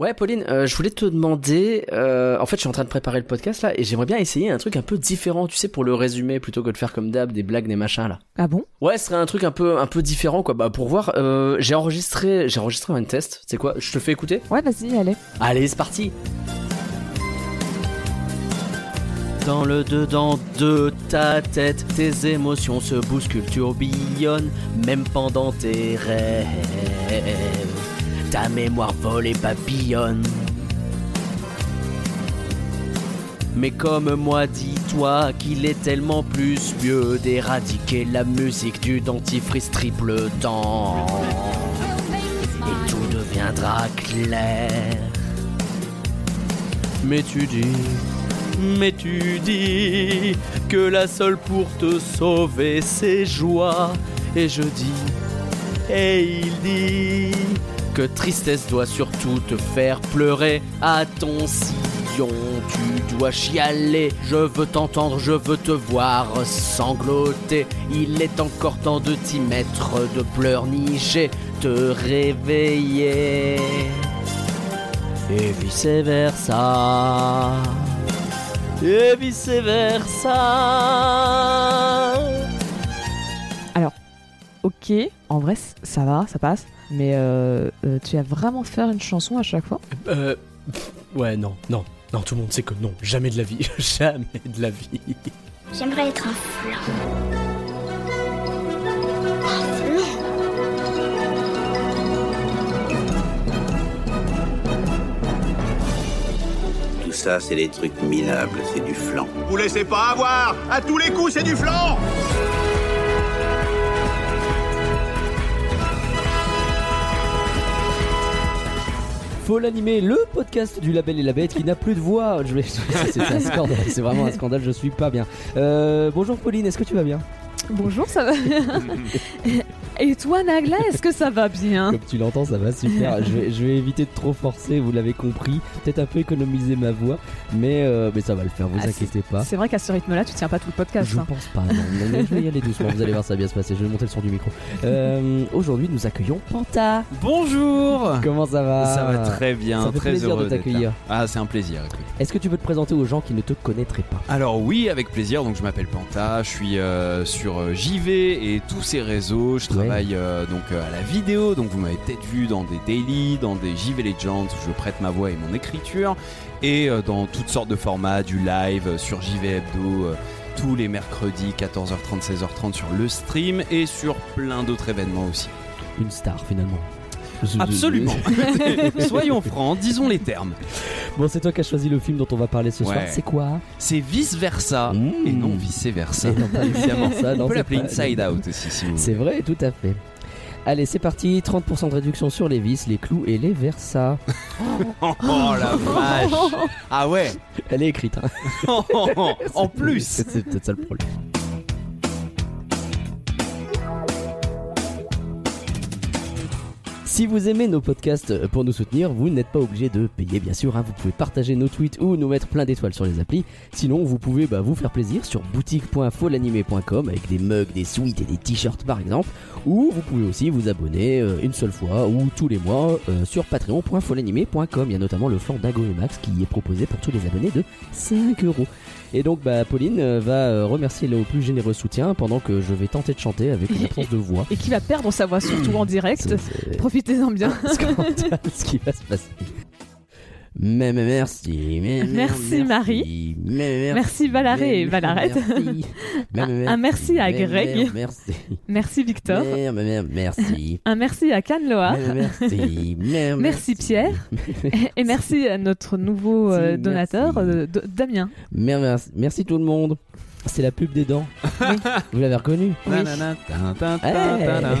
Ouais, Pauline, euh, je voulais te demander. euh, en fait, je suis en train de préparer le podcast là, et j'aimerais bien essayer un truc un peu différent, tu sais, pour le résumer, plutôt que de faire comme d'hab des blagues, des machins là. Ah bon? Ouais, ce serait un truc un peu, un peu différent, quoi. Bah, pour voir. euh, j'ai enregistré, j'ai enregistré un test. C'est quoi? Je te fais écouter? Ouais, vas-y, allez. Allez, c'est parti. Dans le dedans de ta tête, tes émotions se bousculent, tourbillonnent, même pendant tes rêves. Ta mémoire vole et papillonne. Mais comme moi, dis-toi qu'il est tellement plus mieux d'éradiquer la musique du dentifrice triple temps. Et tout deviendra clair. Mais tu dis, mais tu dis que la seule pour te sauver c'est joie. Et je dis, et il dit que tristesse doit surtout te faire pleurer à ton sillon. Tu dois chialer, je veux t'entendre, je veux te voir sangloter. Il est encore temps de t'y mettre, de pleurnicher, te réveiller. Et vice versa. Et vice versa. Ok, en vrai, ça va, ça passe. Mais euh, euh, tu vas vraiment faire une chanson à chaque fois? Euh. Ouais, non, non. Non, tout le monde sait que non, jamais de la vie. jamais de la vie. J'aimerais être un flan. Un flan Tout ça, c'est des trucs minables, c'est du flan. Vous laissez pas avoir À tous les coups, c'est du flanc Faut l'animer, le podcast du label et la bête qui n'a plus de voix. Je vais... C'est un scandale, c'est vraiment un scandale, je suis pas bien. Euh, bonjour Pauline, est-ce que tu vas bien? Bonjour, ça va bien Et toi, Nagla, est-ce que ça va bien Comme tu l'entends, ça va super. je, vais, je vais éviter de trop forcer, vous l'avez compris. Peut-être un peu économiser ma voix, mais, euh, mais ça va le faire, vous Ah, inquiétez pas. C'est vrai qu'à ce rythme-là, tu tiens pas tout le podcast. Je hein. pense pas, non. Non, mais je vais y aller doucement, vous allez voir, ça va bien se passer. Je vais monter le son du micro. Euh, Aujourd'hui, nous accueillons Panta. Bonjour Comment ça va Ça va très bien, Ça fait très plaisir heureux de t'accueillir. Ah, c'est un plaisir. Est-ce que tu peux te présenter aux gens qui ne te connaîtraient pas? Alors oui, avec plaisir. Donc je m'appelle Panta, je suis euh, sur euh, JV et tous ces réseaux. Je. Travaille euh, donc euh, à la vidéo. Donc vous m'avez peut-être vu dans des daily, dans des JV Legends où je prête ma voix et mon écriture, et euh, dans toutes sortes de formats, du live sur JV Hebdo. tous les mercredis 14h30 16h30 sur le stream et sur plein d'autres événements aussi. Une star finalement. Absolument. Soyons francs, disons les termes. Bon, c'est toi qui as choisi le film dont on va parler ce soir. Ouais. C'est quoi? C'est vice versa Mmh. et non vice versa. Non, pas évidemment ça. non, On peut l'appeler pas- Inside Out aussi si vous C'est vrai, tout à fait. Allez, c'est parti. 30% de réduction sur les vis, les clous et les versas. Oh la vache Ah ouais Elle est écrite. hein. En plus c'est peut-être ça le problème. Si vous aimez nos podcasts euh, pour nous soutenir, vous n'êtes pas obligé de payer bien sûr. hein. Vous pouvez partager nos tweets ou nous mettre plein d'étoiles sur les applis. Sinon, vous pouvez bah, vous faire plaisir sur boutique.folanimé.com avec des mugs, des suites et des t-shirts par exemple. Ou vous pouvez aussi vous abonner euh, une seule fois ou tous les mois euh, sur patreon.folanimé.com. Il y a notamment le flanc d'Ago et Max qui est proposé pour tous les abonnés de 5 euros. Et donc bah, Pauline euh, va euh, remercier le plus généreux soutien pendant que je vais tenter de chanter avec une absence de voix. Et qui va perdre sa voix surtout en direct. Profitez-en bien. scandale ce qui va se passer. Mais, mais merci, mais, mais Merci, Marie. mais Merci, Valaré et Valarette. merci, Un merci à Greg. Merci. Merci Victor. Merci. Un merci à Canloa. Merci. Merci Pierre. Et merci à notre nouveau euh, donateur, euh, Damien. Merci tout le monde. C'est la pub des dents. Vous l'avez reconnu Nanana, Hey.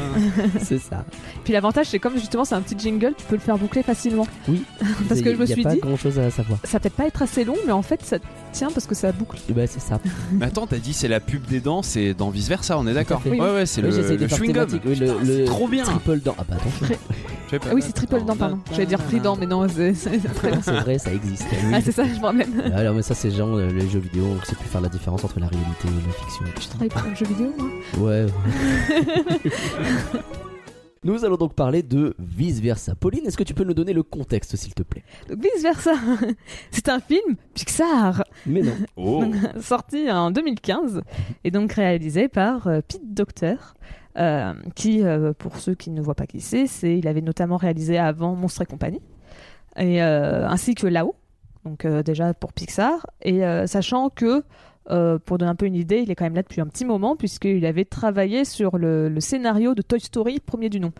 C'est ça. Puis l'avantage, c'est comme justement c'est un petit jingle, tu peux le faire boucler facilement. Oui. Parce que je me Il y a suis pas dit, grand chose à savoir. ça va peut-être pas être assez long, mais en fait, ça tient parce que ça boucle. Bah, c'est ça. Mais attends, t'as dit c'est la pub des dents, c'est dans vice versa, on est d'accord. Ouais, ouais, c'est Oui, le, le chewing gum. Oui, le, Putain, le c'est trop bien. Triple dent. Ah bah attention. Je sais pas. Ah oui, c'est triple dent, pardon. J'allais dire trident, mais non, c'est. vrai, ça existe. Ah, c'est ça, je m'en même. Ah, Alors mais ça c'est genre euh, les jeux vidéo, on sait plus faire la différence entre la réalité et la fiction. Je travaille pour un jeu vidéo, moi. Ouais. Nous allons donc parler de Vice Versa. Pauline, est-ce que tu peux nous donner le contexte, s'il te plaît? Donc vice versa, c'est un film Pixar Mais non. Oh. sorti en 2015 et donc réalisé par euh, Pete Docter. euh, qui, euh, pour ceux qui ne voient pas qui c'est, c'est il avait notamment réalisé avant Monstres et compagnie, et euh, ainsi que Là-haut, donc euh, déjà pour Pixar, et euh, sachant que euh, pour donner un peu une idée, il est quand même là depuis un petit moment puisqu'il avait travaillé sur le, le scénario de Toy Story premier du nom,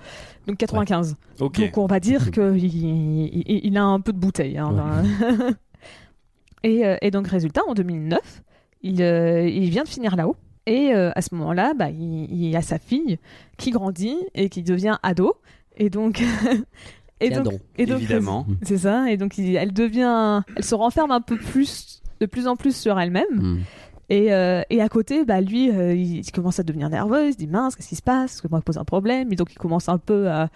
donc 95. Ok. Donc on va dire qu'il il, il- il a un peu de bouteille. hein, Ouais. dans- et, euh, et donc résultat, en 2009, il, euh, il vient de finir là-haut. Et euh, à ce moment-là, bah, il, il a sa fille qui grandit et qui devient ado. Et donc... et Tiens donc, donc. et donc, Évidemment. C'est ça. Et donc il- elle devient... Elle se renferme un peu plus, de plus en plus sur elle-même. Hmm. Et, euh, et à côté, bah, lui, euh, il, commence à devenir nerveux, il se dit mince, qu'est-ce qui se passe? Est-ce que moi, je pose un problème Et donc, il commence un peu à,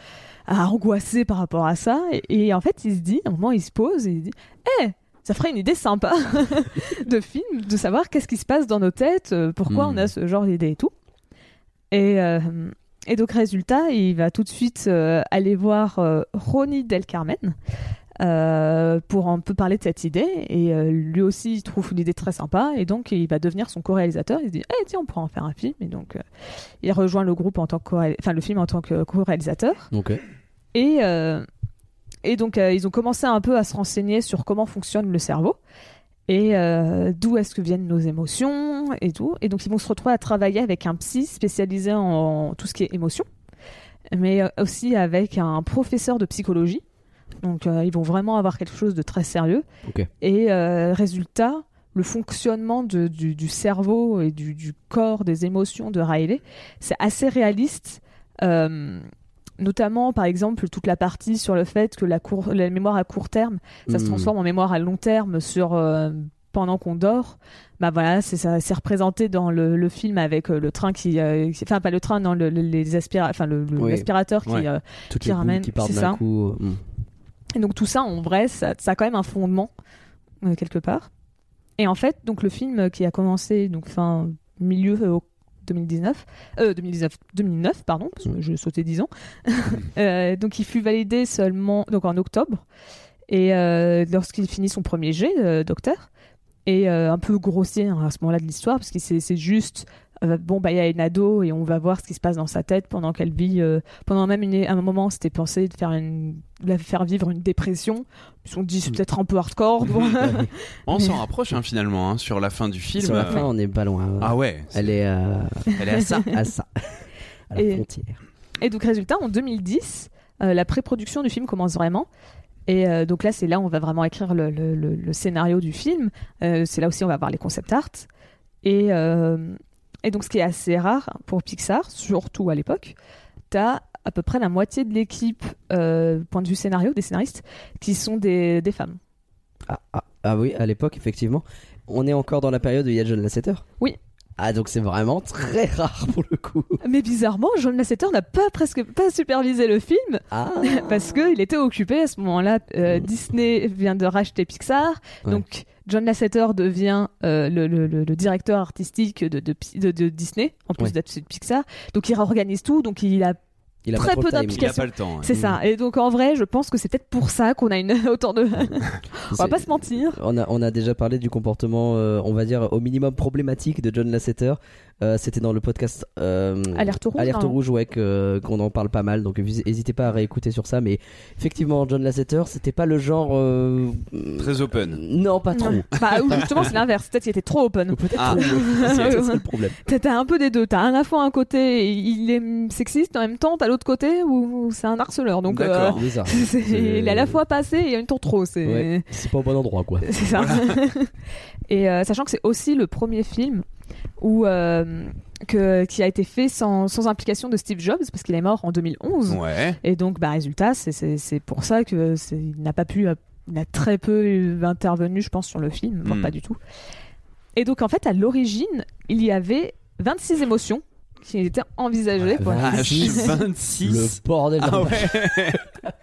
à angoisser par rapport à ça. Et, et en fait, il se dit, à un moment, il se pose et il dit Eh, ça ferait une idée sympa de film, de savoir qu'est-ce qui se passe dans nos têtes, euh, pourquoi on a ce genre d'idée et tout. Et, euh, et donc, résultat, il va tout de suite euh, aller voir euh, Ronnie Del Carmen. Euh, pour un peu parler de cette idée. Et euh, lui aussi il trouve l'idée très sympa. Et donc il va devenir son co-réalisateur. Il se dit eh tiens on pourra en faire un film. Et donc euh, il rejoint le groupe en tant que enfin le film en tant que co-réalisateur. Et et donc ils ont commencé un peu à se renseigner sur comment fonctionne le cerveau. Et d'où est-ce que viennent nos émotions et tout. Et donc ils vont se retrouver à travailler avec un psy spécialisé en tout ce qui est émotion mais aussi avec un professeur de psychologie donc euh, ils vont vraiment avoir quelque chose de très sérieux et euh, résultat le fonctionnement de- du, du cerveau et du, du corps des émotions de Riley c'est assez réaliste euh, notamment par exemple toute la partie sur le fait que la, cour- la mémoire à court terme ça se Hmm. transforme en mémoire à long terme sur euh, pendant qu'on dort bah voilà c'est représenté dans le, le film avec le train qui, euh, qui- enfin pas le train non le- le- les aspira enfin le, le- Oui. l'aspirateur qui Ouais. euh, Qui ramène- c'est ça. coup. hmm. Et donc tout ça, en vrai, ça, ça a quand même un fondement euh, quelque part. Et en fait, donc le film euh, qui a commencé donc fin milieu euh, 2019, euh, 2019, 2009 pardon, parce que je sautais 10 ans. Euh, donc il fut validé seulement donc en octobre et euh, lorsqu'il finit son premier jet, euh, docteur. Et euh, un peu grossier hein, à ce moment-là de l'histoire, parce que c'est juste euh, bon bah il y a une ado et on va voir ce qui se passe dans sa tête pendant qu'elle vit euh, pendant même une, un moment c'était pensé de faire une de la faire vivre une dépression ils se sont dit c'est peut-être un peu hardcore bon. On s'en rapproche hein, finalement hein, sur la fin du film. Sur la euh, fin, on n'est pas loin. Ah ouais. Elle est euh, Elle est à ça. à ça. À la Et- frontière. et donc résultat en 2010 euh, la pré-production du film commence vraiment et euh, donc là c'est là où on va vraiment écrire le, le- le- le scénario du film Euh, c'est là aussi on va voir les concept art et, euh, et donc ce qui est assez rare pour Pixar surtout à l'époque t'as à peu près la moitié de l'équipe euh, point de vue scénario des scénaristes qui sont des, des femmes Ah, ah, ah oui, à l'époque, effectivement. On est encore dans la période où il y a John Lasseter Oui. Ah, donc c'est vraiment très rare pour le coup. Mais bizarrement, John Lasseter n'a pas presque pas supervisé le film Ah parce qu'il était occupé à ce moment-là. Euh, Mm. Disney vient de racheter Pixar, Ouais. donc John Lasseter devient euh, le, le- le- le directeur artistique de, de, Pi- de- de Disney, en plus Ouais. d'être de Pixar. Donc il réorganise tout, donc il a Il a Très peu le time. Il a d'implication. pas le temps. hein. c'est ça. Et donc en vrai, je pense que c'est peut-être pour ça qu'on a une autant de. on va pas se mentir. On a, on a déjà parlé du comportement, euh, on va dire, au minimum problématique de John Lasseter. Euh, C'était dans le podcast euh, Alerte rouge. Alerte non Rouge, ouais, que- qu'on en parle pas mal. Donc n'hésitez pas à réécouter sur ça. Mais effectivement, John Lasseter, c'était pas le genre. euh, Très open. Non, pas trop. Bah ou justement c'est l'inverse. Peut-être qu'il était trop open. Ou Peut-être Ah. trop. C'est le problème. T'as un peu des deux. T'as à la fois un côté, il est sexiste, en même temps, t'as l'autre côté où c'est un harceleur. Donc, euh, D'accord. C'est c'est- C'est- il est à la fois passé et en même temps trop. C'est Ouais. C'est pas au bon endroit, quoi. c'est ça. et euh, sachant que c'est aussi le premier film où, euh, que, qui a été fait sans, sans implication de Steve Jobs, parce qu'il est mort en 2011. Ouais. Et donc, bah, résultat, c'est- pour ça que c'est- il n'a pas pu, euh, il a très peu intervenu, je pense, sur le film, voire Mm. pas du tout. Et donc, en fait, à l'origine, il y avait 26 émotions qui étaient envisagées. pour la- Ah, je suis Le 26. bordel. Ah ouais.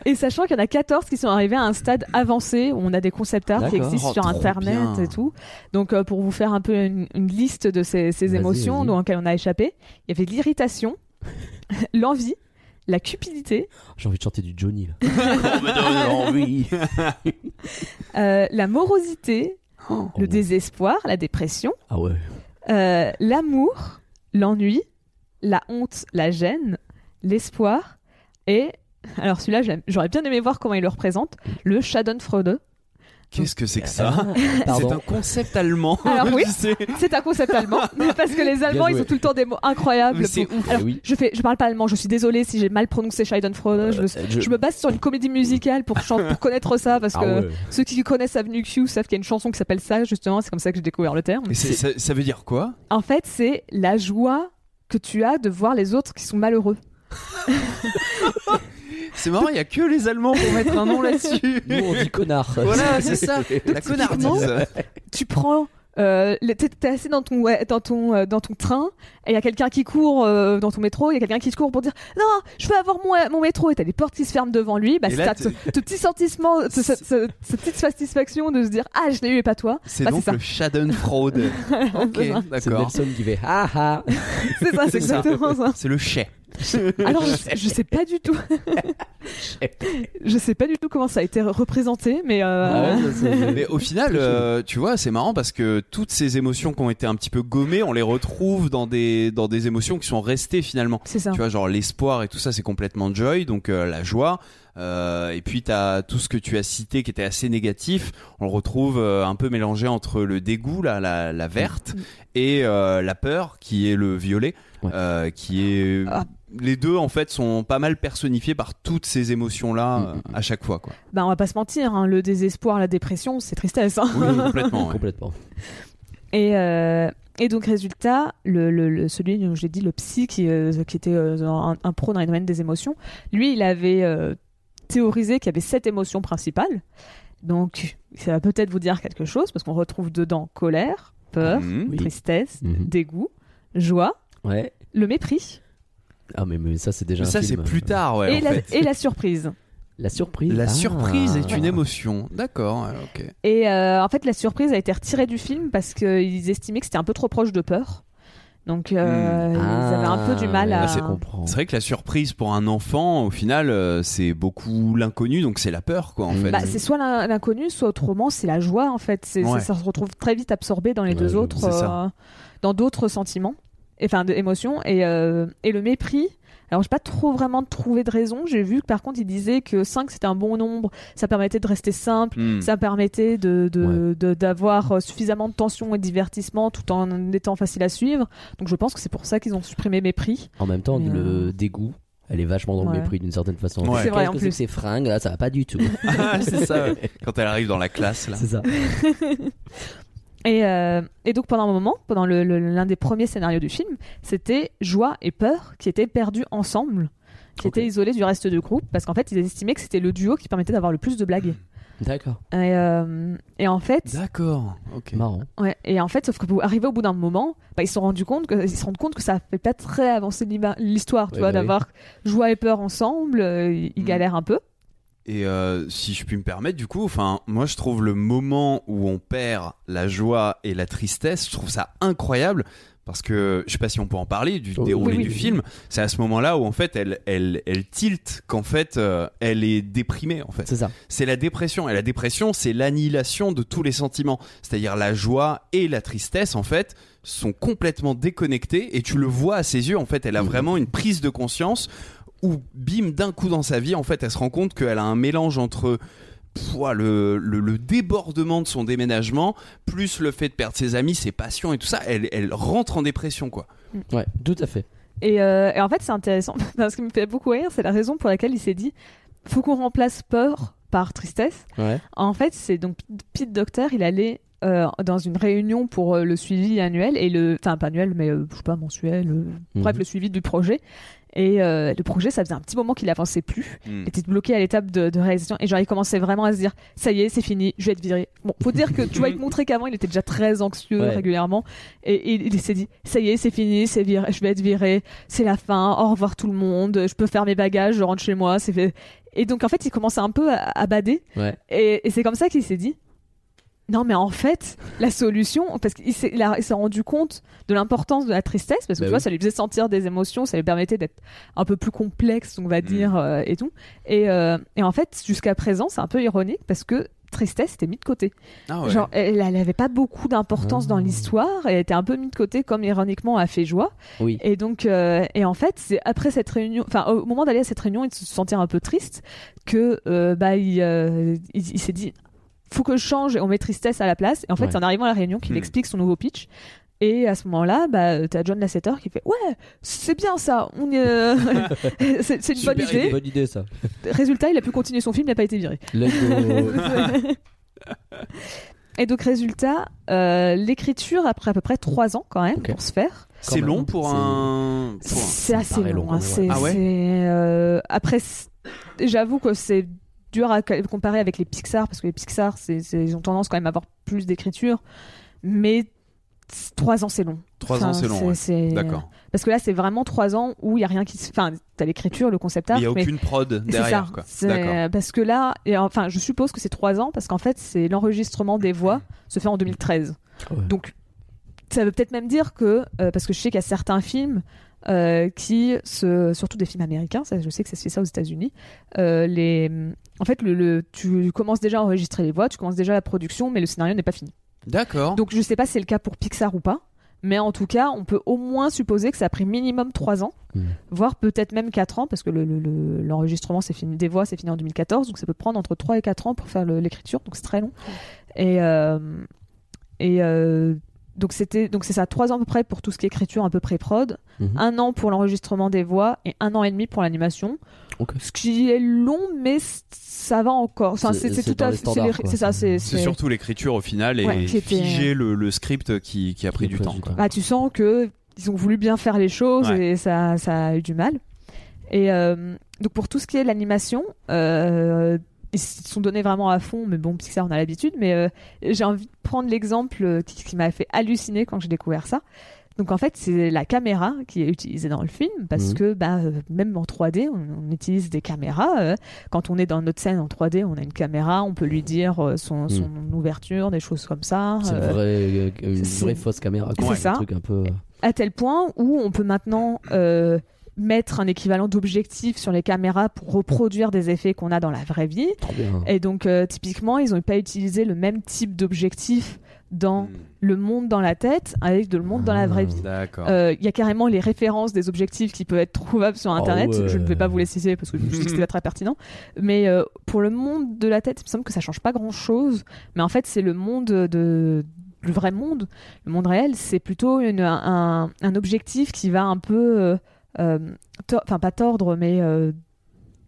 Et sachant qu'il y en a 14 qui sont arrivés à un stade avancé où on a des concept art qui existent Oh, sur internet bien. et tout. Donc euh, pour vous faire un peu une, une liste de ces, émotions dans lesquelles on a échappé, il y avait l'irritation, l'envie, la cupidité, J'ai envie de chanter du Johnny là. On me donne envie. euh, la morosité, Oh. le désespoir, la dépression, Ah ouais. euh, l'amour, l'ennui, la honte, la gêne, l'espoir et alors celui-là j'aurais bien aimé voir comment il le représente, le Schadenfreude. Qu'est-ce que c'est que ça Ah, C'est un concept allemand. Alors oui. C'est un concept allemand parce que les Allemands ils ont tout le temps des mots incroyables. Mais c'est pour- ouf. Alors, oui. je fais je parle pas allemand, je suis désolée si j'ai mal prononcé Schadenfreude. je, me, Euh, je- je me base sur une comédie musicale pour, chan- pour connaître ça parce Ah que ouais. ceux qui connaissent Avenue Q savent qu'il y a une chanson qui s'appelle ça justement, c'est comme ça que j'ai découvert le terme. Et ça veut dire quoi? En fait, c'est la joie que tu as de voir les autres qui sont malheureux. C'est marrant, il y a que les Allemands pour mettre un nom là-dessus. Nous on dit connard. Voilà, c'est ça. La connardise. Tu prends euh, le- t'es t'es assis dans ton ouais, dans ton euh, dans ton train et il y a quelqu'un qui court euh, dans ton métro, il y a quelqu'un qui te court pour dire non, je veux avoir mon, mon métro et t'as des portes qui se ferment devant lui, bah c'est ce, ce petit sentiment, ce- ce- ce- cette petite satisfaction de se dire ah je l'ai eu et pas toi. C'est Bah, donc c'est ça. le Schadenfreude. Ok, C'est ça. C'est d'accord. Nelson qui fait ah ah. C'est ça, c'est exactement ça. C'est le chais. Alors je, je sais pas du tout, je sais pas du tout comment ça a été représenté, mais euh, Ah ouais, Mais au final, euh, tu vois, c'est marrant parce que toutes ces émotions qui ont été un petit peu gommées, on les retrouve dans des dans des émotions qui sont restées finalement. c'est ça. Tu vois, genre l'espoir et tout ça, c'est complètement joy, donc euh, la joie. Euh, et puis t'as tout ce que tu as cité qui était assez négatif. On le retrouve euh, un peu mélangé entre le dégoût, là, la, la verte, Mm. et euh, la peur, qui est le violet, Ouais. euh, qui est Ah. les deux en fait sont pas mal personnifiés par toutes ces émotions là Mm, mm, à chaque fois quoi. Bah on va pas se mentir, hein, le désespoir, la dépression, c'est tristesse. hein. Oui, complètement. ouais. Complètement. Et, euh, et donc, résultat, le, le, le- celui dont j'ai dit, le psy, qui, euh, qui était euh, un, un pro dans les domaines des émotions, lui, il avait euh, théorisé qu'il y avait sept émotions principales. Donc, ça va peut-être vous dire quelque chose, parce qu'on retrouve dedans colère, peur, Mhm. Oui. tristesse, Mhm. dégoût, joie, Ouais. le mépris Ah mais, mais ça c'est déjà Mais un ça c'est film. plus tard ouais. et, en la, fait. et la surprise. La surprise. La Ah. surprise est une émotion. D'accord, ouais, ok. Et euh, en fait, la surprise a été retirée du film parce qu'ils estimaient que c'était un peu trop proche de peur. Donc, euh, ils avaient un peu du mal Ah, à. c'est vrai que la surprise pour un enfant, au final, euh, c'est beaucoup l'inconnu, donc c'est la peur, quoi, en Mm. fait. Bah, c'est soit l'in- l'inconnu, soit autrement, c'est la joie en fait. C'est, Ouais. c'est- ça se retrouve très vite absorbé dans les Ouais, deux autres, c'est ça. euh, dans d'autres sentiments, enfin d'émotions. Et, euh, et le mépris. Alors, j'ai pas trop vraiment trouvé de raison. J'ai vu que par contre, il disait que 5 c'était un bon nombre. Ça permettait de rester simple. Hmm. Ça permettait de, de- de- d'avoir euh, suffisamment de tension et de divertissement tout en étant facile à suivre. Donc, je pense que c'est pour ça qu'ils ont supprimé mépris. En même temps, Mais, le euh, dégoût, elle est vachement dans le Ouais. mépris d'une certaine façon. Ouais. C'est vrai, en que c'est plus. ces fringues là, ça va pas du tout. Ah, c'est ça. Quand elle arrive dans la classe, là. c'est ça. Et, euh, et donc pendant un moment, pendant le- le- l'un des premiers scénarios du film, c'était joie et peur qui étaient perdus ensemble, qui étaient isolés du reste du groupe, parce qu'en fait ils estimaient que c'était le duo qui permettait d'avoir le plus de blagues. D'accord. Et, euh, et en fait, D'accord, ok. Marrant. ouais, et en fait, sauf que pour arriver au bout d'un moment, bah, ils se sont rendus compte que ils se rendent compte que ça fait pas très avancer l'histoire, tu Ouais, vois, bah oui. d'avoir joie et peur ensemble, euh, ils ils Mm. galèrent un peu. Et euh, si je puis me permettre, du coup, enfin, moi je trouve le moment où on perd la joie et la tristesse, je trouve ça incroyable. Parce que je sais pas si on peut en parler du Oh, déroulé oui, du oui. film. C'est à ce moment-là où en fait elle elle elle tilte qu'en fait euh, elle est déprimée en fait. C'est ça. c'est la dépression. Et la dépression, c'est l'annihilation de tous les sentiments. C'est-à-dire la joie et la tristesse, en fait, sont complètement déconnectés. Et tu le vois à ses yeux, en fait, elle a vraiment une prise de conscience où, bim, d'un coup dans sa vie, en fait, elle se rend compte qu'elle a un mélange entre pouah, le, le, le débordement de son déménagement, plus le fait de perdre ses amis, ses passions et tout ça. Elle, elle rentre en dépression, quoi. Ouais, tout à fait. Et, euh, et en fait, c'est intéressant. Ce qui me fait beaucoup rire, c'est la raison pour laquelle il s'est dit faut qu'on remplace peur par tristesse. Ouais. En fait, c'est donc Pete Docter, il allait euh, dans une réunion pour euh, le suivi annuel et le, enfin pas annuel, mais euh, je sais pas mensuel, euh, bref Mhm. le suivi du projet. Et euh, le projet, ça faisait un petit moment qu'il avançait plus. Hmm. Il était bloqué à l'étape de, de réalisation et genre il commençait vraiment à se dire ça y est, c'est fini, je vais être viré. Bon, faut dire que tu vois, il te montrait qu'avant il était déjà très anxieux Ouais. régulièrement et, et il s'est dit ça y est, c'est fini, c'est viré, je vais être viré, c'est la fin, au revoir tout le monde, je peux faire mes bagages, je rentre chez moi, c'est fait. Et donc en fait, il commençait un peu à, à bader Ouais. et, et c'est comme ça qu'il s'est dit non, mais en fait, la solution, parce qu'il s'est rendu compte de l'importance de la tristesse, parce que Bah tu vois, oui. ça lui faisait sentir des émotions, ça lui permettait d'être un peu plus complexe, on va Mm. dire, euh, et tout. Et, euh, et en fait, jusqu'à présent, c'est un peu ironique parce que tristesse était mis de côté. Ah ouais. Genre, elle, elle avait pas beaucoup d'importance Ah. dans l'histoire, elle était un peu mise de côté, comme ironiquement a fait joie. Oui. Et donc, euh, et en fait, c'est après cette réunion, enfin, au moment d'aller à cette réunion et de se sentir un peu triste, que bah, il, il, il s'est dit, faut que je change et on met tristesse à la place. Et en fait, Ouais. c'est en arrivant à la réunion qu'il Hmm. explique son nouveau pitch. Et à ce moment-là, bah, t'as John Lasseter qui fait Ouais, c'est bien ça, on y, euh, c'est c'est une bonne idée. Bonne idée ça. Résultat, il a pu continuer son film, il n'a pas été viré. Let's go. Et donc, résultat, euh, l'écriture, après à peu près trois ans quand même, pour se faire, C'est long pour c'est- un. pour un- c'est assez long. long, hein, ouais. c'est- Ah ouais c'est, euh, après, c'est- j'avoue que c'est dur à comparer avec les Pixar, parce que les Pixar, c'est, ils ont tendance quand même à avoir plus d'écriture. Mais trois ans, c'est long. Trois Enfin, ans, c'est long. ouais. c'est- D'accord. Parce que là, c'est vraiment trois ans où il y a rien qui se. Enfin, t'as l'écriture, le concept art, Il n'y a mais aucune prod c'est derrière. C'est- D'accord. Parce que là, et enfin, je suppose que c'est trois ans parce qu'en fait, c'est l'enregistrement des voix se fait en 2013. Ouais. Donc, ça veut peut-être même dire que euh, parce que je sais qu'il y a certains films. euh, qui se, surtout des films américains, ça, je sais que ça se fait ça aux États-Unis. euh, les, en fait, le, le- tu commences déjà à enregistrer les voix, tu commences déjà la production, mais le scénario n'est pas fini. D'accord. Donc, je sais pas si c'est le cas pour Pixar ou pas, mais en tout cas, on peut au moins supposer que ça a pris minimum 3 ans, Mm. voire peut-être même 4 ans, parce que le- le- le- l'enregistrement c'est fini, des voix c'est fini en 2014, donc ça peut prendre entre 3 et 4 ans pour faire l'écriture, donc c'est très long. Et, euh, et euh, donc c'était donc c'est ça, 3 ans à peu près pour tout ce qui est écriture un peu pré-prod, Mhm. un an pour l'enregistrement des voix et un an et demi pour l'animation. Ce qui est long, mais ça va encore. Enfin, C'est- tout à c'est ça, c'est. C'est surtout l'écriture au final et Ouais, figer le, le script qui, qui a pris du temps. quoi. bah, tu sens que ils ont voulu bien faire les choses Ouais. et ça, ça a eu du mal. Et euh, donc pour tout ce qui est l'animation, euh, ils se sont donnés vraiment à fond, mais bon, Pixar on a l'habitude. Mais euh, j'ai envie de prendre l'exemple euh, qui, qui m'a fait halluciner quand j'ai découvert ça. Donc en fait, c'est la caméra qui est utilisée dans le film parce Mhm. que bah, euh, même en 3D, on, on utilise des caméras. euh, quand on est dans notre scène en 3D, on a une caméra, on peut lui dire euh, son, son ouverture, des choses comme ça. C'est vrai, une vraie fausse caméra. C'est ça. truc un peu. à tel point où on peut maintenant mettre un équivalent d'objectif sur les caméras pour reproduire des effets qu'on a dans la vraie vie. Et donc, euh, typiquement, ils n'ont pas utilisé le même type d'objectif dans Hmm. le monde dans la tête avec de le monde dans la vraie vie. D'accord. Euh, Il y a carrément les références des objectifs qui peuvent être trouvables sur internet. ouais. Je ne vais pas vous les citer parce que je dit que c'était très pertinent. Mais euh, pour le monde de la tête, il me semble que ça change pas grand chose. Mais en fait, c'est le monde de le vrai monde, le monde réel, c'est plutôt une- un, un objectif qui va un peu, enfin pas tordre, mais euh,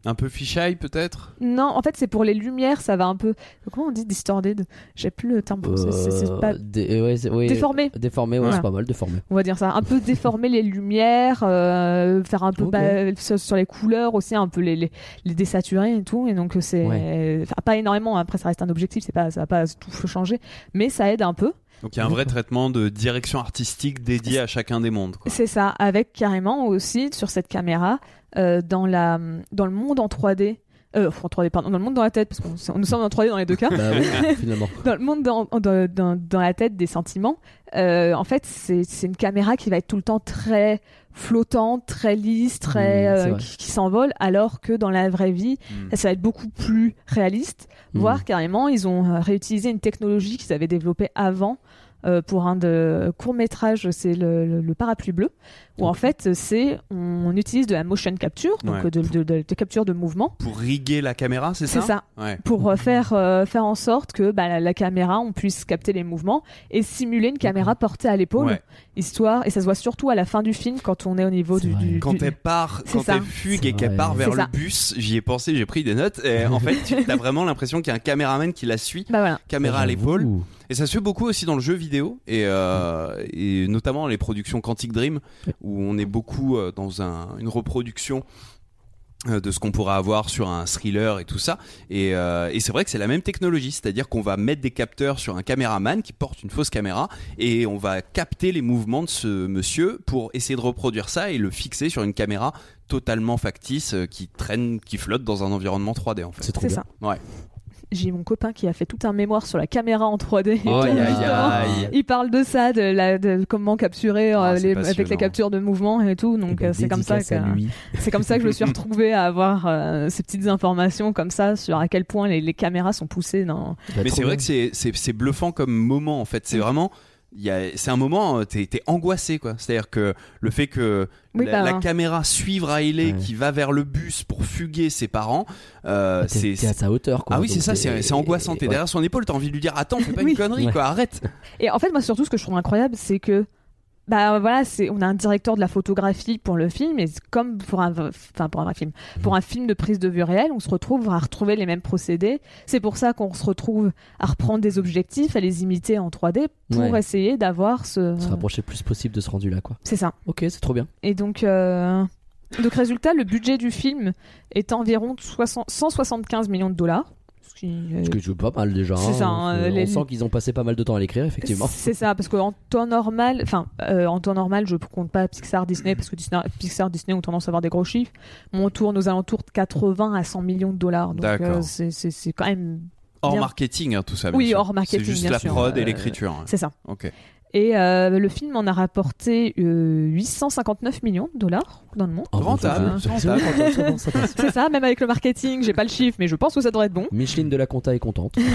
Un peu fisheye peut-être? Non, en fait c'est pour les lumières, ça va un peu, comment on dit distorted J'ai plus le terme pour ça, c'est- Euh, pas dé- ouais, c'est- oui, déformé. Déformé, ouais, Voilà. c'est pas mal, déformé. on va dire ça, un peu déformer les lumières, euh, faire un peu bah, sur, les couleurs aussi, un peu les, les, les désaturer et tout. Et donc c'est enfin, pas énormément. Après ça reste un objectif, c'est pas ça va pas tout changer, mais ça aide un peu. Donc il y a un vrai traitement de direction artistique dédié à chacun des mondes. C'est ça, avec carrément aussi sur cette caméra euh, dans la dans le monde en 3D. Euh, en 3D, pardon, dans le monde dans la tête, parce qu'on nous sommes en 3D dans les deux cas. Bah oui, finalement. dans le monde dans, dans, dans- dans la tête des sentiments, euh, en fait, c'est c'est une caméra qui va être tout le temps très flottante, très lisse, très Mmh, euh, qui, qui s'envole, alors que dans la vraie vie, Hmm. ça va être beaucoup plus réaliste. Mm. Voire carrément, ils ont euh, réutilisé une technologie qu'ils avaient développée avant. euh, pour un de court métrage, c'est le, le- le parapluie bleu, où en fait c'est on utilise de la motion capture, donc Ouais. de, de- de- de capture de mouvement, Pour riguer la caméra, c'est ça? C'est ça, Ouais. pour euh, faire euh, faire en sorte que bah, la, la caméra on puisse capter les mouvements et simuler une caméra portée à l'épaule Ouais. histoire et ça se voit surtout à la fin du film quand on est au niveau du, du- Quand du- elle part, quand ça. elle fugue et qu'elle part vers le ça. bus, j'y ai pensé, j'ai pris des notes. Et en fait, tu as vraiment l'impression qu'il y a un caméraman qui la suit, bah voilà caméra à J'avoue. l'épaule. Et ça se fait beaucoup aussi dans le jeu vidéo et, euh, et notamment les productions Quantic Dream où on est beaucoup euh, dans un- une reproduction euh, de ce qu'on pourra avoir sur un thriller et tout ça. Et, euh, et c'est vrai que c'est la même technologie, c'est-à-dire qu'on va mettre des capteurs sur un caméraman qui porte une fausse caméra et on va capter les mouvements de ce monsieur pour essayer de reproduire ça et le fixer sur une caméra totalement factice qui traîne, qui flotte dans un environnement 3D en fait. C'est trop c'est bien. ça Ouais. J'ai mon copain qui a fait tout un mémoire sur la caméra en 3D. et Oh, tout, aïe, aïe, justement. aïe. Il parle de ça, de, la, de comment capturer euh, Ah, c'est les- avec les captures de mouvement et tout. Eh Donc ben, euh, c'est comme ça que lui. c'est comme ça que je me suis retrouvée à avoir euh, ces petites informations comme ça sur à quel point les, les caméras sont poussées dans. Mais c'est vrai que c'est- bluffant comme moment en fait. Mm. C'est vraiment. Il y a- C'est un moment, euh, t'es angoissé quoi. C'est-à-dire que le fait que Oui, la, bah, la caméra suive Riley Ouais. qui va vers le bus pour fuguer ses parents, euh, T'es c'est. t'es à sa hauteur quoi. Ah oui, c'est ça, c'est c'est angoissant. T'es ouais. derrière son épaule, t'as envie de lui dire Attends, fais pas Oui. une connerie Ouais. quoi, arrête. Et en fait, moi surtout, ce que je trouve incroyable, c'est que bah voilà, c'est on a un directeur de la photographie pour le film et comme pour un enfin pour un film, pour un film de prise de vue réelle, on se retrouve à retrouver les mêmes procédés. C'est pour ça qu'on se retrouve à reprendre des objectifs, à les imiter en 3D pour Ouais. essayer d'avoir ce Se rapprocher le plus possible de ce rendu là quoi. c'est ça. Ok, c'est trop bien. Et donc euh, donc résultat, le budget du film est environ de 60 175 millions de dollars. Ce qui est- Ce veux pas mal déjà. C'est hein. ça, hein, On les- sent qu'ils ont passé pas mal de temps à l'écrire effectivement. C'est ça, parce qu'en temps normal, enfin, euh, en temps normal, je compte pas Pixar, Disney, parce que Disney, Pixar, Disney ont tendance à avoir des gros chiffres. Mais on tourne aux alentours de 80 à 100 millions de dollars. Donc, D'accord. euh, c'est- quand même. Hors Bien. marketing, hein, tout ça. bien Oui, sûr. hors marketing, C'est juste bien la sûr. prod et Euh, l'écriture. hein. C'est ça. Ok. Et euh, le film en a rapporté euh, 859 millions de dollars dans le monde. Oh, bon, Rentable, c'est ça même avec le marketing, j'ai pas le chiffre, mais je pense que ça devrait être bon. Micheline de la Conta est contente.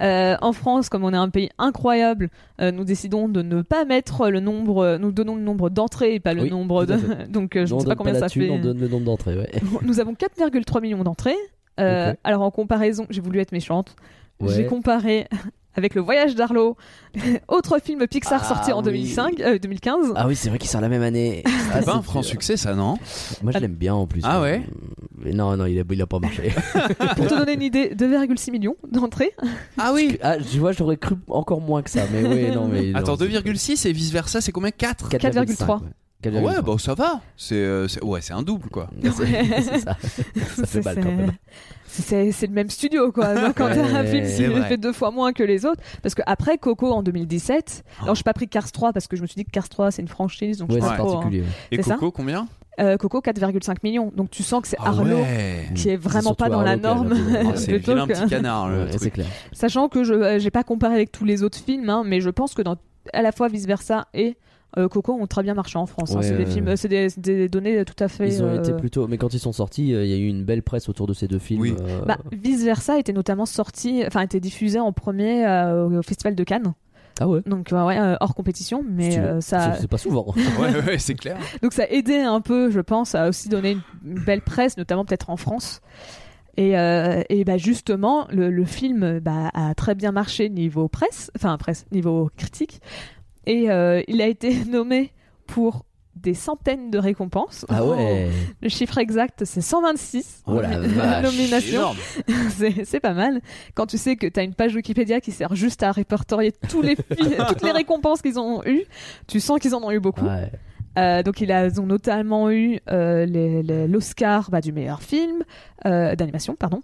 Euh, en France, comme on est un pays incroyable, euh, nous décidons de ne pas mettre le nombre, nous donnons le nombre d'entrées et pas le Oui, nombre de. Donc euh, je ne sais pas combien ça thune, fait. on donne le nombre d'entrées. Ouais. Nous avons 4,3 millions d'entrées. Euh. Alors en comparaison, j'ai voulu être méchante. Ouais. J'ai comparé avec Le Voyage d'Arlo, autre film Pixar Ah, sorti en oui. 2005, euh, 2015. Ah oui, c'est vrai qu'il sort la même année. Ah, C'est pas un franc succès, ça, non Moi je l'aime bien en plus. Ah ouais Mais Non, non, il a, il a pas marché. Pour te donner une idée, 2,6 millions d'entrées. Ah oui ah, tu vois, j'aurais cru encore moins que ça. Mais oui, non, mais. Attends, c'est- 2,6 et vice versa, c'est combien? 4 4,3. Ouais. 4,3. Ouais, bah ça va. C'est euh, c'est- ouais, c'est un double quoi. C'est c'est ça. Ça fait C'est- mal quand même. C'est c'est le même studio, quoi. Donc, quand t'as un Ouais, film c'est qui fait deux fois moins que les autres. Parce que après Coco en 2017, alors j'ai pas pris Cars 3 parce que je me suis dit que Cars 3 c'est une franchise, donc Ouais, je sais c'est hein. particulier. ouais. Et C'est ça Coco, combien? Euh, Coco 4,5 millions. Donc tu sens que c'est Ah Arlo ouais. qui est vraiment pas dans la Arlo norme. Ouais, C'est que- petit canard le Ouais, c'est truc. clair. Sachant que je euh, j'ai pas comparé avec tous les autres films, hein, mais je pense que dans à la fois vice versa et euh, Coco ont très bien marché en France. hein. C'est des ouais, films, ouais. c'est des, c'est des données tout à fait. Ils ont euh, été plutôt. Mais quand ils sont sortis, euh, il y a eu une belle presse autour de ces deux films. Oui. euh, Bah, vice versa était notamment sorti, enfin était diffusé en premier euh, au Festival de Cannes, Ah ouais donc euh, ouais, euh, hors compétition, mais Si euh, ça, C'est- pas souvent. Ouais, ouais, c'est clair. donc ça aidait un peu, je pense, à aussi donner une, belle presse, notamment peut-être en France. Et, euh, et bah justement, le, le film bah, a très bien marché niveau presse, enfin presse, niveau critique, et euh, il a été nommé pour des centaines de récompenses. Ah ouais Le chiffre exact, c'est 126 Oh la vache nominations. C'est c'est pas mal. Quand tu sais que tu as une page Wikipédia qui sert juste à répertorier tous les fi- toutes les récompenses qu'ils ont eues, tu sens qu'ils en ont eu beaucoup. Ouais. Euh, donc ils a- ils ont notamment eu euh, les- les- l'Oscar bah, du meilleur film euh, d'animation, pardon.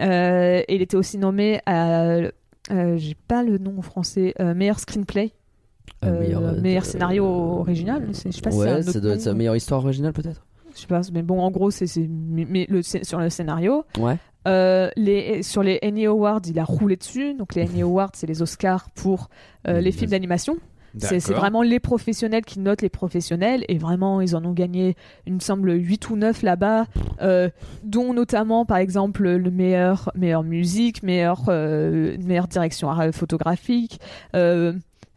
Euh, et il était aussi nommé à, euh, j'ai pas le nom en français, euh, meilleur screenplay, Euh, euh, meilleur, meilleur, euh, scénario original. Je sais pas si Ouais, autre ça doit être sa meilleure histoire originale peut-être Je sais pas, mais bon, en gros, c'est mais le, sur le scénario. Ouais. Euh, les, sur les Annie Awards, il a roulé dessus. Donc les Annie Awards, c'est les Oscars pour euh, les films d'animation. C'est vraiment les professionnels qui notent les professionnels. Et vraiment, ils en ont gagné, il me semble, 8 ou 9 là-bas. euh, dont notamment, par exemple, le meilleur, meilleure musique, meilleure, euh, meilleure direction euh, photographique.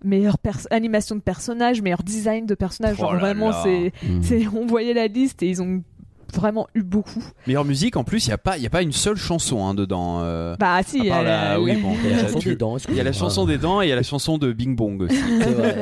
Euh, meilleure animation de personnages, meilleur design de personnages. Oh Genre, vraiment, c'est, Mm. c'est, on voyait la liste et ils ont vraiment eu beaucoup. Meilleure musique, en plus, il n'y a, pas- y a pas une seule chanson hein, dedans. euh, Bah si, à part elle- la- oui, bon, Il y a la chanson tu- des dents. Il y a la chanson des dents et il y a la chanson de Bing Bong aussi. Vrai.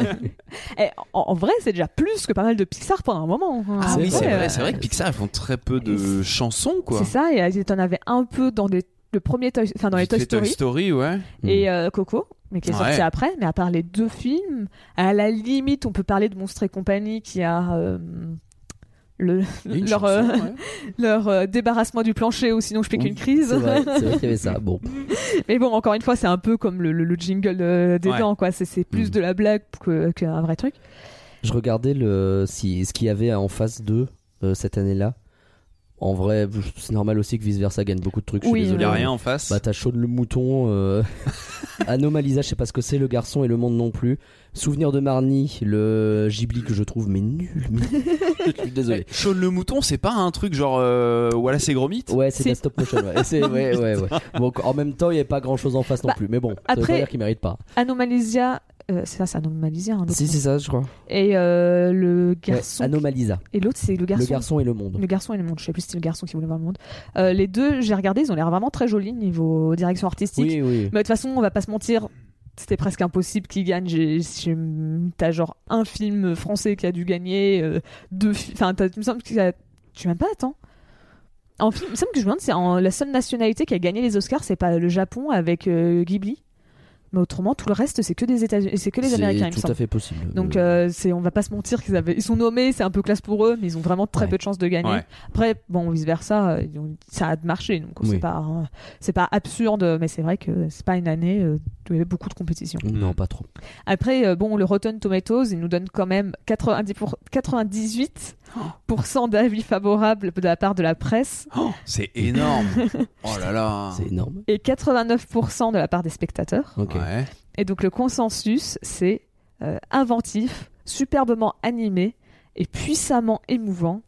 Eh, en, en vrai, c'est déjà plus que pas mal de Pixar pendant un moment. hein. Ah C'est oui, vrai, c'est euh, vrai, c'est vrai que Pixar ils font très peu de chansons quoi. C'est ça, et t'en avais un peu dans des, le premier Toy, enfin dans les Toy Story Story, ouais. et euh, Coco, mais qui est sorti Ouais. après. Mais à part les deux films, à la limite, on peut parler de Monstres et compagnie qui a euh, le, une leur, chanson, euh, ouais. leur euh, débarrassement du plancher ou sinon je fais Oui, qu'une crise. C'est vrai, qu'il y avait ça. Bon, Mais bon, encore une fois, c'est un peu comme le, le- le jingle des Ouais. dents, quoi. C'est, plus Mm. de la blague qu'un vrai truc. je regardais le, si, ce qu'il y avait en phase 2 euh, cette année-là. En vrai, c'est normal aussi que vice versa gagne beaucoup de trucs. je suis Oui, désolé. Il y a Euh, rien en face. Bah t'as Shaun le mouton, euh... Anomalisa, je sais pas ce que c'est, le garçon et le monde non plus. Souvenir de Marnie, le Ghibli que je trouve mais nul. mais- je suis désolé. Shaun le mouton, c'est pas un truc genre euh, voilà c'est gros mythe Ouais, c'est de la stop motion. Ouais. C'est- ouais, ouais, ouais. Bon, en même temps, il y avait pas grand chose en face non Bah, plus. Mais bon, ça veut après- pas dire qu'il mérite pas. Anomalisia, euh, c'est ça, c'est Anomalisia. hein, Si, c'est ça, je crois. Et euh, le Ouais, garçon. Anomalisa. et l'autre, c'est le garçon. Le garçon et le monde. Le garçon et le monde. Je sais plus si c'était le garçon qui voulait voir le monde. Euh, les deux, j'ai regardé, ils ont l'air vraiment très jolis niveau direction artistique. Oui, oui. Mais de toute façon, on va pas se mentir, c'était presque impossible qu'ils gagnent. T'as genre un film français qui a dû gagner, deux fi- Enfin, il me semble a. Tu même pas, attends. En film, il me semble que je me demande, c'est la seule nationalité qui a gagné les Oscars, c'est pas le Japon avec Ghibli. Mais autrement, tout le reste, c'est que des États-Unis, c'est que les C'est Américains, il me tout à fait possible. Donc, Euh, euh, c'est, on va pas se mentir qu'ils avaient, ils sont nommés, c'est un peu classe pour eux, mais ils ont vraiment très Ouais. peu de chances de gagner. Ouais. Après, bon, vice versa, euh, ils ont- ça a marché, donc Oui. c'est pas, euh, c'est pas absurde, mais c'est vrai que c'est pas une année il y avait beaucoup de compétition. Non, pas trop. Après, euh, bon, le Rotten Tomatoes, il nous donne quand même 90 pour- 98% d'avis favorables de la part de la presse Oh, c'est énorme. oh là là. C'est énorme. et 89% de la part des spectateurs. Ouais. Et donc le consensus, c'est euh, inventif, superbement animé et puissamment émouvant.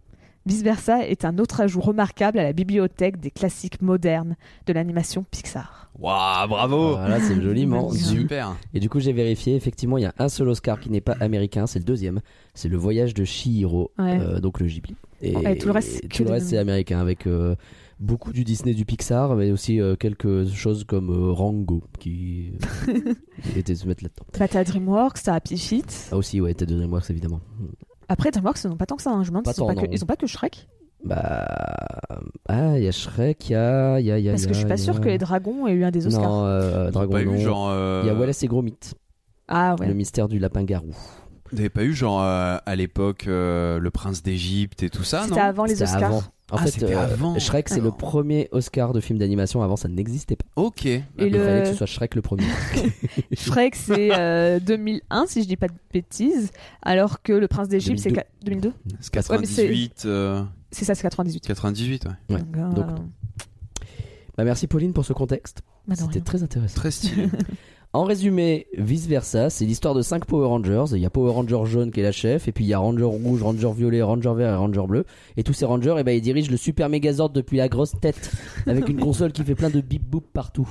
Vice versa est un autre ajout remarquable à la bibliothèque des classiques modernes de l'animation Pixar. Waouh, bravo. Voilà, c'est joliment. Super. Et du coup, j'ai vérifié. Effectivement, il y a un seul Oscar qui n'est pas américain. C'est le deuxième. C'est le voyage de Chihiro, Ouais. euh, donc le Ghibli. Et, tout le reste, tout le reste, c'est américain avec euh, beaucoup du Disney, du Pixar, mais aussi euh, quelque chose comme euh, Rango qui était se mettre là-dedans. Bah, t'as DreamWorks, t'as Happy Feet. Ah aussi, ouais, t'as de DreamWorks évidemment. Après, DreamWorks, ils n'ont pas tant que ça. hein. Je me demande Pas ont que- ils ont pas que Shrek. Bah ah, il y a Shrek, il y a, il y a, il y a. Parce que je suis pas a- que les dragons aient eu un des Oscars. Non, euh, Dragon Pas eu non. genre. euh, Il y a Wallace et Gromit, Ah ouais. le mystère du lapin garou. Vous n'avez pas eu genre euh, à l'époque euh, le prince d'Égypte et tout ça, C'était avant les Oscars. avant. En Ah, fait, c'était euh, avant. Shrek, c'est le premier Oscar de film d'animation. Avant, ça n'existait pas. Ok. Et Il le- fallait que ce soit Shrek le premier. Shrek, c'est euh, 2001, si je dis pas de bêtises. Alors que Le Prince d'Égypte, c'est 2002. qua- 2002. C'est Ouais, mais c'est- 98, euh, C'est ça, c'est 98. 98, ouais. Ouais. Donc, euh, Donc, bah, merci Pauline pour ce contexte. bah, C'était très intéressant. Très stylé. En résumé, vice versa, c'est l'histoire de 5 Power Rangers. Il y a Power Ranger jaune qui est la chef, et puis il y a Ranger rouge, Ranger violet, Ranger vert et Ranger bleu. Et tous ces Rangers, eh ben, ils dirigent le Super Megazord depuis la grosse tête, avec une console qui fait plein de bip boop partout.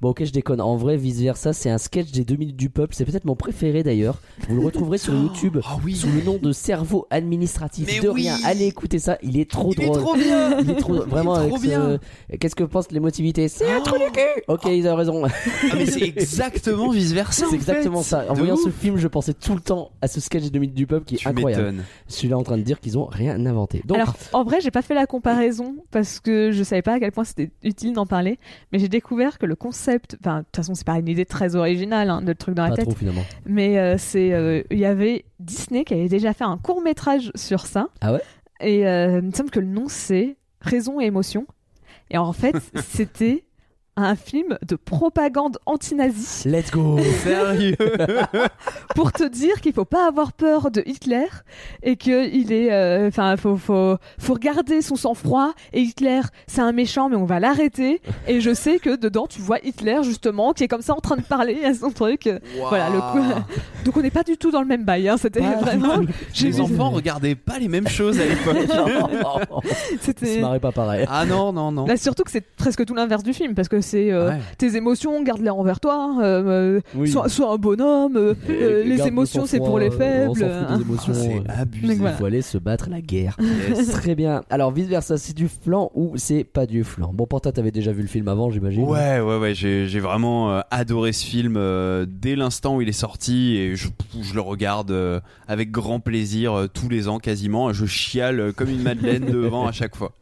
Bon, ok, je déconne. En vrai, vice versa, c'est un sketch des 2 minutes du peuple. C'est peut-être mon préféré d'ailleurs. Vous le retrouverez sur YouTube Ah oui. sous le nom de Cerveau Administratif. Mais de oui. rien. Allez écouter ça, il est trop Il est drôle. trop bien. Il est trop vraiment est trop ce-. Qu'est-ce que pensent l'émotivité C'est un Oh. trou du cul. Ok, ils ont raison. Ah, mais c'est exactement vice versa. C'est exactement ça. En De voyant ouf. ce film, je pensais tout le temps à ce sketch 2 minutes du peuple qui est Tu incroyable. m'étonnes. Je suis là en train de dire qu'ils ont rien inventé. Donc, Alors, en vrai, j'ai pas fait la comparaison parce que je savais pas à quel point c'était utile d'en parler, mais j'ai découvert que le concept, enfin, de toute façon, c'est pas une idée très originale, hein, de truc dans la pas tête, trop finalement. mais euh, c'est, euh, il y avait Disney qui avait déjà fait un court métrage sur ça. Ah ouais? Et euh, il me semble que le nom c'est Raison et émotion. Et en fait, c'était un film de propagande anti-nazie Let's go. Sérieux. Pour te dire qu'il faut pas avoir peur de Hitler et que il est euh, enfin faut faut faut regarder son sang-froid et Hitler c'est un méchant mais on va l'arrêter. Et je sais que dedans tu vois Hitler justement qui est comme ça en train de parler à son truc. Voilà le coup. Donc on n'est pas du tout dans le même bail hein. c'était vraiment Les vu- enfants regardaient pas les mêmes choses à l'époque. Ils se c'était marraient pas pareil. ah non, non, non. Là, surtout que c'est presque tout l'inverse du film parce que c'est euh, Ouais. tes émotions garde-les envers toi euh, euh, Oui. sois, sois un bonhomme euh, euh, les émotions c'est pour les euh, faibles s'en fout des hein. émotions. C'est euh, abusé. Il voilà. faut aller se battre la guerre. Yes. Très bien. Alors, vice versa, c'est du flan ou c'est pas du flan? Bon, pour toi, t'avais déjà vu le film avant, j'imagine Ouais, ouais, ouais, j'ai j'ai vraiment euh, adoré ce film euh, dès l'instant où il est sorti et je, je le regarde euh, avec grand plaisir euh, tous les ans quasiment. Je chiale euh, comme une madeleine devant à chaque fois.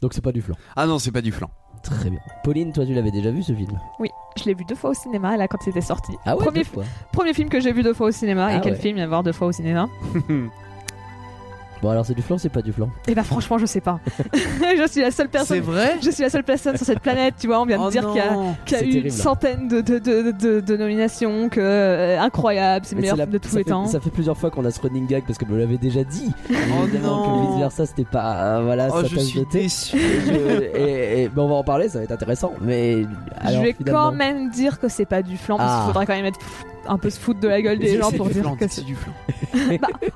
Donc, c'est pas du flan. Ah non, c'est pas du flan. Très bien. Pauline, toi, tu l'avais déjà vu ce film? Oui je l'ai vu deux fois au cinéma là quand c'était sorti Ah ouais premier, deux fois. premier film que j'ai vu deux fois au cinéma Ah et quel ouais. film y avoir deux fois au cinéma? Bon, alors c'est du flan, c'est pas du flan. Et bah franchement, je sais pas. je suis la seule C'est personne. vrai Je suis la seule personne sur cette planète, tu vois. On vient de Oh dire qu'il y a, y C'est eu terrible, une centaine de, de, de, de, de nominations, que euh, incroyable, c'est le meilleur c'est film la- de tous ça les fait- temps. Ça fait plusieurs fois qu'on a ce running gag parce que me l'avait déjà dit. Oh Évidemment non. que vice versa, c'était pas. euh, voilà, Oh, sa je suis déçu. Et, je- et- et- mais on va en parler, ça va être intéressant. Mais alors, je vais finalement- quand même dire que c'est pas du flan, parce Ah. qu'il faudrait quand même être un peu se foutre de la gueule des gens pour dire flan, que c'est du flan.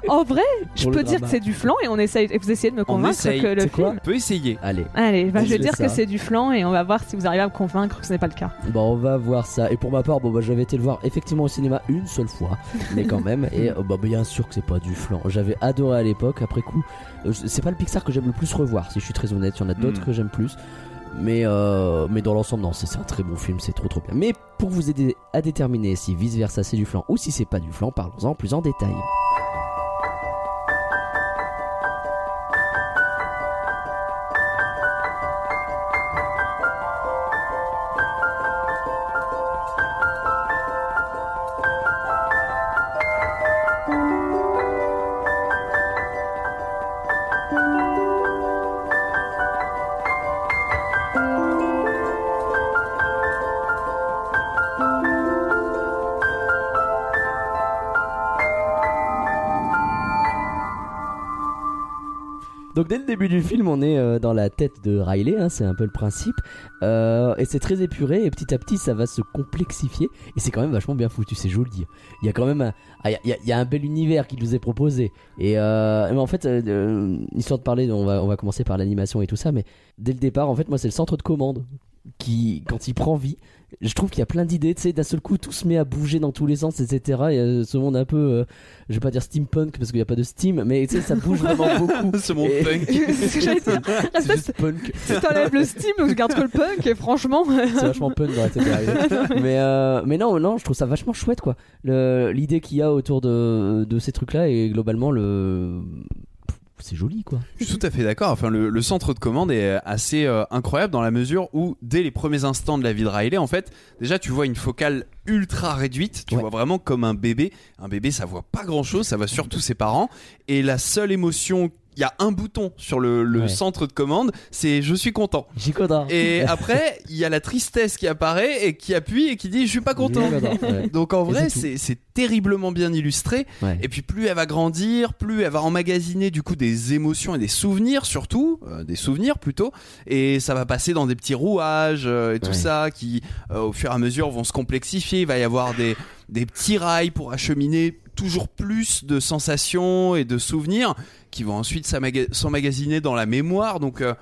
En vrai, je peux dire que c'est du flan et on essaye, et vous essayez de me convaincre essaye. que le quoi film. On peut essayer. Allez, Allez, bah, je vais dire ça. que c'est du flan et on va voir si vous arrivez à me convaincre que ce n'est pas le cas. bon, on va voir ça. Et pour ma part, bon, bah, j'avais été le voir effectivement au cinéma une seule fois, mais quand même. Et bah, bien sûr que c'est pas du flan. J'avais adoré à l'époque. Après coup, euh, c'est pas le Pixar que j'aime le plus revoir, si je suis très honnête. Il y en a d'autres Mm. que j'aime plus. Mais, euh, mais dans l'ensemble, non, c'est un très bon film, c'est trop trop bien. Mais pour vous aider à déterminer si vice versa c'est du flan ou si c'est pas du flan, parlons-en plus en détail. Le début du film, on est euh, dans la tête de Riley, hein, c'est un peu le principe, Euh, et c'est très épuré, et petit à petit ça va se complexifier, et c'est quand même vachement bien foutu, c'est joli. Il y a quand même un, ah, il y a- un bel univers qui nous est proposé, et euh, en fait, histoire de parler, on va, on va commencer par l'animation et tout ça, mais dès le départ, en fait, moi c'est le centre de commande qui, quand il prend vie, je trouve qu'il y a plein d'idées, tu sais, d'un seul coup tout se met à bouger dans tous les sens, etc. Il y a ce monde un peu, euh, je vais pas dire steampunk parce qu'il n'y a pas de steam, mais tu sais, ça bouge vraiment beaucoup. Ce monde Et- punk. C'est ce que j'allais dire. C'est Reste juste punk. Si t'enlèves le Steam, je garde que le punk et franchement. C'est vachement punk dans la tête mais, euh, mais non, non, je trouve ça vachement chouette quoi. Le- L'idée qu'il y a autour de, de ces trucs-là et globalement le. C'est joli quoi. Je suis tout à fait d'accord. Enfin, le, le centre de commande est assez euh, incroyable dans la mesure où, dès les premiers instants de la vie de Riley, en fait, déjà tu vois une focale ultra réduite. Tu Ouais. vois vraiment comme un bébé. Un bébé, ça voit pas grand chose. Ça voit surtout ses parents. Et la seule émotion, il y a un bouton sur le, le Ouais. centre de commande, c'est je suis content. Et après, il y a la tristesse qui apparaît et qui appuie et qui dit je suis pas content. Ouais. Donc en vrai, c'est terriblement bien illustré. Ouais. Et puis plus elle va grandir, plus elle va emmagasiner du coup des émotions et des souvenirs surtout, euh, des souvenirs plutôt. Et ça va passer dans des petits rouages euh, et tout ça qui, euh, au fur et à mesure, vont se complexifier. Il va y avoir des des petits rails pour acheminer toujours plus de sensations et de souvenirs qui vont ensuite s'emmagasiner dans la mémoire. Donc euh,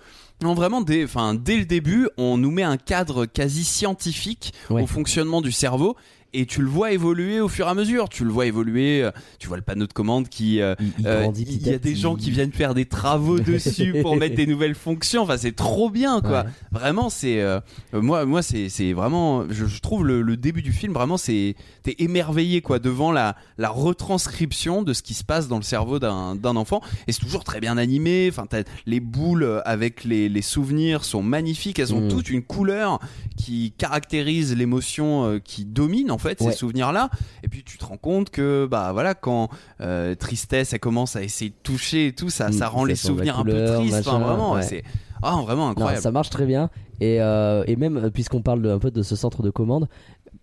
non, vraiment, dès, enfin, dès le début, on nous met un cadre quasi scientifique Ouais. au fonctionnement du cerveau. Et tu le vois évoluer au fur et à mesure. Tu le vois évoluer. euh, Tu vois le panneau de commande qui. euh, Il, il euh, il y a des gens qui viennent faire des travaux dessus pour mettre des nouvelles fonctions. Enfin, c'est trop bien, quoi. Ouais. Vraiment, c'est euh, moi, moi, c'est vraiment. Je, je trouve le, le début du film vraiment, c'est t'es émerveillé, quoi, devant la la retranscription de ce qui se passe dans le cerveau d'un enfant. Et c'est toujours très bien animé. Enfin, les boules avec les les souvenirs sont magnifiques. Elles ont Mm. toutes une couleur qui caractérise l'émotion qui domine en fait Ouais. ces souvenirs-là. Et puis tu te rends compte que bah voilà quand euh, tristesse elle commence à essayer de toucher et tout ça Mm, ça rend ça les souvenirs un peu tristes. Enfin, vraiment ouais. c'est ah vraiment Non, incroyable. ça marche très bien. Et, euh, et même, puisqu'on parle de- un peu de ce centre de commande,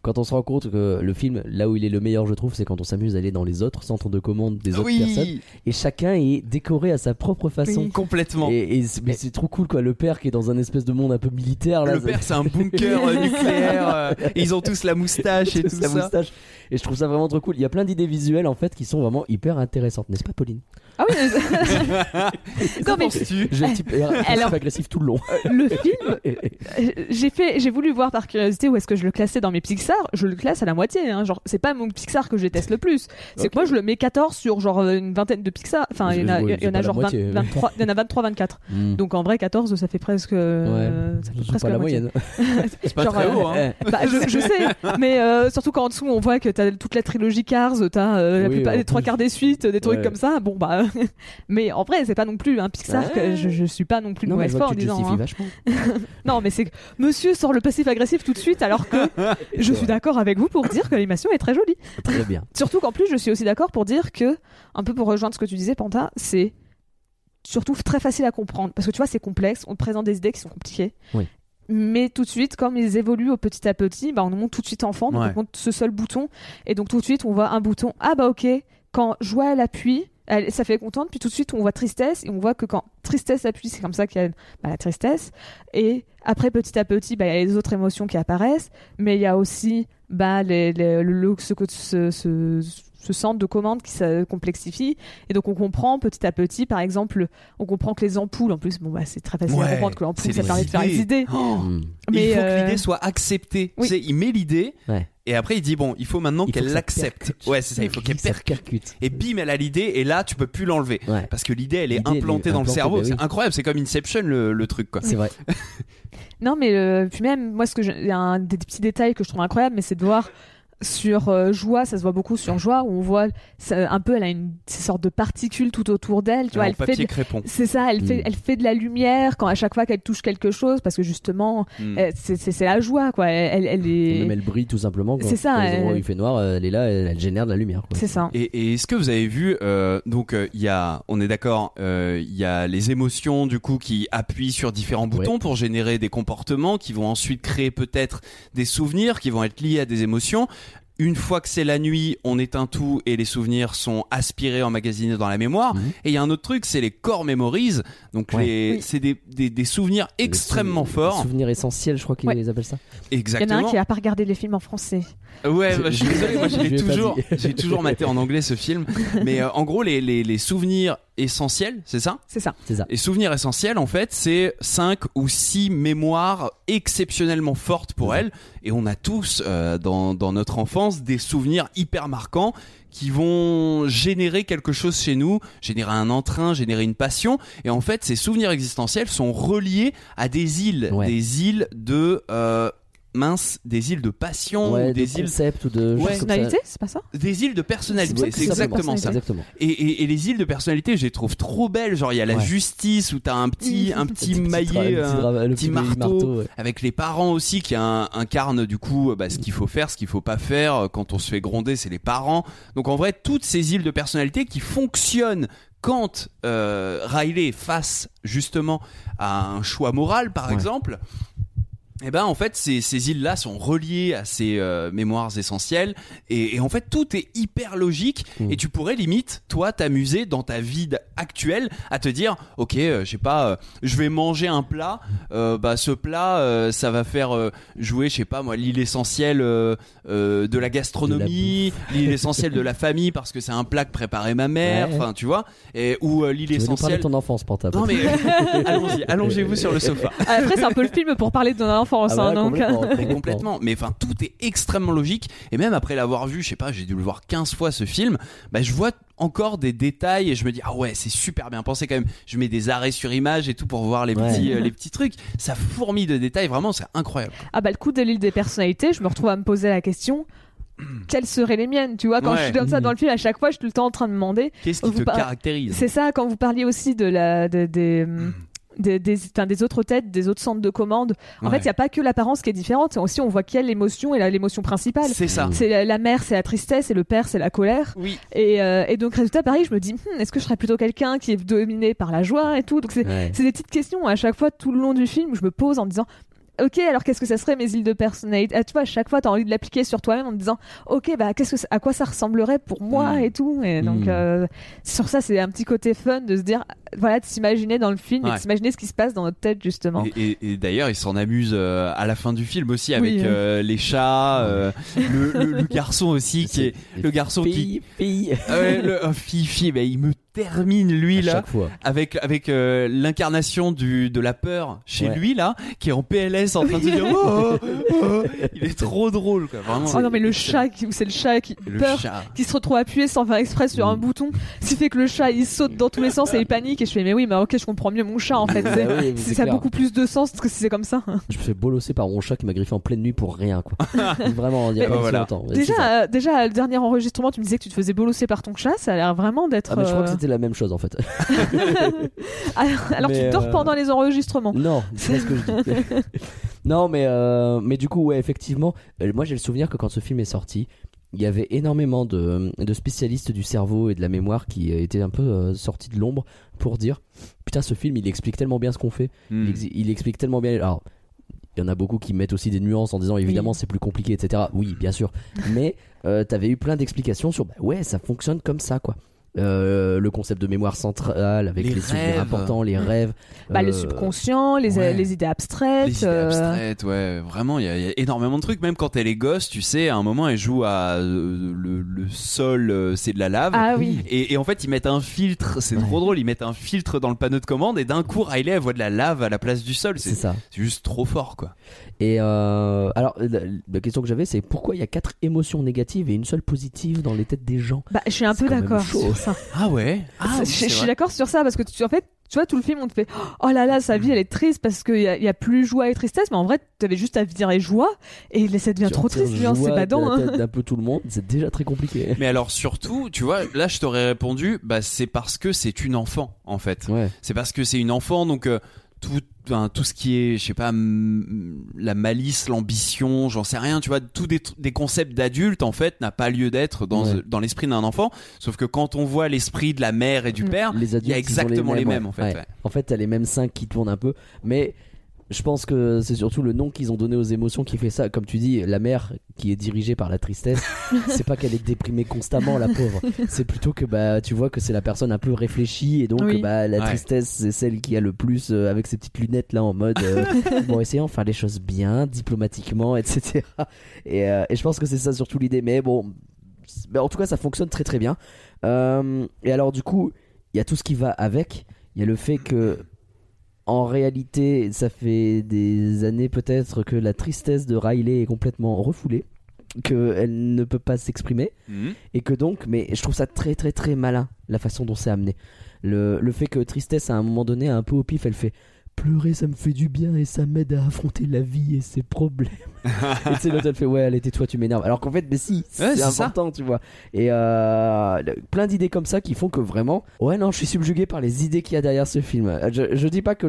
quand on se rend compte que le film, là où il est le meilleur, je trouve, c'est quand on s'amuse à aller dans les autres centres de commande des autres personnes. oui, Et chacun est décoré à sa propre façon. complètement. Et, mais c'est trop cool quoi. Le père qui est dans un espèce de monde un peu militaire là. le père c'est un bunker euh, nucléaire euh, et ils ont tous la moustache et tout la ça. moustache. Et je trouve ça vraiment trop cool. Il y a plein d'idées visuelles en fait qui sont vraiment hyper intéressantes, n'est-ce pas, Pauline? Ah oui, non, mais Je suis type, Alors- agressif tout le long. le film, euh, j'ai fait, j'ai voulu voir par curiosité où est-ce que je le classais dans mes Pixar. Je le classe à la moitié. Hein. Genre, c'est pas mon Pixar que je déteste le plus. C'est Ok. que moi, je le mets 14 sur genre euh, une vingtaine de Pixar. Enfin, il y en a, Ouais, y en a la genre 20 moitié. 23, il y en a 23, 24. Hmm. Donc en vrai, 14, ça fait presque, euh, ça fait C'est presque pas la moitié. moyenne. C'est pas Genre, très euh, haut. Hein. Bah, je, je sais, mais euh, surtout quand en dessous on voit que t'as toute la trilogie Cars, t'as euh, la Oui, plupart- en les trois quarts des suites, des trucs Ouais. comme ça. Bon bah, mais en vrai c'est pas non plus un Pixar Ouais. que je, je suis pas non plus de mauvaise foi en disant. hein. Non mais c'est que Monsieur sort le passif agressif tout de suite alors que je suis d'accord avec vous pour dire que l'animation est très jolie. Très bien. Surtout qu'en plus je suis aussi d'accord pour dire que un peu pour rejoindre ce que tu disais Panta, c'est surtout très facile à comprendre parce que tu vois c'est complexe, on te présente des idées qui sont compliquées. Oui. Mais tout de suite, comme ils évoluent au petit à petit, bah, on nous montre tout de suite enfant, donc Ouais. on montre ce seul bouton, et donc tout de suite on voit un bouton. Ah bah ok, quand elle appuie, ça fait contente, puis tout de suite on voit tristesse, et on voit que quand tristesse appuie, c'est comme ça qu'il y a bah, la tristesse. Et après petit à petit, bah, il y a les autres émotions qui apparaissent, mais il y a aussi bah, les- le, le- ce, ce, ce, ce centre de commande qui se complexifie. Et donc on comprend petit à petit, par exemple, on comprend que les ampoules, en plus, bon bah c'est très facile à comprendre que l'ampoule ça des permet de faire les idées. Oh, Hmm. Mais, il faut euh, que l'idée soit acceptée. oui. Tu sais, il met l'idée Ouais. et après il dit bon, il faut maintenant qu'elle l'accepte. Ouais, c'est ça, il faut qu'elle percute. Et bim, elle a l'idée et là tu peux plus l'enlever. Ouais. Parce que l'idée elle est L'idée, elle est implantée dans le cerveau. bah oui. C'est incroyable, c'est comme Inception le, le truc quoi. C'est vrai. Non, mais euh, puis même, moi, ce que je- il y a un des petits détails que je trouve incroyable, mais c'est de voir sur euh, joie, ça se voit beaucoup sur joie, où on voit ça- un peu, elle a une ces sorte de particules tout autour d'elle, tu vois, elle fait papier de- crépon. c'est ça, elle fait, Mm. elle fait de la lumière quand à chaque fois qu'elle touche quelque chose, parce que justement, Mm. euh, c'est c'est- c'est la joie, quoi. Elle, elle est. Même elle brille tout simplement. quand- C'est ça, les elle- il fait noir, elle est là, elle, elle génère de la lumière. quoi. C'est ça. Et, et est-ce que vous avez vu euh, donc euh, il y a on est d'accord euh, il y a les émotions du coup qui appuient sur différents boutons pour générer des comportements qui vont ensuite créer peut-être des souvenirs qui vont être liés à des émotions une fois que c'est la nuit, on éteint tout et les souvenirs sont aspirés, emmagasinés dans la mémoire. Et il y a un autre truc, c'est les core memories. Donc Ouais. les, Oui. c'est des, des, des souvenirs Les extrêmement sou- forts. les Souvenirs essentiels, je crois qu'ils Ouais. appellent ça. Il y en a Exactement. un qui a pas regardé les films en français. Ouais, Je- bah, je suis désolé, moi je je l'ai lui ai pas toujours, j'ai toujours maté en anglais ce film. Mais euh, en gros, les, les, les souvenirs essentiels, c'est ça? C'est ça. C'est ça. Et souvenirs essentiels, en fait, c'est 5 ou 6 mémoires exceptionnellement fortes pour elle. Et on a tous, euh, dans, dans notre enfance, des souvenirs hyper marquants qui vont générer quelque chose chez nous, générer un entrain, générer une passion. Et en fait, ces souvenirs existentiels sont reliés à des îles, Ouais. des îles de... euh, mince, des îles de passion, Ouais, ou des de îles concept ou de. Ouais. Personnalité, c'est pas ça? Des îles de personnalité, c'est exactement ça. Exactement. Et, et- et les îles de personnalité, je les trouve trop belles. Genre, il y a la Ouais. justice où t'as un petit, un petit Le maillet, euh, petit marteau. ouais. avec les parents aussi qui un- incarnent du coup bah, ce qu'il faut faire, ce qu'il faut pas faire. Quand on se fait gronder, c'est les parents. Donc en vrai, toutes ces îles de personnalité qui fonctionnent quand euh, Riley est face justement à un choix moral, par Ouais. exemple. Et ben en fait ces, ces îles-là sont reliées à ces euh, mémoires essentielles et, et en fait tout est hyper logique Mm. et tu pourrais limite toi t'amuser dans ta vie actuelle à te dire ok euh, je sais pas euh, je vais manger un plat euh, bah ce plat euh, ça va faire euh, jouer je sais pas moi l'île essentielle euh, euh, de la gastronomie l'île essentielle de la famille parce que c'est un plat que préparait ma mère Ouais. enfin tu vois et ou euh, l'île nous parler essentielle de ton enfance, non mais allons-y allongez-vous sur le sofa Après, c'est un peu le film pour parler de ton enfance. Ah bah hein, là, donc, complètement, Mais complètement. Mais enfin, tout est extrêmement logique. Et même après l'avoir vu, je sais pas, j'ai dû le voir 15 fois ce film, bah, je vois encore des détails et je me dis, ah ouais, c'est super bien pensé quand même. Je mets des arrêts sur image et tout pour voir les, Ouais. petits, euh, les petits trucs. Ça fourmille de détails, vraiment, c'est incroyable. Ah bah le coup de l'île des personnalités, je me retrouve à me poser la question quelles seraient les miennes Tu vois, quand Ouais. je suis comme ça dans le film, à chaque fois, je suis tout le temps en train de demander. Qu'est-ce qui Vous te par- caractérise? C'est ça, quand vous parliez aussi de la, de- des, Hmm. des, des, des autres têtes, des autres centres de commande. En Ouais. fait, il n'y a pas que l'apparence qui est différente, aussi on voit quelle l'émotion est l'émotion principale. C'est ça. C'est la, la mère, c'est la tristesse, et le père, c'est la colère. Oui. Et, euh, et donc, résultat, pareil, je me dis, Hmm, est-ce que je serais plutôt quelqu'un qui est dominé par la joie et tout? Donc, c'est Ouais. des petites questions à chaque fois tout le long du film où je me pose en me disant Ok, alors qu'est-ce que ça serait mes îles de personnalité? Ah, Tu vois, à chaque fois, tu as envie de l'appliquer sur toi-même en te disant Ok, bah, qu'est-ce que à quoi ça ressemblerait pour moi Mm. et tout? Et donc, Mm. euh, sur ça, c'est un petit côté fun de se dire Voilà, de s'imaginer dans le film et Ouais. de s'imaginer ce qui se passe dans notre tête, justement. Et, et- et d'ailleurs, il s'en amuse euh, à la fin du film aussi avec Oui, euh, les chats, euh, le, le- le garçon aussi qui est le garçon qui, Fille, fille. Ah le oh, Fifi, bah, il me termine lui À là. avec avec euh, l'incarnation du de la peur chez Ouais. lui là qui est en PLS en train de se dire oh, oh, oh. il est trop drôle quoi vraiment Oh non, mais le chat, c'est le chat qui le peur. chat Qui se retrouve appuyé sans faire exprès sur un bouton, ce qui fait que le chat il saute dans tous les sens et il panique. Et je fais, mais oui, mais ok, je comprends mieux mon chat en fait. Bah C'est- oui, c'est- c'est ça a beaucoup plus de sens que si c'est comme ça. Je me fais bolosser par mon chat qui m'a griffé en pleine nuit pour rien, quoi. Vraiment, il y a Mais- pas si Voilà. longtemps. Déjà, euh, déjà, le dernier enregistrement, tu me disais que tu te faisais bolosser par ton chat, ça a l'air vraiment d'être. Ah, mais je crois que euh, c'était la même chose en fait. Alors, alors tu dors euh, pendant les enregistrements. Non, c'est pas ce que je dis. non, mais, euh, mais du coup, ouais, effectivement, euh, moi j'ai le souvenir que quand ce film est sorti, il y avait énormément de, de spécialistes du cerveau et de la mémoire qui étaient un peu euh, sortis de l'ombre pour dire putain ce film il explique tellement bien ce qu'on fait. Hmm. il explique tellement bien alors il y en a beaucoup qui mettent aussi des nuances en disant évidemment c'est plus compliqué etc oui bien sûr. Mais euh, t'avais eu plein d'explications sur bah ouais ça fonctionne comme ça quoi Euh, le concept de mémoire centrale avec Les les, souvenirs rêves. importants les rêves Bah, le euh, subconscient, les, ouais. les idées abstraites. Les idées euh, abstraites, ouais, vraiment, il y, a- il y a énormément de trucs. Même quand elle est gosse, tu sais, à un moment, elle joue à euh, le, le sol, euh, c'est de la lave. Ah oui. Et, et en fait, ils mettent un filtre, c'est trop drôle, ils mettent un filtre dans le panneau de commande et d'un coup, Riley, elle voit de la lave à la place du sol. c'est ça c'est juste trop fort, quoi. Et euh, alors, la, la question que j'avais, c'est pourquoi il y a quatre émotions négatives et une seule positive dans les têtes des gens? Bah, je suis un peu d'accord ça. Ah ouais Ah, oui, je, suis d'accord sur ça parce que tu, en fait, tu vois, tout le film, on te fait Oh là là, sa vie elle est triste parce qu'il y, a- il y a plus joie et tristesse, mais en vrai, tu avais juste à virer joie et ça devient Tu trop triste, hein, c'est joie badant. hein. d'un peu tout le monde, c'est déjà très compliqué. Mais alors surtout, tu vois, là je t'aurais répondu, bah c'est parce que c'est une enfant en fait. Ouais. C'est parce que c'est une enfant, donc euh, tout, enfin, tout ce qui est, je sais pas, la malice, l'ambition, j'en sais rien, tu vois, tous des, concepts d'adultes en fait n'a pas lieu d'être dans, Ouais. dans l'esprit d'un enfant. Sauf que quand on voit l'esprit de la mère et du Mm. père, Les il y a exactement les mêmes, ouais. en fait. Ouais. ouais. En fait, t'as les mêmes cinq qui tournent un peu, mais je pense que c'est surtout le nom qu'ils ont donné aux émotions qui fait ça. Comme tu dis, la mère qui est dirigée par la tristesse, c'est pas qu'elle est déprimée constamment, la pauvre. C'est plutôt que bah tu vois que c'est la personne un peu réfléchie et donc Oui. bah la Ouais. tristesse c'est celle qui a le plus euh, avec ses petites lunettes là en mode euh, bon essayons de faire les choses bien, diplomatiquement, etc. Et, euh, et je pense que c'est ça surtout l'idée. Mais bon, bah, en tout cas ça fonctionne très très bien. Euh, et alors du coup, il y a tout ce qui va avec. Il y a le fait que en réalité, ça fait des années peut-être que la tristesse de Riley est complètement refoulée, qu'elle ne peut pas s'exprimer, Mhm. et que donc, mais je trouve ça très très très malin la façon dont c'est amené. Le, le fait que tristesse à un moment donné, un peu au pif, elle fait pleurer ça me fait du bien et ça m'aide à affronter la vie et ses problèmes. et sais, l'autre elle fait ouais, allez tais-toi, tu m'énerves. Alors qu'en fait, mais si, c'est c'est ça. important, tu vois. Et euh, le- plein d'idées comme ça qui font que vraiment, ouais, non, je suis subjugué par les idées qu'il y a derrière ce film. Euh, Je, je dis pas que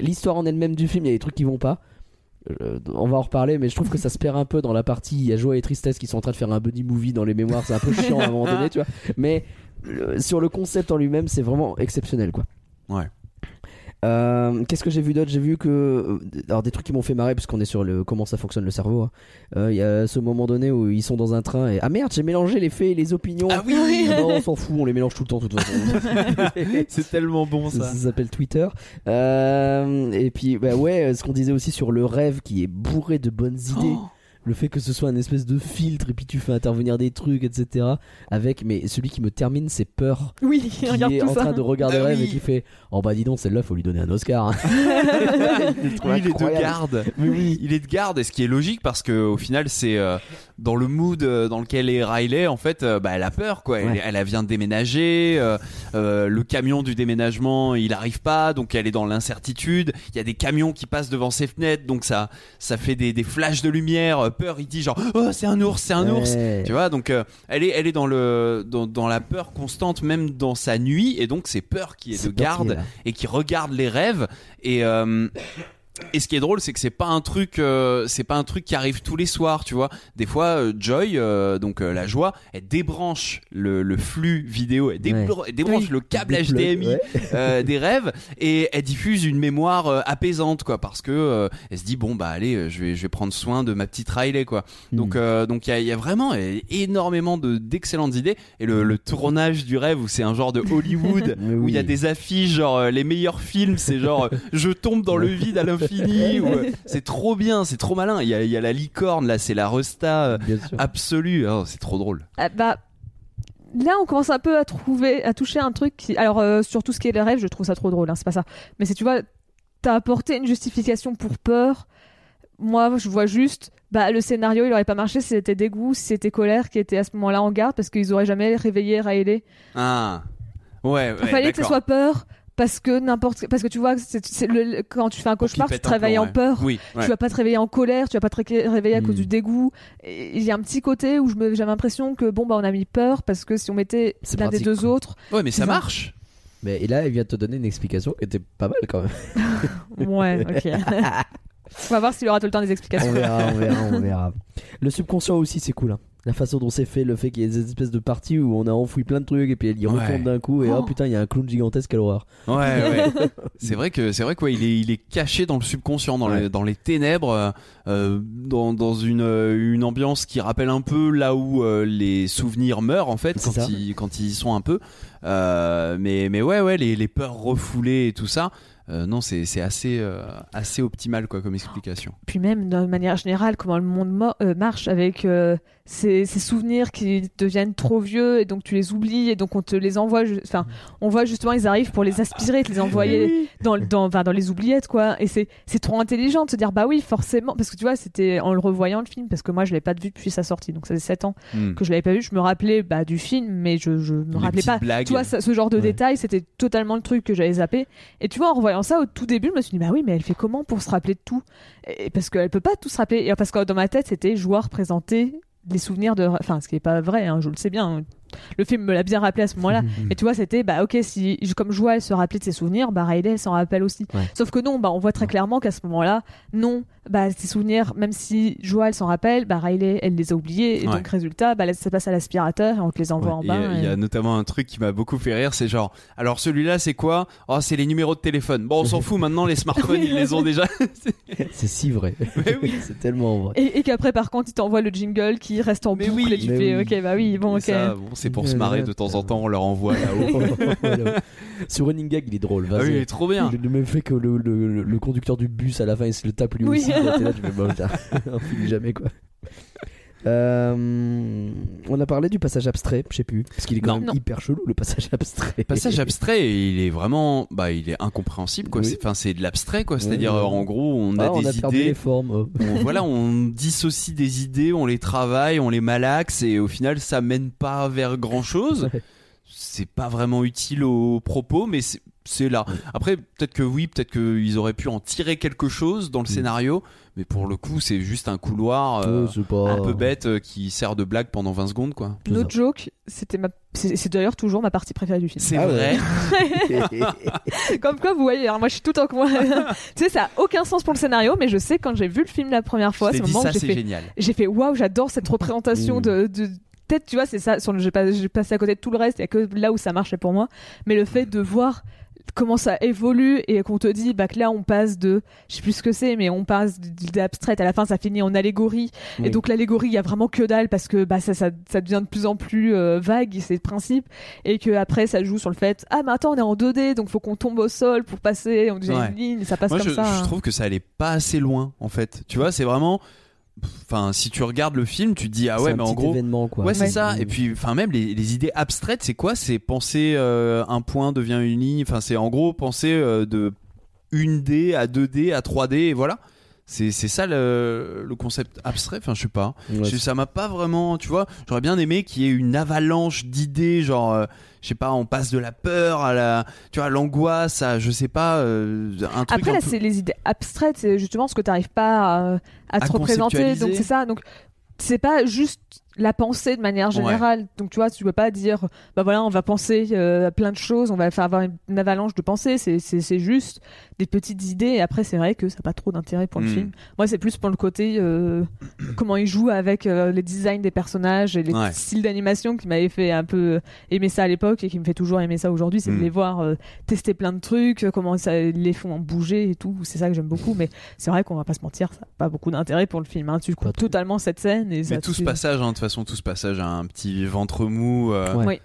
l'histoire en elle-même du film, il y a des trucs qui vont pas. Euh, on va en reparler, mais je trouve que ça se perd un peu dans la partie. Il y a joie et tristesse qui sont en train de faire un buddy movie dans les mémoires, c'est un peu chiant à un moment donné, tu vois. Mais sur le concept en lui-même, c'est vraiment exceptionnel, quoi. Ouais. Euh, Qu'est-ce que j'ai vu d'autre? J'ai vu que euh, alors des trucs qui m'ont fait marrer puisqu'on est sur le comment ça fonctionne le cerveau. hein. Euh, Il y a ce moment donné où ils sont dans un train et ah merde j'ai mélangé les faits et les opinions. Ah oui non on s'en fout on les mélange tout le temps de toute façon. C'est tellement bon ça s'appelle Twitter. Euh, et puis bah ouais ce qu'on disait aussi sur le rêve qui est bourré de bonnes idées. Oh. Le fait que ce soit un espèce de filtre et puis tu fais intervenir des trucs etc. Avec mais celui qui me termine c'est peur Oui, qui regarde est tout en ça. train de regarder Ah rêve oui. et qui fait oh bah dis donc celle-là faut lui donner un Oscar. hein. Oui, il est de garde. Mais oui. Il est de garde, et ce qui est logique parce que au final, c'est euh, dans le mood euh, dans lequel est Riley. En fait, euh, bah, elle a peur, quoi. Elle, Ouais. elle vient de déménager. euh, euh, le camion du déménagement, il arrive pas, donc elle est dans l'incertitude. Il y a des camions qui passent devant ses fenêtres, donc ça, ça fait des, des flashs de lumière. Peur, il dit genre, oh, c'est un ours, c'est un ours. Ouais. Tu vois, donc euh, elle est, elle est dans le, dans, dans la peur constante, même dans sa nuit, et donc c'est peur qui est de peur qui est garde et qui regarde les rêves et euh, et ce qui est drôle, c'est que c'est pas un truc, euh, c'est pas un truc qui arrive tous les soirs, tu vois. Des fois, euh, Joy, euh, donc euh, la joie, elle débranche le, le flux vidéo, elle, débr- elle débranche Oui. le câble HDMI ouais. euh, des rêves et elle diffuse une mémoire apaisante, quoi, parce que euh, elle se dit bon bah allez, je vais, je vais prendre soin de ma petite Riley, quoi. Donc, Hmm. euh, donc il y y a vraiment énormément de d'excellentes idées et le, le tournage du rêve où c'est un genre de Hollywood où il y a des affiches genre les meilleurs films, c'est genre je tombe dans le vide à l'infini. Ou, euh, c'est trop bien, c'est trop malin. Il y a, il y a la licorne là, c'est la resta euh, absolue. Oh, c'est trop drôle. Ah, bah, là, on commence un peu à trouver, à toucher un truc qui. Alors, euh, sur tout ce qui est les rêves, je trouve ça trop drôle, hein, c'est pas ça. Mais c'est, tu vois, t'as apporté une justification pour peur. Moi, je vois juste, bah, le scénario, il aurait pas marché si c'était dégoût, si c'était colère qui était à ce moment-là en garde, parce qu'ils auraient jamais réveillé Riley. Ah ouais, ouais Il fallait que ce soit peur, parce que n'importe. Parce que tu vois, c'est, c'est le- le- quand tu fais un cauchemar, tu te réveilles en ouais. peur. Oui, ouais. Tu vas pas te réveiller en colère, tu vas pas te ré- réveiller à cause Hmm. du dégoût. Il y a un petit côté où je me- j'avais l'impression que bon bah on a mis peur parce que si on mettait C'est l'un des deux quoi. autres, Ouais, mais ça marche. Mais et là, il vient te donner une explication qui était pas mal quand même. ouais, ok. on va voir s'il aura tout le temps des explications. On verra, on verra, on verra. Le subconscient aussi, c'est cool. hein. La façon dont c'est fait, le fait qu'il y ait des espèces de parties où on a enfoui plein de trucs et puis elle y Ouais. retourne d'un coup et oh, Oh. putain, il y a un clown gigantesque, quelle horreur. Ouais, ouais. c'est vrai que c'est vrai quoi, il est il est caché dans le subconscient, dans Ouais. les dans les ténèbres, euh, dans dans une une ambiance qui rappelle un peu là où euh, les souvenirs meurent en fait quand ça. ils quand ils y sont un peu. Euh, mais mais ouais ouais les les peurs refoulées et tout ça. euh, non, c'est c'est assez euh, assez optimal quoi comme explication. Puis même, de manière générale, comment le monde mo- euh, marche avec euh, ces, ces souvenirs qui deviennent trop vieux et donc tu les oublies et donc on te les envoie. Enfin, on voit justement, ils arrivent pour les aspirer, te les envoyer dans, dans, enfin, dans les oubliettes, quoi. Et c'est c'est trop intelligent de se dire, bah oui, forcément. Parce que tu vois, c'était en le revoyant le film, parce que moi, je l'ai pas vu depuis sa sortie, donc ça fait 7 ans Hmm. que je l'avais pas vu. Je me rappelais bah, du film, mais je, je me Les rappelais pas. blagues. Tu vois, ça- ce genre de Ouais. détails, c'était totalement le truc que j'avais zappé. Et tu vois, en revoyant ça au tout début, je me suis dit, bah oui, mais elle fait comment pour se rappeler de tout? Et Parce qu'elle peut pas tout se rappeler. Et parce que dans ma tête, c'était, je vois représenter les souvenirs de. Enfin, ce qui est pas vrai, hein, je le sais bien. Le film me l'a bien rappelé à ce moment-là. Mais tu vois, c'était, bah ok, si comme je vois elle se rappeler de ses souvenirs, bah Riley, elle s'en rappelle aussi. Ouais. Sauf que non, bah on voit très clairement qu'à ce moment-là, non, bah ses souvenirs, même si Joa elle s'en rappelle, bah Riley, elle les a oubliés. Et Ouais. donc, résultat, bah là, ça passe à l'aspirateur et on te les envoie en Ouais, bas. Il y et- a notamment un truc qui m'a beaucoup fait rire, c'est genre, alors celui-là c'est quoi? Oh c'est les numéros de téléphone. Bon on s'en fout maintenant, les smartphones ils les ont déjà. C'est si vrai. Mais oui. c'est tellement vrai. Et, et qu'après, par contre, il t'envoie le jingle qui reste en Mais boucle oui. et tu Mais fais, oui. ok, bah oui, bon, ok. ça, bon, c'est pour se marrer de temps en temps, on leur envoie là-haut. Ce running gag, il est drôle. Ah Vas-y. oui, il est trop bien. Le, le même fait que le, le- le conducteur du bus à la fin il se le tape lui Oui. aussi. là, là, tu fais, bon, on finit jamais quoi. Euh, on a parlé du passage abstrait, je sais plus, parce qu'il est quand Non. même Non. hyper chelou le passage abstrait. Passage abstrait, il est vraiment, bah, il est incompréhensible quoi. Oui. C'est, enfin, c'est de l'abstrait quoi. C'est-à-dire, en gros, on a Ah, on des a perdu idées, les formes. oh. on, voilà, on dissocie des idées, on les travaille, on les malaxe et au final, ça mène pas vers grand chose. Ouais. C'est pas vraiment utile au propos, mais c'est, là. Après, peut-être que oui, peut-être qu'ils auraient pu en tirer quelque chose dans le Mm. scénario, mais pour le coup, c'est juste un couloir euh, Oh, c'est pas... un peu bête euh, qui sert de blague pendant 20 secondes quoi. No ça. joke, c'était ma... c'est c'est d'ailleurs toujours ma partie préférée du film. C'est Ah vrai. Comme quoi, vous voyez, alors moi je suis tout en moi. tu sais, ça a aucun sens pour le scénario, mais je sais quand j'ai vu le film la première fois, Je c'est t'ai le dit moment ça, où j'ai c'est fait, génial. j'ai fait waouh, j'adore cette représentation Mm. de, de peut-être tu vois c'est ça sur le j'ai pas j'ai passé à côté de tout le reste il y a que là où ça marchait pour moi mais le fait de voir comment ça évolue et qu'on te dit bah que là on passe de je sais plus ce que c'est mais on passe d'idée abstraite à la fin ça finit en allégorie Oui. et donc l'allégorie il y a vraiment que dalle parce que bah ça ça, ça devient de plus en plus euh, vague c'est le principe et que après ça joue sur le fait ah mais attends on est en 2D donc faut qu'on tombe au sol pour passer on devient Ouais. une ligne ça passe Moi, comme je, ça hein. je trouve que ça allait pas assez loin, en fait. Tu vois, c'est vraiment. Enfin, si tu regardes le film, tu te dis ah ouais, un mais en petit gros. événement quoi. Ouais, c'est Ouais. ça. Et puis, enfin, même les, les idées abstraites, c'est quoi? C'est penser euh, un point devient une ligne. Enfin, c'est en gros penser euh, de 1D à 2D à 3D, et voilà. C'est c'est ça le, le concept abstrait. Enfin, je sais pas. Ouais, Je- ça m'a pas vraiment, tu vois. J'aurais bien aimé qu'il y ait une avalanche d'idées, genre, euh, je sais pas, on passe de la peur à la, tu vois, l'angoisse, à, je sais pas, euh, un truc. Après, un là, peu- c'est les idées abstraites, c'est justement ce que tu n'arrives pas à, à À te représenter. Donc, c'est ça. Donc, c'est pas juste la pensée de manière générale. Donc, tu vois, tu peux pas dire, bah voilà, on va penser euh, à plein de choses, on va faire avoir une, avalanche de pensées. C'est- juste des petites idées. Et après, c'est vrai que ça n'a pas trop d'intérêt pour le Mm. film. Moi, c'est plus pour le côté euh, comment il joue avec euh, les designs des personnages et les Ouais. styles d'animation qui m'avait fait un peu aimer ça à l'époque et qui me fait toujours aimer ça aujourd'hui. C'est de les voir euh, tester plein de trucs, euh, comment ça ils les font bouger et tout. C'est ça que j'aime beaucoup. Mais c'est vrai qu'on va pas se mentir, ça n'a pas beaucoup d'intérêt pour le film. Hein. Tu coupes totalement cette scène et ça tout ce passage, hein, de toute façon, tout ce passage a un petit ventre mou. euh, Ouais. Oui.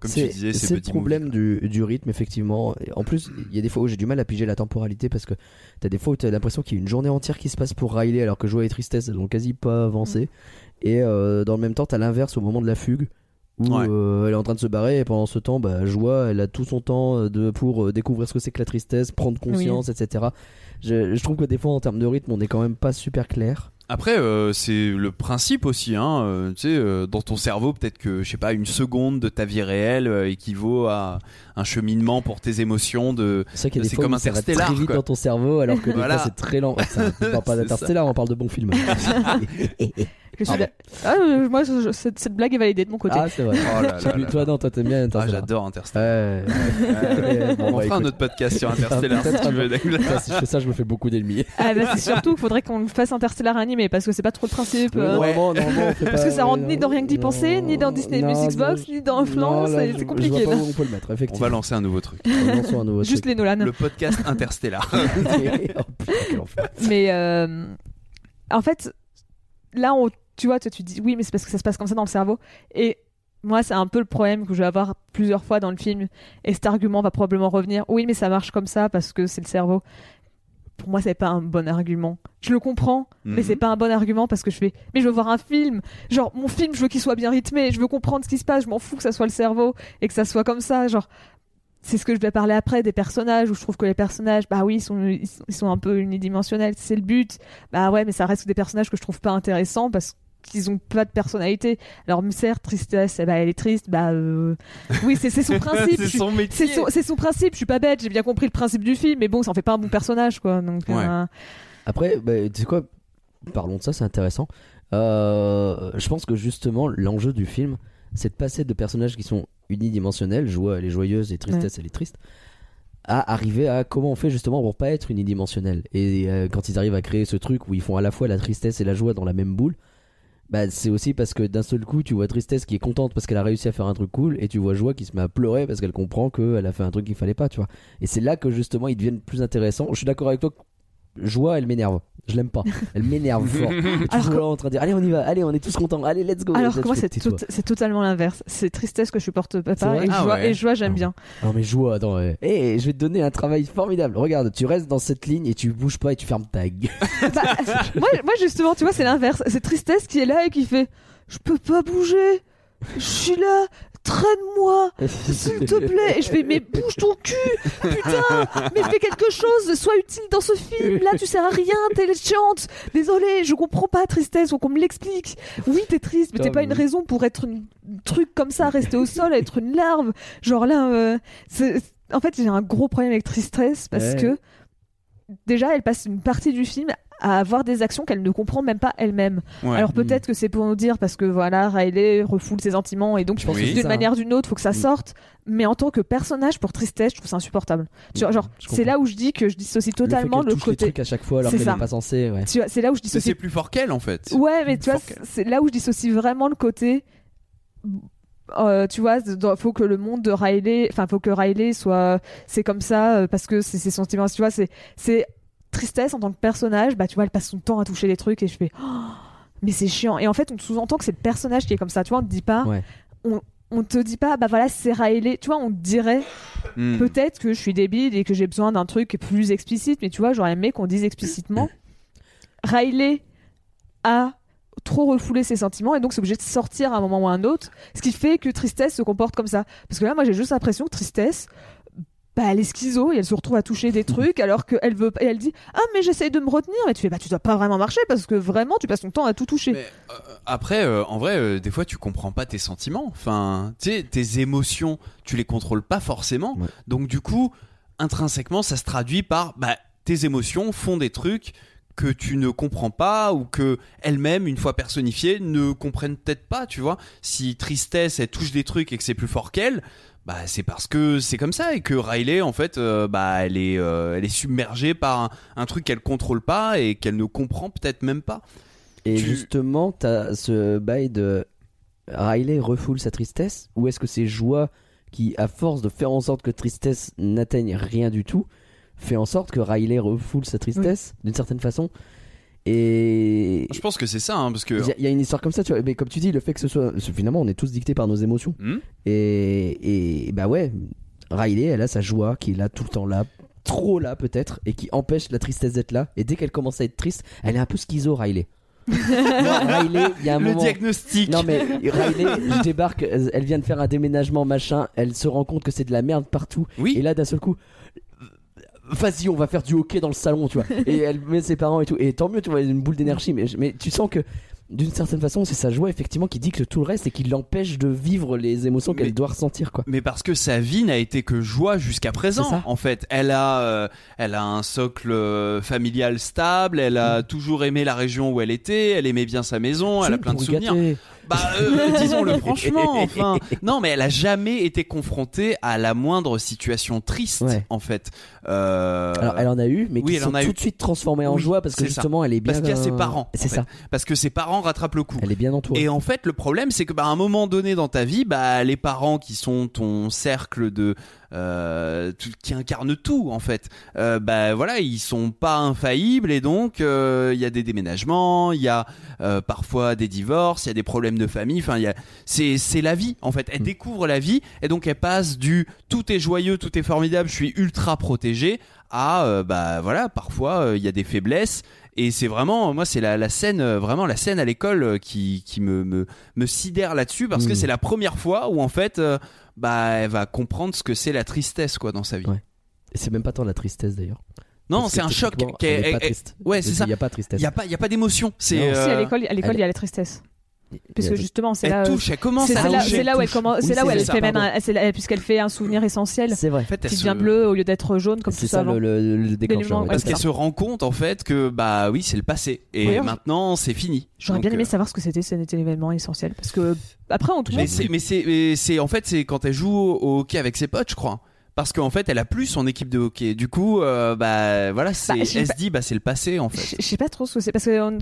Comme tu disais, c'est le problème du, du rythme, effectivement. Et En plus, il y a des fois où j'ai du mal à piger la temporalité parce que t'as des fois où t'as l'impression qu'il y a une journée entière qui se passe pour Riley alors que Joie et Tristesse elles ont quasi pas avancé. Et euh, dans le même temps, t'as l'inverse au moment de la fugue où Ouais. euh, elle est en train de se barrer et pendant ce temps, bah, Joie elle a tout son temps de, pour euh, découvrir ce que c'est que la tristesse, prendre conscience, etc. Je, je trouve que des fois en termes de rythme, on est quand même pas super clair. Après, euh, c'est le principe aussi, hein. euh, tu sais, euh, dans ton cerveau, peut-être que, je sais pas, une seconde de ta vie réelle euh, équivaut à un cheminement pour tes émotions de. C'est comme où ça va Interstellar, très vite quoi. dans ton cerveau alors que Voilà. c'est très lent. Ça, on parle pas d'Interstellar, on parle de bons films. Ah, euh, moi, je- je- cette, cette blague est validée de mon côté. Ah, c'est vrai. Oh là là Toi, là toi, non, toi, t'aimes bien Ah, Interstellar. j'adore Interstellar. Ouais, ouais, ouais. Bon, On bah, fera un écoute. autre podcast sur Interstellar si tu veux. Douglas. Si je fais ça, je me fais beaucoup d'ennemis. Ah, bah, c'est surtout qu'il faudrait qu'on fasse Interstellar animé parce que c'est pas trop le principe. euh, Normalement, normalement, on fait Parce pas- que ça rentre ni dans Rien que d'y penser, ni dans Disney Music Box, ni dans là, c'est je- compliqué. Je vois là. pas où on peut le mettre, On effectivement. va lancer un nouveau truc. Lançons un nouveau Juste les Nolan. Le podcast Interstellar. truc. Oh, putain, quel enfer. Mais euh, en fait, là, on, tu vois, toi, tu dis oui, mais c'est parce que ça se passe comme ça dans le cerveau. Et moi, c'est un peu le problème que je vais avoir plusieurs fois dans le film. Et cet argument va probablement revenir. Oui, mais ça marche comme ça parce que c'est le cerveau. Pour moi, c'est pas un bon argument. Je le comprends, mais Mhm. c'est pas un bon argument parce que je fais. Mais je veux voir un film. Genre, mon film, je veux qu'il soit bien rythmé. Je veux comprendre ce qui se passe. Je m'en fous que ça soit le cerveau et que ça soit comme ça. Genre, c'est ce que je vais parler après des personnages où je trouve que les personnages, bah oui, ils sont, ils sont, ils sont un peu unidimensionnels. C'est le but. Bah ouais, mais ça reste des personnages que je trouve pas intéressants parce qu'ils ont pas de personnalité. Alors, certes, tristesse, eh bah, elle est triste. Bah euh, oui, c'est son principe. c'est son métier. c'est son, principe, je suis pas bête, j'ai bien compris le principe du film, mais bon, ça en fait pas un bon personnage, quoi. Donc, Ouais. euh, Après, bah, tu sais quoi Parlons de ça, c'est intéressant. Euh, je pense que justement, l'enjeu du film, c'est de passer de personnages qui sont unidimensionnels, joie, elle est joyeuse et tristesse, elle est triste, à arriver à comment on fait justement pour pas être unidimensionnel. Et euh, quand ils arrivent à créer ce truc où ils font à la fois la tristesse et la joie dans la même boule, bah, c'est aussi parce que d'un seul coup, tu vois Tristesse qui est contente parce qu'elle a réussi à faire un truc cool, et tu vois Joie qui se met à pleurer parce qu'elle comprend qu'elle a fait un truc qu'il fallait pas, tu vois. Et c'est là que justement ils deviennent plus intéressants. Je suis d'accord avec toi. Joie, elle m'énerve. Je l'aime pas. Elle m'énerve fort. Alors que- là en train de dire Allez, on y va. Allez, on est tous contents. Allez, let's go. Alors que moi, c'est tais-toi. tout- c'est totalement l'inverse. C'est tristesse que je supporte vrai et, Ah joie, ouais. et joie, j'aime Ah bien. Non mais Joie, attends. ouais. Eh, je vais te donner un travail formidable. Regarde, tu restes dans cette ligne et tu bouges pas et tu fermes ta gueule. Bah, moi, moi, justement, tu vois, c'est l'inverse. C'est tristesse qui est là et qui fait Je peux pas bouger. Je suis là. Traîne-moi. S'il te plaît. Et je fais Mais bouge ton cul. Putain. Mais fais quelque chose. Sois utile dans ce film. Là, tu sers à rien. T'es chiante. Désolé, je comprends pas tristesse. Faut qu'on me l'explique. Oui, t'es triste, mais t'es pas une raison pour être une un truc comme ça, rester au sol, être une larve. Genre là, euh, en fait, j'ai un gros problème avec tristesse parce Ouais. que déjà, elle passe une partie du film à avoir des actions qu'elle ne comprend même pas elle-même. Ouais. Alors peut-être que c'est pour nous dire parce que voilà, Riley refoule ses sentiments et donc je pense Oui. que d'une ça, manière ou d'une autre, faut que ça Mm. sorte. Mais en tant que personnage pour tristesse, je trouve ça insupportable. Tu vois, genre, c'est là où je dis que je dissocie totalement le, fait le, touche les côté. trucs à chaque fois alors C'est qu'elle ça. n'est pas censée. Ouais. Tu vois, c'est là où je dissocie c'est plus fort qu'elle en fait. Ouais, mais tu vois, c'est là où je dissocie vraiment le côté. euh, tu vois, faut que le monde de Riley, enfin, faut que Riley soit, c'est comme ça euh, parce que c'est ses sentiments. Tu vois, c'est, c'est tristesse en tant que personnage. Bah, tu vois, elle passe son temps à toucher les trucs et je fais, Oh, mais c'est chiant. Et en fait, on te sous-entend que c'est le personnage qui est comme ça. Tu vois, on te dit pas, Ouais. on, on te dit pas, bah voilà, c'est Riley. Tu vois, on te dirait Hmm. peut-être que je suis débile et que j'ai besoin d'un truc plus explicite, mais tu vois, j'aurais aimé qu'on dise explicitement Riley a trop refoulé ses sentiments et donc c'est obligé de sortir à un moment ou à un autre, ce qui fait que Tristesse se comporte comme ça. Parce que là, moi, j'ai juste l'impression que Tristesse, bah, elle est schizo et elle se retrouve à toucher des trucs alors qu'elle veut et elle dit ah mais j'essaye de me retenir et tu fais bah tu dois pas vraiment marcher parce que vraiment tu passes ton temps à tout toucher. Mais, euh, après, euh, en vrai, euh, des fois, tu comprends pas tes sentiments. Enfin, tu sais, tes émotions, tu les contrôles pas forcément. Ouais. Donc, du coup, intrinsèquement, ça se traduit par bah, tes émotions font des trucs que tu ne comprends pas ou que elles-mêmes, une fois personnifiées, ne comprennent peut-être pas. Tu vois, si tristesse, elle touche des trucs et que c'est plus fort qu'elle. Bah, c'est parce que c'est comme ça et que Riley en fait euh, bah elle est euh, elle est submergée par un, un truc qu'elle contrôle pas et qu'elle ne comprend peut-être même pas. Et Tu- justement, t'as ce bail de Riley refoule sa tristesse ou est-ce que c'est Joie qui, à force de faire en sorte que tristesse n'atteigne rien du tout, fait en sorte que Riley refoule sa tristesse d'une certaine façon Et Je pense que c'est ça, hein, parce que. il y, a- il y a une histoire comme ça, tu vois. Mais comme tu dis, le fait que ce soit. Finalement, on est tous dictés par nos émotions. Hmm Et, et bah ouais, Riley, elle a sa joie qui est là tout le temps là, trop là peut-être, et qui empêche la tristesse d'être là. Et dès qu'elle commence à être triste, elle est un peu schizo, Riley. Non, Riley, il y a un le moment. diagnostic. Non mais Riley, je débarque, elle elle vient de faire un déménagement machin, elle se rend compte que c'est de la merde partout, Oui. et là d'un seul coup, vas-y on va faire du hockey dans le salon, tu vois, et elle met ses parents et tout, et tant mieux, tu vois, une boule d'énergie, mais, mais tu sens que d'une certaine façon, c'est sa joie effectivement qui dicte tout le reste et qui l'empêche de vivre les émotions qu'elle doit ressentir quoi. Mais parce que sa vie n'a été que joie jusqu'à présent. En fait, elle a, euh, elle a un socle euh, familial stable. Elle a Mm. toujours aimé la région où elle était. Elle aimait bien sa maison. Elle a plein de souvenirs. gâter. Bah, euh, disons-le franchement. Enfin, non, mais elle a jamais été confrontée à la moindre situation triste. Ouais. En fait. Euh, Alors elle en a eu, mais oui, qui elle sont en a tout eu. de suite transformées en Oui, joie parce que c'est ça. justement elle est bien. Parce qu'il y a ses parents, C'est ça. parce que ses parents rattrapent le coup. Elle est bien entourée. Et en fait, le problème, c'est que bah, à un moment donné dans ta vie, bah, les parents qui sont ton cercle de euh, tout- qui incarnent tout en fait, euh, bah voilà, ils sont pas infaillibles et donc euh, il y a des déménagements, il y a euh, parfois des divorces, il y a des problèmes de famille. Enfin, il c'est c'est la vie en fait. Elle Mm. découvre la vie et donc elle passe du tout est joyeux, tout est formidable, je suis ultra protégé à euh, bah voilà, parfois euh, il y a des faiblesses. Et c'est vraiment, moi, c'est la, la scène, euh, vraiment la scène à l'école euh, qui, qui me, me, me sidère là-dessus parce que Mm. c'est la première fois où en fait, euh, bah, elle va comprendre ce que c'est la tristesse, quoi, dans sa vie. Ouais. Et c'est même pas tant la tristesse d'ailleurs. Non, c'est un choc. est pas elle- triste. ouais, c'est ça. Il y a pas de tristesse. Il y a pas, il y a pas d'émotion. C'est, Non. Si à euh, l'école, à l'école, elle- il y a la tristesse. Puisque a- justement, c'est elle là. touche, elle commence C'est à là, c'est là où elle commence, Oui, c'est là où elle ça, fait même, pardon. un- c'est là- puisqu'elle fait un souvenir essentiel. C'est vrai. En fait, elle Qui se- devient bleu au lieu d'être jaune comme tout C'est ça ça avant. le, le, déclencheur. Parce tout qu'elle se rend compte en fait que bah oui c'est le passé et Oui, maintenant c'est fini. J'aurais Donc, bien aimé euh, savoir ce que c'était, c'était l'événement essentiel. Parce que après, Mais montre. c'est, mais c'est, mais c'est en fait c'est quand elle joue au, hockey avec ses potes, je crois. Parce qu'en fait, elle a plus son équipe de hockey. Du coup, euh, bah voilà, c'est, Bah, elle pas- se dit bah c'est le passé en fait. Je sais pas trop ce que c'est parce qu'on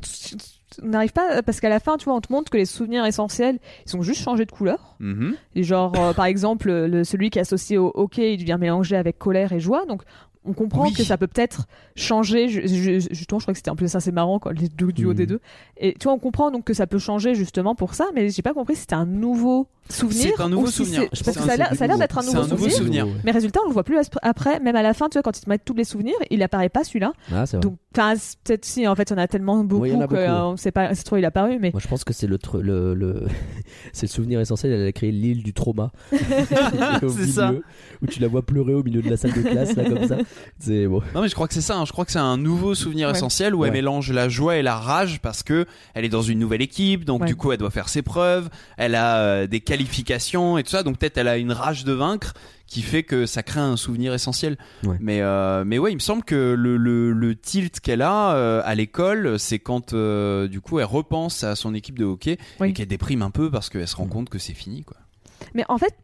on n'arrive pas parce qu'à la fin tu vois on te montre que les souvenirs essentiels ils ont juste changé de couleur Mhm. et genre euh, par exemple le, celui qui est associé au hockey il devient mélangé avec colère et joie donc on comprend Oui. que ça peut peut-être changer ju- justement je crois que c'était un peu ça c'est marrant quoi les deux duos des deux et tu vois on comprend donc que ça peut changer justement pour ça mais j'ai pas compris si c'était un nouveau souvenir C'est un nouveau ou si souvenir. Je pense que ça a l'air c'est ça a l'air du d'être un nouveau. souvenir souvenir. mais résultat on le voit plus après même à la fin tu vois quand ils te mettent tous les souvenirs il apparaît pas celui-là Ah, c'est vrai. donc, peut-être si, en fait, il y en a tellement beaucoup en beaucoup, euh, on sait pas, c'est trop il a apparu, mais Moi, je pense que c'est le, le, le... c'est le souvenir essentiel. Elle a créé l'île du trauma. Au C'est ça. Où tu la vois pleurer au milieu de la salle de classe, là, comme ça. C'est bon. Non mais je crois que c'est ça. hein. Je crois que c'est un nouveau souvenir Ouais. essentiel où elle Ouais. mélange la joie et la rage parce que elle est dans une nouvelle équipe, donc Ouais. du coup elle doit faire ses preuves. Elle a euh, des qualifications et tout ça, donc peut-être elle a une rage de vaincre qui fait que ça crée un souvenir essentiel. Ouais. Mais euh, mais ouais, il me semble que le, le, le tilt qu'elle a euh, à l'école, c'est quand euh, du coup elle repense à son équipe de hockey Oui. et qu'elle déprime un peu parce qu'elle se rend compte que c'est fini quoi. mais en fait,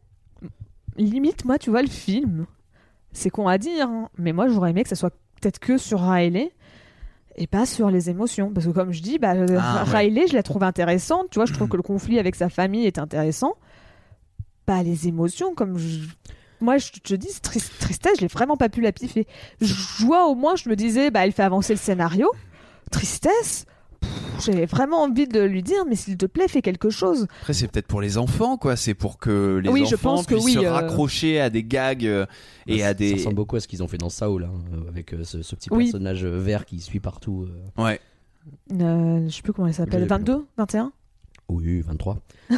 limite, moi, tu vois, le film, c'est con à dire, hein, mais moi, j'aurais aimé que ça soit peut-être que sur Riley et pas sur les émotions, parce que comme je dis, bah, euh, Ah, ouais. Riley, je la trouve intéressante, tu vois, je trouve que le conflit avec sa famille est intéressant. Pas les émotions, comme je- Moi, je te dis, tris- tristesse, je l'ai vraiment pas pu la piffer. Joie, au moins, je me disais, bah, elle fait avancer le scénario. Tristesse, j'avais vraiment envie de lui dire, mais s'il te plaît, fais quelque chose. Après, c'est peut-être pour les enfants, quoi. C'est pour que les Oui, je enfants pense que puissent oui, se euh. raccrocher à des gags euh, et Bah, à Ça des. ressemble beaucoup à ce qu'ils ont fait dans Saul, hein, euh, avec euh, ce, ce petit Oui. personnage vert qui suit partout. Ouais. Euh, je sais plus comment Je s'appelle. l'ai plus. 22 21 Oui, 23. Je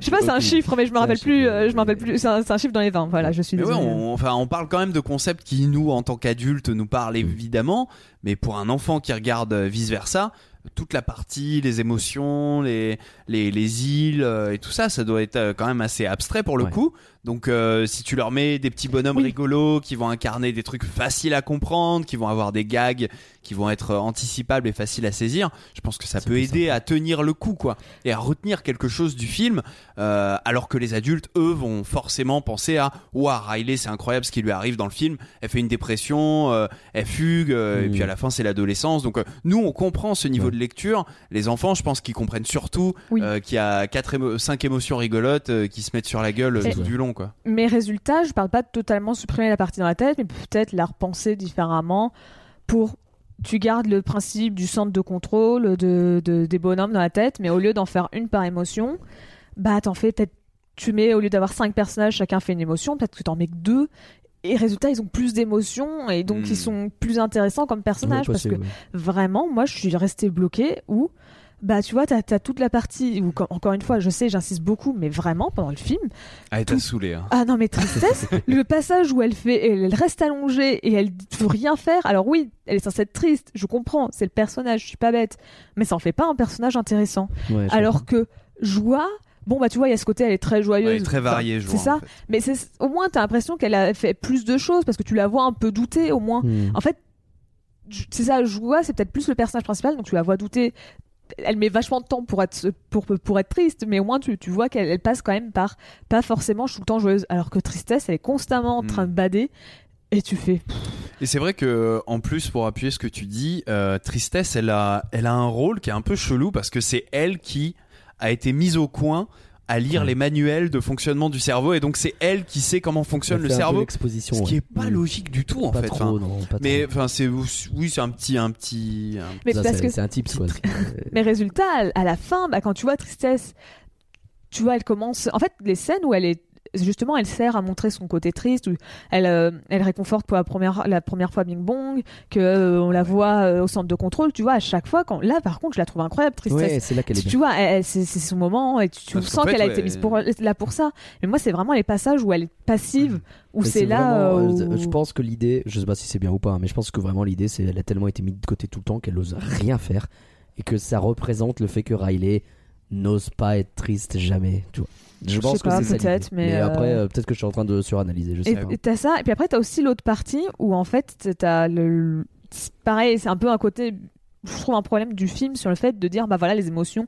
sais pas, c'est un chiffre, mais je me rappelle plus. euh, je me rappelle plus. C'est un, chiffre dans les 20. Voilà, je suis Mais ouais, on, enfin, on parle quand même de concepts qui, nous, en tant qu'adultes, nous parlent évidemment, mais pour un enfant qui regarde vice versa, toute la partie, les émotions, les, les, les îles euh, et tout ça, ça doit être euh, quand même assez abstrait pour le Ouais. coup. Donc, euh, si tu leur mets des petits bonhommes Oui. rigolos qui vont incarner des trucs faciles à comprendre, qui vont avoir des gags qui vont être euh, anticipables et faciles à saisir, je pense que ça peut aider à tenir le coup, quoi, et à retenir quelque chose du film, euh, alors que les adultes, eux, vont forcément penser à Waouh, Riley, c'est incroyable ce qui lui arrive dans le film. Elle fait une dépression, euh, elle fugue, et Mm. puis à la fin, c'est l'adolescence. Donc, nous, on comprend ce niveau Ouais. de lecture. Les enfants, je pense qu'ils comprennent surtout Oui. qu'il y a quatre émo- cinq émotions rigolotes qui se mettent sur la gueule tout du long, quoi. Mes résultats, je parle pas de totalement supprimer la partie dans la tête, mais peut-être la repenser différemment pour. Tu gardes le principe du centre de contrôle de, de- des bonhommes dans la tête, mais au lieu d'en faire une par émotion, bah t'en fais peut-être. Tu mets, au lieu d'avoir cinq personnages, chacun fait une émotion, peut-être que t'en mets que deux. Et résultat, ils ont plus d'émotions et donc Hmm. ils sont plus intéressants comme personnages Ouais, parce que ouais. vraiment, moi, je suis restée bloquée où bah tu vois, t'as as toute la partie où, encore une fois, je sais, j'insiste beaucoup, mais vraiment pendant le film, Ah, t'as Tout- saoulé. Hein. ah non mais tristesse, le passage où elle fait, elle, elle reste allongée et elle veut rien faire. Alors oui, elle est censée être triste, je comprends, c'est le personnage, je suis pas bête, mais ça en fait pas un personnage intéressant. Ouais, Alors que joie, bon bah tu vois, il y a ce côté, elle est très joyeuse, Elle est très variée, Enfin, c'est ça. en fait. Mais c'est au moins t'as l'impression qu'elle a fait plus de choses parce que tu la vois un peu douter au moins. Hmm. En fait, c'est ça, Joie, c'est peut-être plus le personnage principal, donc tu la vois douter. Elle met vachement de temps pour être, pour, pour être triste, mais au moins tu, tu vois qu'elle elle passe quand même par pas forcément tout le temps joyeuse. Alors que Tristesse, elle est constamment en train de bader. Et tu fais. Et c'est vrai que en plus pour appuyer ce que tu dis, euh, Tristesse, elle a, elle a un rôle qui est un peu chelou parce que c'est elle qui a été mise au coin à lire les manuels de fonctionnement du cerveau et donc c'est elle qui sait comment fonctionne On le cerveau, ce qui est pas Hmm. logique du tout en Pas fait. trop, Enfin, non, pas mais trop. enfin c'est oui c'est un petit un petit un- Mais Ça, parce c'est que. c'est un quoi. Mais résultat, à- à la fin, bah, quand tu vois Tristesse, tu vois, elle commence. En fait, les scènes où elle est. Justement, elle sert à montrer son côté triste, où elle, euh, elle réconforte pour la première, la première fois Bing Bong, que euh, on la voit euh, au centre de contrôle. Tu vois, à chaque fois, quand là, par contre, je la trouve incroyable, Tristesse. Ouais, c'est là qu'elle est tu bien. vois, c'est c'est son moment et tu, tu sens qu'elle a ouais, été mise pour, là pour ça. Mais moi, c'est vraiment les passages où elle est passive, où Mais c'est là. vraiment, où- Je pense que l'idée, je sais pas si c'est bien ou pas, hein, mais je pense que vraiment l'idée, c'est elle a tellement été mise de côté tout le temps qu'elle ose rien faire et que ça représente le fait que Riley n'ose pas être triste jamais. Tu vois. Je pense que c'est ça. peut-être, l'idée. mais, euh, après, euh, peut-être que je suis en train de suranalyser. Je sais Et t'as ça, et puis après t'as aussi l'autre partie où en fait t'as le, pareil, c'est un peu un côté, je trouve un problème du film sur le fait de dire bah voilà les émotions,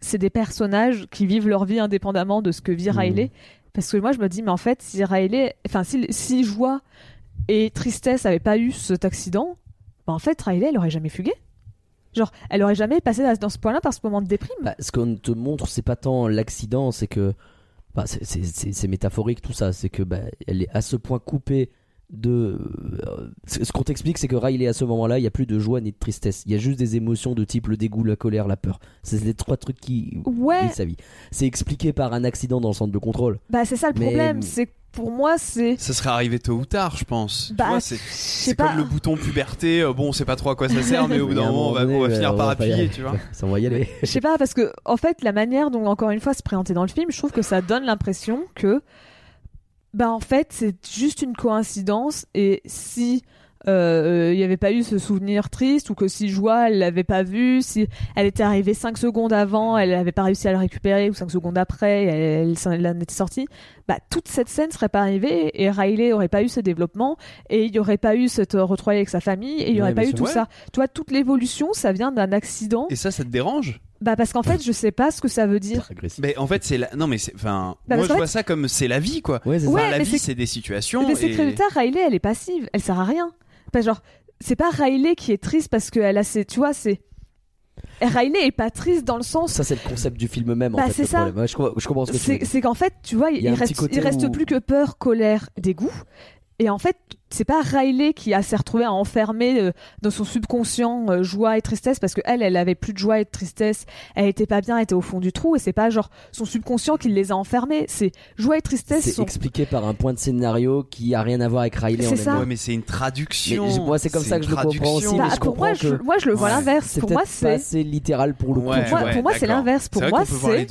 c'est des personnages qui vivent leur vie indépendamment de ce que vit Mhm. Riley, parce que moi je me dis mais en fait si Riley, enfin si, si joie et tristesse avaient pas eu cet accident, bah en fait Riley elle aurait jamais fugué, genre elle aurait jamais passé dans- ce point-là par ce moment de déprime. Bah, ce qu'on te montre, c'est pas tant l'accident, c'est que. bah, c'est- métaphorique tout ça. C'est que bah, elle est à ce point coupée de. euh, ce qu'on t'explique, c'est que Riley, à ce moment-là, il n'y a plus de joie ni de tristesse. Il y a juste des émotions de type le dégoût, la colère, la peur. C'est les trois trucs qui Ouais. sa vie. C'est expliqué par un accident dans le centre de contrôle. Bah c'est ça le Mais- problème, c'est que pour moi c'est ça serait arrivé tôt ou tard, je pense. Bah, c'est comme le bouton puberté, euh, bon, on sait pas trop à quoi ça sert, mais au bout d'un un moment, on va, on finir euh, par appuyer, tu vois. Ça, on va y aller. Je sais pas, parce que, en fait, la manière dont, encore une fois, c'est présenté dans le film, je trouve que ça donne l'impression que, bah, en fait, c'est juste une coïncidence, et si euh, il n'y avait pas eu ce souvenir triste, ou que si Joie, elle l'avait pas vu, si elle était arrivée 5 secondes avant, elle n'avait pas réussi à le récupérer, ou 5 secondes après, elle, elle, elle en était sortie, bah, toute cette scène serait pas arrivée, et Riley aurait pas eu ce développement, et il n'y aurait pas eu cette euh, retrouvaille avec sa famille, et il n'y Ouais, aurait pas eu tout Ouais. ça. Tu vois, toute l'évolution, ça vient d'un accident. Et ça, ça te dérange? Bah parce qu'en fait, je sais pas ce que ça veut dire. Mais en fait, c'est la... non, mais c'est enfin, Bah, moi je vois ça comme c'est la vie, quoi. Ouais, c'est. Enfin, la vie, c'est- c'est des situations. Mais c'est et- que résultat, Riley, elle est passive, elle sert à rien. Pas genre, c'est pas Riley qui est triste parce qu'elle a ses, tu vois, c'est. Riley est pas triste dans le sens. Ça, c'est le concept du film même. Bah, en fait, c'est ça. Ouais, je, co- je comprends ce que tu veux C'est qu'en fait, tu vois, il, Il reste, il reste où- plus que peur, colère, dégoût. Et en fait, c'est pas Riley qui a s'est retrouvée à enfermer euh, dans son subconscient euh, joie et tristesse parce que elle, elle avait plus de joie et de tristesse. Elle était pas bien, elle était au fond du trou et c'est pas genre son subconscient qui les a enfermés. C'est joie et tristesse. C'est sont- expliqué par un point de scénario qui a rien à voir avec Riley en C'est ça. elle-même. Ouais, mais c'est une traduction. Mais moi, c'est comme ça que je le comprends aussi, mais Bah, je pour moi, comprends je, que- moi, je le vois Ouais. l'inverse. Pour moi, c'est littéral pour le coup. Ouais, pour moi, c'est l'inverse. Pour moi, c'est-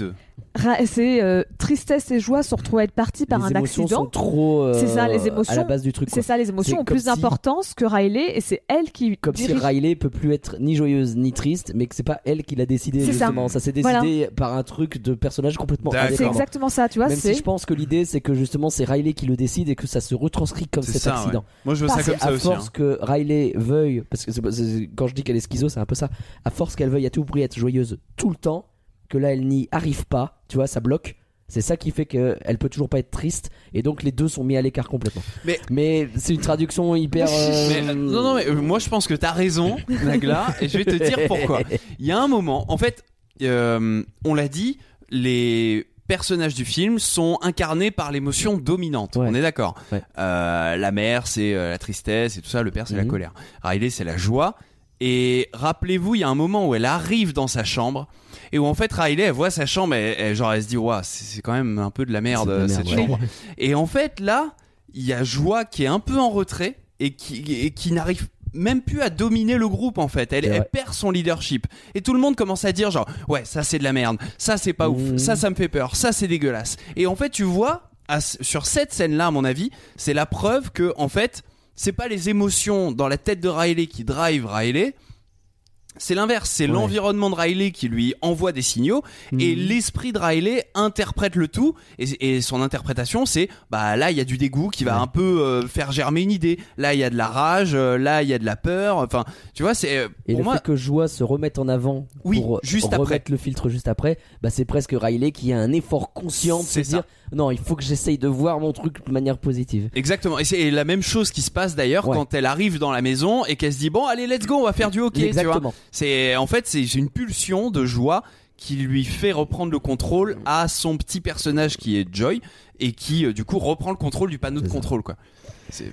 c'est euh, tristesse et joie se retrouvent à être partis par les un émotions accident. sont trop euh, C'est ça, les à la émotions, base du truc. C'est ça, les émotions ont plus si- d'importance que Riley et c'est elle qui Comme si. Riley peut plus être ni joyeuse ni triste, mais que c'est pas elle qui l'a décidé C'est ça. justement. Ça, s'est décidé Voilà. par un truc de personnage complètement. C'est exactement ça, tu vois. Même C'est si je pense que l'idée c'est que justement c'est Riley qui le décide et que ça se retranscrit comme C'est cet ça, accident. ouais. Moi, je Bah, ça comme ça à aussi. hein. force que Riley veuille, parce que c'est- c'est- quand je dis qu'elle est schizo, c'est un peu ça. À force qu'elle veuille à tout prix être joyeuse tout le temps, que là elle n'y arrive pas, tu vois, ça bloque. C'est ça qui fait qu'elle peut toujours pas être triste et donc les deux sont mis à l'écart complètement. Mais- c'est une traduction hyper. euh, Mais, euh, non, non, mais euh, moi je pense que t'as raison, Nagla, et je vais te dire pourquoi. Il y a un moment, en fait, euh, on l'a dit, les personnages du film sont incarnés par l'émotion dominante. Ouais. On est d'accord. Ouais. Euh, la mère, c'est la tristesse et tout ça. Le père, c'est la Mhm. colère. Riley, c'est la joie. Et rappelez-vous, il y a un moment où elle arrive dans sa chambre et où en fait Riley, elle voit sa chambre et, et genre elle se dit, waouh, c'est quand même un peu de la merde, de la cette ouais. chambre. Et en fait, là, il y a Joie qui est un peu en retrait et qui, et qui n'arrive même plus à dominer le groupe en fait. Elle, perd son leadership. Et tout le monde commence à dire genre ouais ça c'est de la merde, ça c'est pas ouf, Mhm. ça ça me fait peur, ça c'est dégueulasse. Et en fait tu vois à sur cette scène là à mon avis c'est la preuve que en fait c'est pas les émotions dans la tête de Riley qui drive Riley. C'est l'inverse, c'est Ouais. l'environnement de Riley qui lui envoie des signaux et Mhm. l'esprit de Riley interprète le tout et, et son interprétation c'est bah là il y a du dégoût qui va Ouais. un peu euh, faire germer une idée là il y a de la rage euh, là il y a de la peur enfin tu vois c'est euh, Et pour le moi fait que Joie se remette en avant Oui, pour juste remettre après. le filtre juste après, bah c'est presque Riley qui a un effort conscient de se dire non, il faut que j'essaye de voir mon truc de manière positive. exactement et c'est la même chose qui se passe d'ailleurs Ouais. quand elle arrive dans la maison et qu'elle se dit bon allez let's go on va faire du hockey tu vois Exactement. C'est en fait c'est une pulsion de joie qui lui fait reprendre le contrôle à son petit personnage qui est Joy et qui euh, du coup reprend le contrôle du panneau de ça. contrôle quoi c'est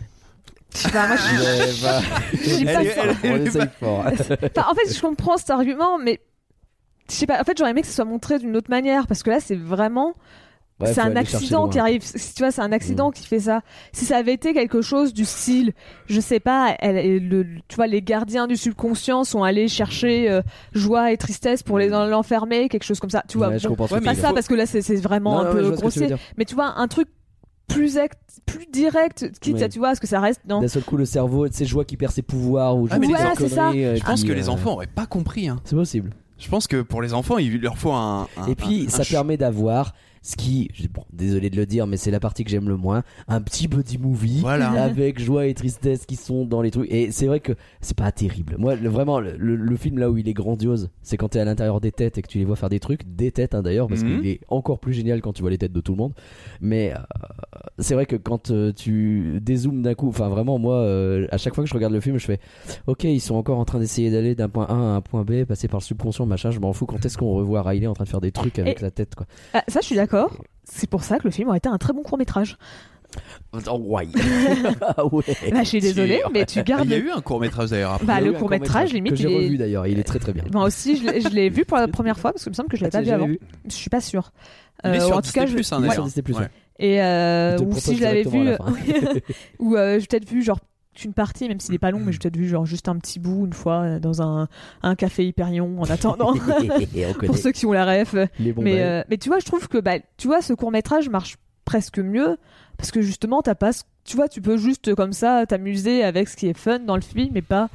pas, moi, je- Ouais, bah, je dis pas Elle est- ça. elle- on elle est essaye fort. Enfin, en fait, je comprends cet argument, mais je sais pas. En fait, j'aurais aimé que ce soit montré d'une autre manière parce que là, c'est vraiment. Ouais, c'est un accident qui arrive. Tu vois, c'est un accident Mm. qui fait ça. Si ça avait été quelque chose du style, je sais pas, elle, elle- le, tu vois, les gardiens du subconscient sont allés chercher euh, joie et tristesse pour les l'enfermer, quelque chose comme ça. Tu vois, Ouais, je bon, mais pas ça faut- parce que là, c'est c'est vraiment Non, un non, peu je grossier. Mais tu vois, un truc plus act, plus direct, quitte Ouais. à tu vois, ce que ça reste dans. D'un seul coup, le cerveau, c'est Joie qui perd ses pouvoirs ou Ah, mais je les sais pas, enfants- c'est ça. euh, je pense qui, que euh, les enfants auraient pas compris hein. C'est possible. Je pense que pour les enfants, il leur faut un. un- Et puis, un- ça un ch- permet d'avoir ce qui, bon, désolé de le dire, mais c'est la partie que j'aime le moins, un petit buddy movie Voilà. avec joie et tristesse qui sont dans les trucs. Et c'est vrai que c'est pas terrible. Moi, le- vraiment, le, le- le film là où il est grandiose, c'est quand t'es à l'intérieur des têtes et que tu les vois faire des trucs, des têtes hein, d'ailleurs, parce Mhm. qu'il est encore plus génial quand tu vois les têtes de tout le monde. Mais euh, c'est vrai que quand euh, tu dézoomes d'un coup, enfin vraiment, moi, euh, à chaque fois que je regarde le film, je fais, ok, ils sont encore en train d'essayer d'aller d'un point A à un point B, passer par le subconscient, machin, je m'en fous. Quand est-ce qu'on revoit Riley en train de faire des trucs avec Et- la tête, quoi. Ah, ça, je suis d'accord. C'est pour ça que le film aurait été un très bon court métrage. Oh, ouais. Ah ouais. Bah, je suis désolée, mais tu gardes. Il y a eu un court métrage d'ailleurs après. Bah, le eu un court-métrage, que limite, j'ai il est- revu d'ailleurs, il est très très bien. Moi aussi, je l'ai- vu pour la première fois parce qu'il me semble que je l'avais Ah, pas vu avant. vu Je suis pas sûre. Euh, sur en tout cas, je... Disney+, hein, sur Ouais. ouais. et euh, te ou si je l'avais vu, fin. ou euh, j'ai peut-être vu genre qu'une partie, même s'il est pas long, mais j'ai peut-être vu genre juste un petit bout une fois euh, dans un, un café Hyperion en attendant. Pour ceux qui ont la ref. mais, euh, mais tu vois, je trouve que bah, tu vois, ce court métrage marche presque mieux parce que justement, t'as pas, tu vois, tu peux juste euh, comme ça t'amuser avec ce qui est fun dans le film et pas.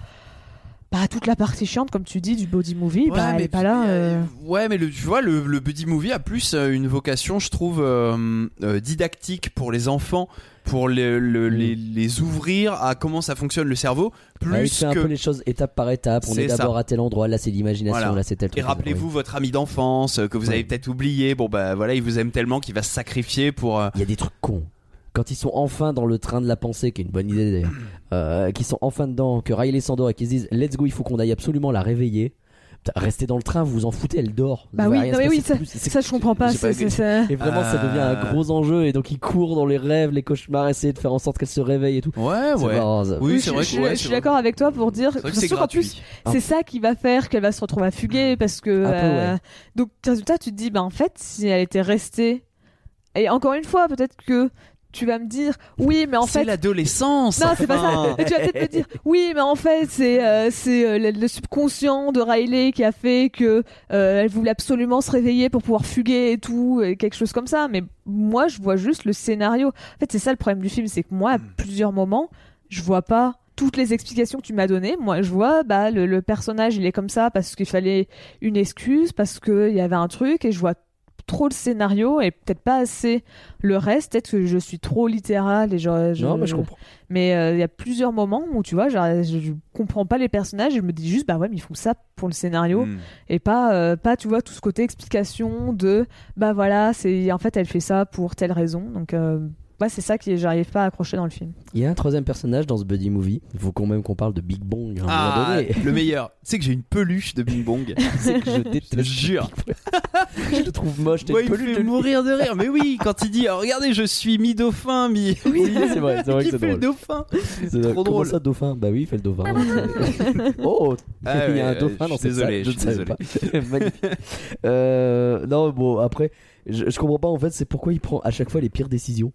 Bah, toute la partie chiante, comme tu dis, du body movie, bah, elle est pas là. euh. Ouais, mais le, tu vois, le, le buddy movie a plus une vocation, je trouve, euh, euh, didactique pour les enfants, pour le- le- Mm. les, les ouvrir à comment ça fonctionne le cerveau, plus Ouais, il fait un que. peu les choses étape par étape. On est d'abord à tel endroit, là c'est l'imagination, Voilà. là c'est tel Et truc. rappelez-vous votre ami d'enfance euh, que vous avez peut-être oublié. Bon bah voilà, il vous aime tellement qu'il va se sacrifier pour. euh, Il y a des trucs cons. Quand ils sont enfin dans le train de la pensée, qui est une bonne idée d'ailleurs, euh, qui sont enfin dedans, que Riley s'endort et qu'ils se disent Let's go, il faut qu'on aille absolument la réveiller. Restez dans le train, vous vous en foutez, elle dort. Bah oui, non, mais ça, ça je comprends pas. j'ai pas- c'est- c'est- c'est- Et vraiment, ça devient un Euh. gros enjeu. Et donc, il court dans les rêves, les cauchemars, essayer de faire en sorte qu'elle se réveille et tout. Ouais, ouais. marrant. Oui, c'est je, vrai je- que ouais, je c'est suis d'accord avec toi pour dire C'est qu'en plus, c'est ça qui va faire qu'elle va se retrouver à fuguer parce que peu, euh, ouais. donc résultat tu te dis bah en fait si elle était restée et encore une fois peut-être que tu vas me dire oui mais en C'est fait l'adolescence. non c'est pas ça. Et tu vas peut-être me dire oui mais en fait c'est euh, c'est euh, le, le subconscient de Riley qui a fait que euh, elle voulait absolument se réveiller pour pouvoir fuguer et tout et quelque chose comme ça mais moi je vois juste le scénario en fait c'est ça le problème du film c'est que moi à plusieurs moments je vois pas toutes les explications que tu m'as données. Moi, je vois, bah, le, le personnage, il est comme ça parce qu'il fallait une excuse, parce qu'il y avait un truc, et je vois trop le scénario et peut-être pas assez le reste. Peut-être que je suis trop littérale et je, je- Non, mais je comprends. Mais euh, il y a plusieurs moments où tu vois, genre, je, je comprends pas les personnages et je me dis juste, bah ouais, mais ils font ça pour le scénario Hmm. et pas, euh, pas, tu vois, tout ce côté explication de, bah voilà, c'est en fait, elle fait ça pour telle raison. Donc, euh, ouais, c'est ça qui j'arrive pas à accrocher dans le film. Il y a un troisième personnage dans ce buddy movie. Il faut quand même qu'on parle de Big Bang à un moment Ah, donné. le meilleur. Tu sais que j'ai une peluche de Bing Bong. C'est que je déteste. Je te jure. je le trouve moche. t'as Moi, une il me peluche fait de lui. mourir de rire. Mais oui, quand il dit oh, Regardez, je suis mi-dauphin, mi. Oui, c'est vrai, c'est vrai Qui que c'est fait le drôle. dauphin C'est trop Comment drôle. ça, dauphin Bah oui, il fait le dauphin. oh, Ah il y a un ouais, dauphin je dans suis cette désolé, salle. Je je ne suis savais pas. Magnifique. Euh, non, bon, après, je, je comprends pas en fait, c'est pourquoi il prend à chaque fois les pires décisions.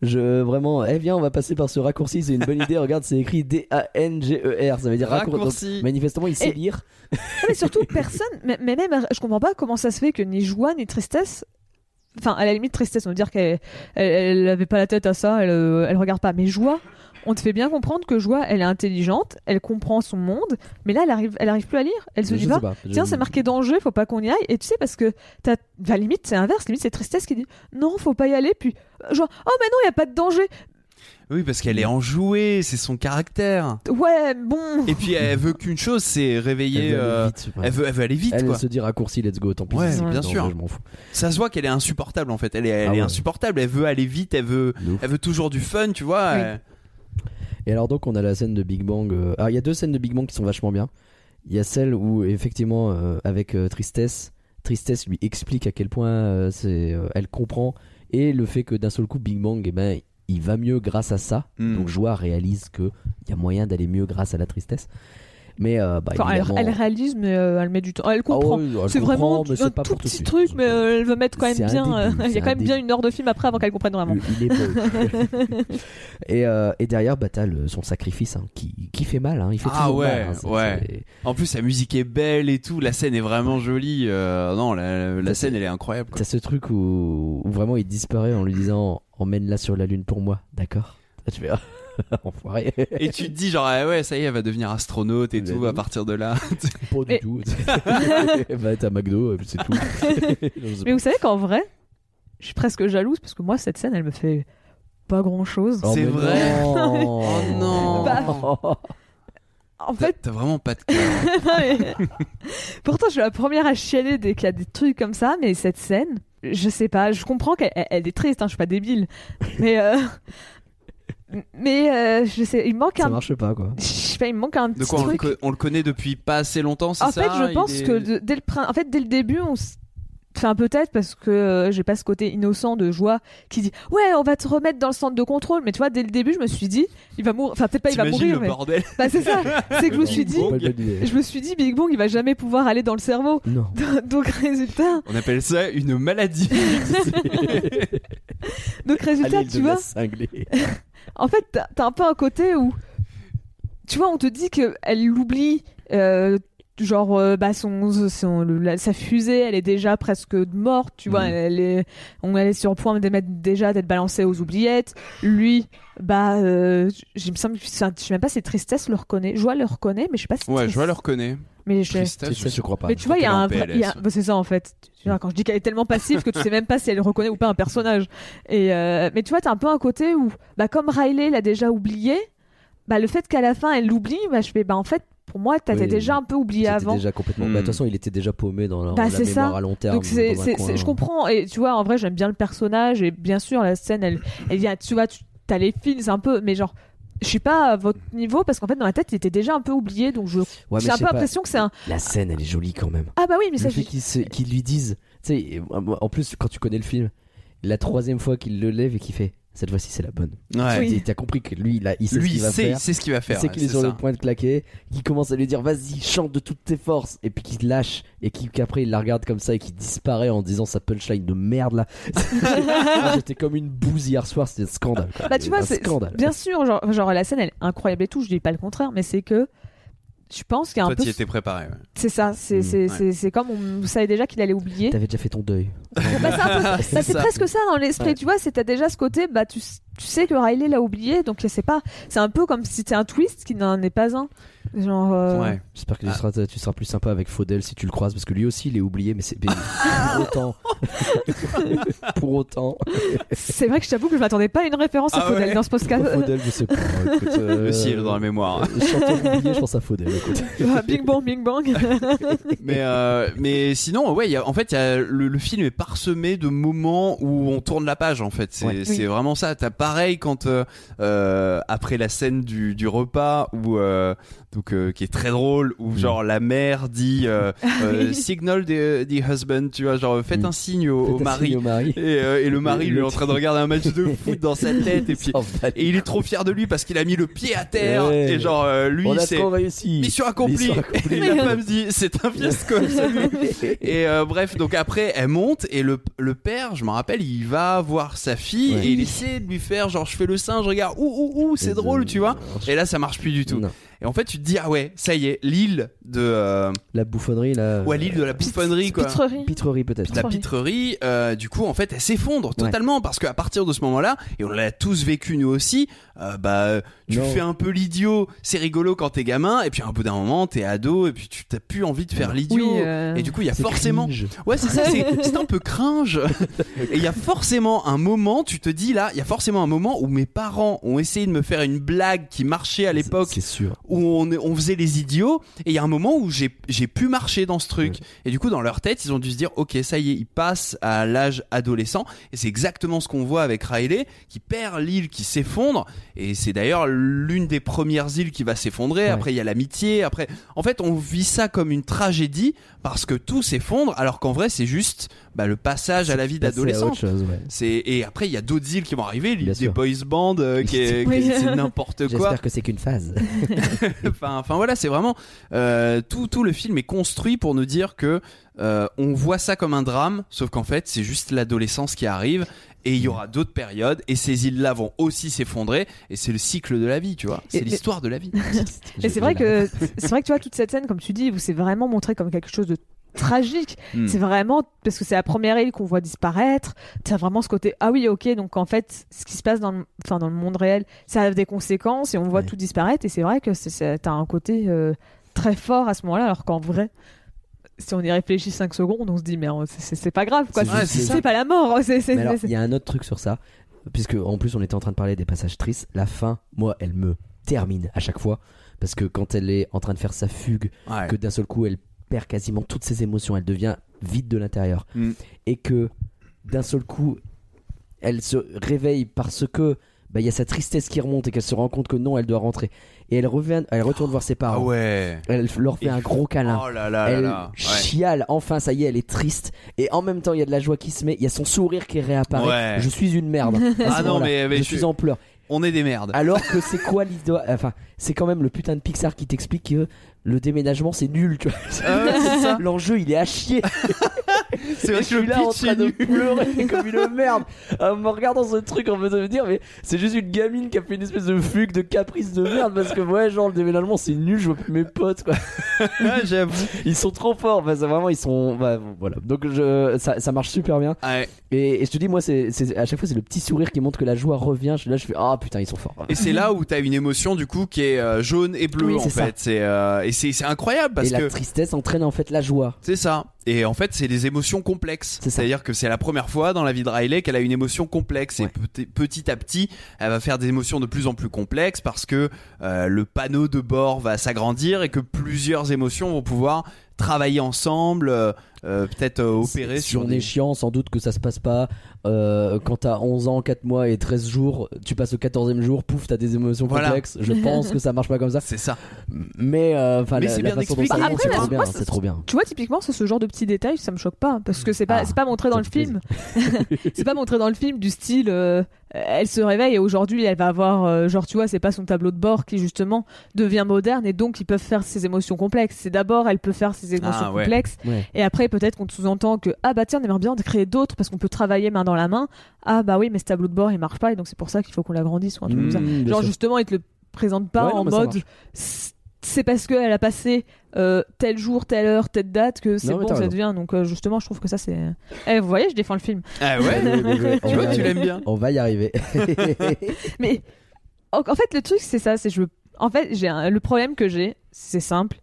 Je vraiment, eh viens, on va passer par ce raccourci, c'est une bonne idée. Regarde, c'est écrit D-A-N-G-E-R, E ça veut dire raccourci. Donc, manifestement, il sait Et- lire. Non, mais surtout, personne. Mais, mais même, je comprends pas comment ça se fait que ni joie ni tristesse. Enfin, à la limite, tristesse, on veut dire qu'elle elle, elle avait pas la tête à ça, elle, euh, elle regarde pas. Mais joie, on te fait bien comprendre que joie, elle est intelligente, elle comprend son monde, mais là, elle arrive, elle arrive plus à lire. Elle se Je dit pas. Je- Tiens, c'est marqué danger, faut pas qu'on y aille. Et tu sais, parce que t'as. Bah, limite, c'est inverse. Limite, c'est tristesse qui dit non, faut pas y aller. Puis, genre, oh, mais non, il y a pas de danger. Oui, parce qu'elle est enjouée, c'est son caractère. Ouais, bon. Et puis elle veut qu'une chose, c'est Elle réveiller. veut aller euh, vite. Elle veut, elle veut aller vite, Elle, quoi. elle se dit raccourci, let's go, tant pis. Ouais, bien sûr. Je m'en fous. Ça se voit qu'elle est insupportable en fait. Elle est, elle Ah est ouais. insupportable. Elle veut aller vite. Elle veut, elle veut toujours du fun, tu vois. Oui. elle- Et alors donc on a la scène de Big Bang. euh, Alors il y a deux scènes de Big Bang qui sont vachement bien. Il y a celle où effectivement euh, avec euh, Tristesse, Tristesse lui explique à quel point c'est, elle comprend et le fait que d'un seul coup Big Bang, eh ben il va mieux grâce à ça. Hmm. Donc Joie réalise que il y a moyen d'aller mieux grâce à la tristesse. Mais euh, bah, Enfin, elle, évidemment- elle réalise, mais euh, elle met du temps. Elle Ah comprend. ouais, c'est vraiment un tout petit truc, mais euh, elle veut mettre quand même bien. début, il y a quand même bien une heure de film après avant qu'elle comprenne vraiment. Il est beau. et, euh, et derrière, bah, t'as son sacrifice hein, qui, qui fait mal. hein. Il fait Ah ouais, mal, hein. Ouais. En plus, la musique est belle et tout. La scène est vraiment jolie. euh, non, la, scène, elle est incroyable. T'as ce truc où, où vraiment il disparaît en lui disant emmène-la sur la lune pour moi, d'accord? Tu fais enfoiré. Et tu te dis genre ah ouais, ça y est, elle va devenir astronaute et tout à partir de là. Pas du tout. bah, t'as McDo, et puis c'est tout. Je sais Mais vous savez qu'en vrai, je suis presque jalouse parce que moi, cette scène, elle me fait pas grand chose. Oh, C'est vrai non. Oh non. Bah, En fait, t'as vraiment pas de cœur. mais- pourtant, je suis la première à chialer dès qu'il y a des trucs comme ça, mais cette scène, je sais pas, je comprends qu'elle elle- elle est triste, hein, je suis pas débile. Mais. euh, Mais euh, je sais, il manque Ça un. marche pas quoi. Je sais pas, il manque un De petit quoi on le, truc. on le connaît depuis pas assez longtemps, c'est En ça fait, je Il pense est- que de- dès le en fait dès le début, on s- Enfin, peut-être parce que euh, j'ai pas ce côté innocent de joie qui dit Ouais, on va te remettre dans le centre de contrôle. Mais tu vois, dès le début, je me suis dit Il va mourir. Enfin, peut-être pas il va mourir, le mais. bordel Bah, c'est ça. C'est que je me suis dit. Je me suis dit, Big Bang, il va jamais pouvoir aller dans le cerveau. Non. Donc, résultat, On appelle ça une maladie. donc, résultat tu vois, cinglé. En fait, t'as un peu un côté où, tu vois, on te dit qu'elle l'oublie, euh, genre, euh, bah, son, son, le- la- sa fusée, elle est déjà presque morte, tu vois, Mhm. elle est, on elle est sur le point déjà d'être balancée aux oubliettes. Lui, bah, euh, j'ai me semble, je sais même pas si tristesse le reconnaît, joie le reconnaît, mais je sais pas si. ouais, vois, le reconnaît. Mais je, ça, je crois pas. mais tu vois, il y a un vrai- a- bah, c'est ça en fait. Quand je dis qu'elle est tellement passive que tu sais même pas si elle reconnaît ou pas un personnage. Et euh, mais tu vois, t'as un peu un côté où, bah, comme Riley l'a déjà oublié, bah, le fait qu'à la fin elle l'oublie, bah, je fais, bah, en fait, pour moi, t'étais Oui, déjà un peu oublié avant. déjà complètement. Hmm. Bah, de toute façon, il était déjà paumé dans la, Bah, la mémoire ça. à long terme. Donc c'est- je comprends et tu vois en vrai j'aime bien le personnage et bien sûr la scène elle, elle vient tu vois tu as les fils un peu mais genre je suis pas à votre niveau parce qu'en fait dans ma tête il était déjà un peu oublié donc je Ouais, j'ai un peu l'impression que c'est un La scène, elle est jolie quand même. ah bah oui mais ça le fait qu'ils se- qu'ils lui disent, tu sais, en plus quand tu connais le film, la troisième fois qu'il le lève et qu'il fait, cette fois-ci c'est la bonne. Ouais. Oui. Tu t'as compris que lui, il, a, il sait ce Lui, qu'il il va sait, faire. il sait ce qu'il va Il faire. sait qu'il est sur le point de claquer, qu'il commence à lui dire vas-y chante de toutes tes forces et puis qu'il lâche et qu'il- qu'après il la regarde comme ça et qu'il disparaît en disant sa punchline de merde là. Moi, J'étais comme une bouse hier soir, c'était un scandale. quoi. Bah tu vois, un c'est scandale. bien sûr, genre, genre la scène elle est incroyable et tout, je dis pas le contraire, mais c'est que je pense qu'il y a un Toi, peu. tu étais préparé. ouais. C'est ça, c'est Mm. c'est comme on savait déjà qu'il allait oublier. T'avais déjà fait ton deuil. Bah, c'est peu- bah, presque ça dans l'esprit, Ouais. tu vois, c'est t'as déjà ce côté, bah tu, tu sais que Riley l'a oublié, donc c'est pas, c'est un peu comme si c'était un twist qui n'en est pas un. Genre. euh, Ouais. J'espère que tu, Ah. seras, tu seras plus sympa avec Faudel si tu le croises parce que lui aussi il est oublié mais c'est pour autant pour autant C'est vrai que je t'avoue que je m'attendais pas à une référence à Ah Faudel ouais. dans ce podcast. Faudel je sais pas écoute, euh, Le ciel dans la mémoire. euh, oublié je pense à Faudel écoute. Ah, bing bang, bing bang. mais euh, mais sinon ouais il y a- en fait il y a, le, le film est parsemé de moments où on tourne la page en fait c'est Ouais. Oui. vraiment ça t'as pareil quand euh, euh, après la scène du, du repas où euh, donc euh, qui est très drôle où genre la mère dit euh, euh, oui. signal the, the husband tu vois genre faites Mm. un signe au, au mari signe au mari et et, euh, le mari Et lui est en train de regarder un match de foot dans sa tête et puis et il est trop fier de lui parce qu'il a mis le pied à terre Ouais. et genre euh, lui c'est mission accomplie. Et la femme dit c'est un fiasco absolu. Et euh, bref, donc après elle monte et le, le père, je me rappelle, il va voir sa fille Ouais. et il essaie de lui faire genre je fais le singe, regarde, ouh ouh ouh, c'est drôle, tu vois. Et là ça marche plus du tout. Non. Et en fait tu te dis ah ouais, ça y est, l'île de euh, La bouffonnerie, là. ouais l'île de la bouffonnerie quoi. Pitrerie. Pitrerie, peut-être. La Pitrerie. euh, du coup, en fait, elle s'effondre totalement parce qu'à partir de ce moment-là, et on l'a tous vécu nous aussi, euh, bah, tu Non. fais un peu l'idiot, c'est rigolo quand t'es gamin, et puis à un bout d'un moment, t'es ado, et puis tu t'as plus envie de faire l'idiot. Oui, euh, Et du coup, il y a C'est forcément. cringe. Ouais, c'est ça, c'est c'est un peu cringe. Et il y a forcément un moment, tu te dis là, il y a forcément un moment où mes parents ont essayé de me faire une blague qui marchait à l'époque C'est sûr. Où on, on faisait les idiots et il y a un moment où j'ai pu marcher dans ce truc. Et du coup dans leur tête ils ont dû se dire ok ça y est ils passent à l'âge adolescent et c'est exactement ce qu'on voit avec Riley qui perd l'île qui s'effondre et c'est d'ailleurs l'une des premières îles qui va s'effondrer. Ouais. après il y a l'amitié après. En fait on vit ça comme une tragédie parce que tout s'effondre alors qu'en vrai c'est juste bah, le passage à la vie d'adolescent ouais. c'est et après il y a d'autres îles qui vont arriver l'île Bien des sûr. boys band euh, qui est, Oui. est- n'importe quoi J'espère que c'est qu'une phase. enfin, enfin voilà, c'est vraiment euh, tout, tout le film est construit pour nous dire que euh, on voit ça comme un drame, sauf qu'en fait c'est juste l'adolescence qui arrive et il y aura d'autres périodes et ces îles-là vont aussi s'effondrer et c'est le cycle de la vie, tu vois. C'est l'histoire de la vie. Et c'est vrai que c'est vrai que tu vois toute cette scène comme tu dis où c'est vraiment montré comme quelque chose de tragique. Hmm. C'est vraiment parce que c'est la première île qu'on voit disparaître. T'as vraiment ce côté ah oui ok donc en fait ce qui se passe dans le, enfin dans le monde réel ça a des conséquences et on voit Ouais. tout disparaître et c'est vrai que t'as un côté euh, très fort à ce moment-là alors qu'en vrai si on y réfléchit 5 secondes on se dit mais euh, c'est- pas grave quoi C'est pas la mort c'est- il y a un autre truc sur ça, puisque en plus on était en train de parler des passages tristes. La fin, moi, elle me termine à chaque fois, parce que quand elle est en train de faire sa fugue, Ouais. que d'un seul coup elle perd quasiment toutes ses émotions, elle devient vide de l'intérieur, Mm. et que d'un seul coup elle se réveille parce que bah, il y a sa tristesse qui remonte et qu'elle se rend compte que non, elle doit rentrer, et elle revient, elle retourne voir ses Ah parents, ouais. elle leur fait Et- un gros câlin. Oh là là là elle là. Ouais. chiale, enfin ça y est, elle est triste. Et en même temps, il y a de la joie qui se met, il y a son sourire qui réapparaît. Ouais. Je suis une merde. Ah non, mais- mais je je- suis en pleurs. On est des merdes. Alors que c'est quoi l'histoire Enfin, c'est quand même le putain de Pixar qui t'explique que le déménagement c'est nul, tu vois. Ah. L'enjeu il est à chier. C'est vrai que je suis là en train de pleurer comme une merde. En me regardant ce truc en me dire mais c'est juste une gamine qui a fait une espèce de fugue de caprice de merde parce que ouais genre le déménagement c'est nul je vois plus mes potes quoi. J'avoue. ils sont trop forts c'est vraiment ils sont bah, voilà. Donc je ça, ça marche super bien. Ouais. et, et je te dis moi c'est à chaque fois c'est le petit sourire qui montre que la joie revient. Là je fais ah putain ils sont forts. Et c'est là où t'as une émotion du coup qui est euh, jaune et bleu Oui, en fait. C'est euh, et c'est incroyable parce et la que tristesse entraîne en fait la joie. C'est ça. Et en fait, c'est des émotions complexes. C'est-à-dire que c'est la première fois dans la vie de Riley qu'elle a une émotion complexe. Ouais. Et petit, petit à petit, elle va faire des émotions de plus en plus complexes parce que euh, le panneau de bord va s'agrandir et que plusieurs émotions vont pouvoir travailler ensemble, euh, euh, peut-être euh, opérer si sur on des... est chiant sans doute que ça se passe pas euh, quand t'as 11 ans 4 mois et 13 jours tu passes au 14e jour pouf t'as des émotions Voilà. complexes je pense que ça marche pas comme ça C'est ça. mais euh, enfin Mais la, c'est la bien façon dont ça Bah, c'est trop bien c'est- trop bien Tu vois, typiquement, c'est ce genre de petits détails, ça me choque pas. Parce que c'est pas, Ah, c'est pas montré dans le film. c'est pas montré dans le film du style, euh, elle se réveille et aujourd'hui, elle va avoir, euh, genre, tu vois, c'est pas son tableau de bord qui, justement, devient moderne et donc ils peuvent faire ses émotions complexes. C'est d'abord, elle peut faire ses émotions Ah, ouais. complexes ouais et après, peut-être qu'on sous-entend que, ah bah tiens, on aimerait bien en créer d'autres parce qu'on peut travailler main dans la main. Ah bah oui, mais ce tableau de bord, il marche pas et donc c'est pour ça qu'il faut qu'on l'agrandisse ou un truc comme ça. Mmh, Genre, sûr. justement, ils te le présentent pas Ouais, en mode c'est parce qu'elle a passé euh, tel jour, telle heure, telle date que c'est Non, mais bon, t'as ça raison. devient. Donc, euh, justement, je trouve que ça, c'est. Eh, vous voyez, je défends le film. Ah ouais. Mais- mais- mais- on tu vois, va tu y l'aimes arriver. bien. on va y arriver Mais en, en fait, le truc, c'est ça. C'est je. En fait, j'ai un- le problème que j'ai, c'est simple,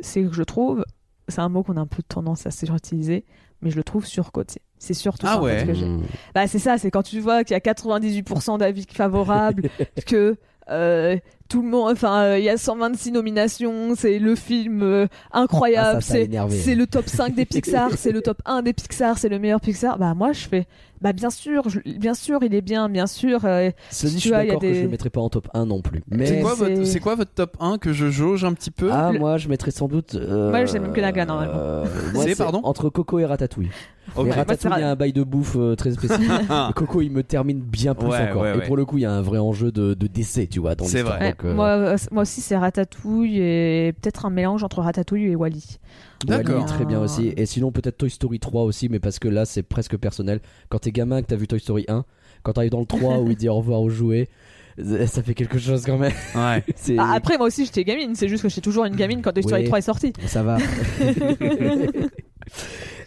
c'est que je trouve, c'est un mot qu'on a un peu tendance à surutiliser, mais je le trouve surcoté. C'est surtout Ah ça en fait, ouais. que j'ai. Mmh. Bah c'est ça, c'est quand tu vois qu'il y a 98% d'avis favorables, que euh, tout le monde, enfin euh, il y a 126 nominations, c'est le film euh, incroyable, Ah, c'est énervé, c'est hein. le top 5 des Pixar, c'est le top 1 des Pixar, c'est le meilleur Pixar. Bah moi je fais, bah bien sûr, je- bien sûr il est bien, bien sûr. euh, Cela dit, Tu je suis vois, il y a d'accord que des- je le mettrai pas en top 1 non plus mais C'est quoi, c'est- votre- c'est quoi votre top 1 que je jauge un petit peu? Ah Le- moi je mettrais sans doute euh, Moi, je sais même que Naga, normalement. euh, moi, C'est, pardon? entre Coco et Ratatouille C'est il y a un bail de bouffe euh, très spécifique. Et Coco, il me termine bien plus Ouais, encore. ouais, Et pour le coup, il y a un vrai enjeu de, de décès, tu vois, dans C'est vrai. Donc, euh, moi, euh, moi aussi, c'est Ratatouille et peut-être un mélange entre Ratatouille et Wally. Wall-E, D'accord. très bien aussi. Et sinon, peut-être Toy Story 3 aussi, mais parce que là, c'est presque personnel. Quand t'es gamin, que t'as vu Toy Story 1, quand t'arrives dans le 3 où il dit au revoir aux jouets, ça fait quelque chose quand même. Ouais. Bah, après, moi aussi, j'étais gamine. C'est juste que j'étais toujours une gamine quand Toy Story Oui. 3 est sorti. Ça va.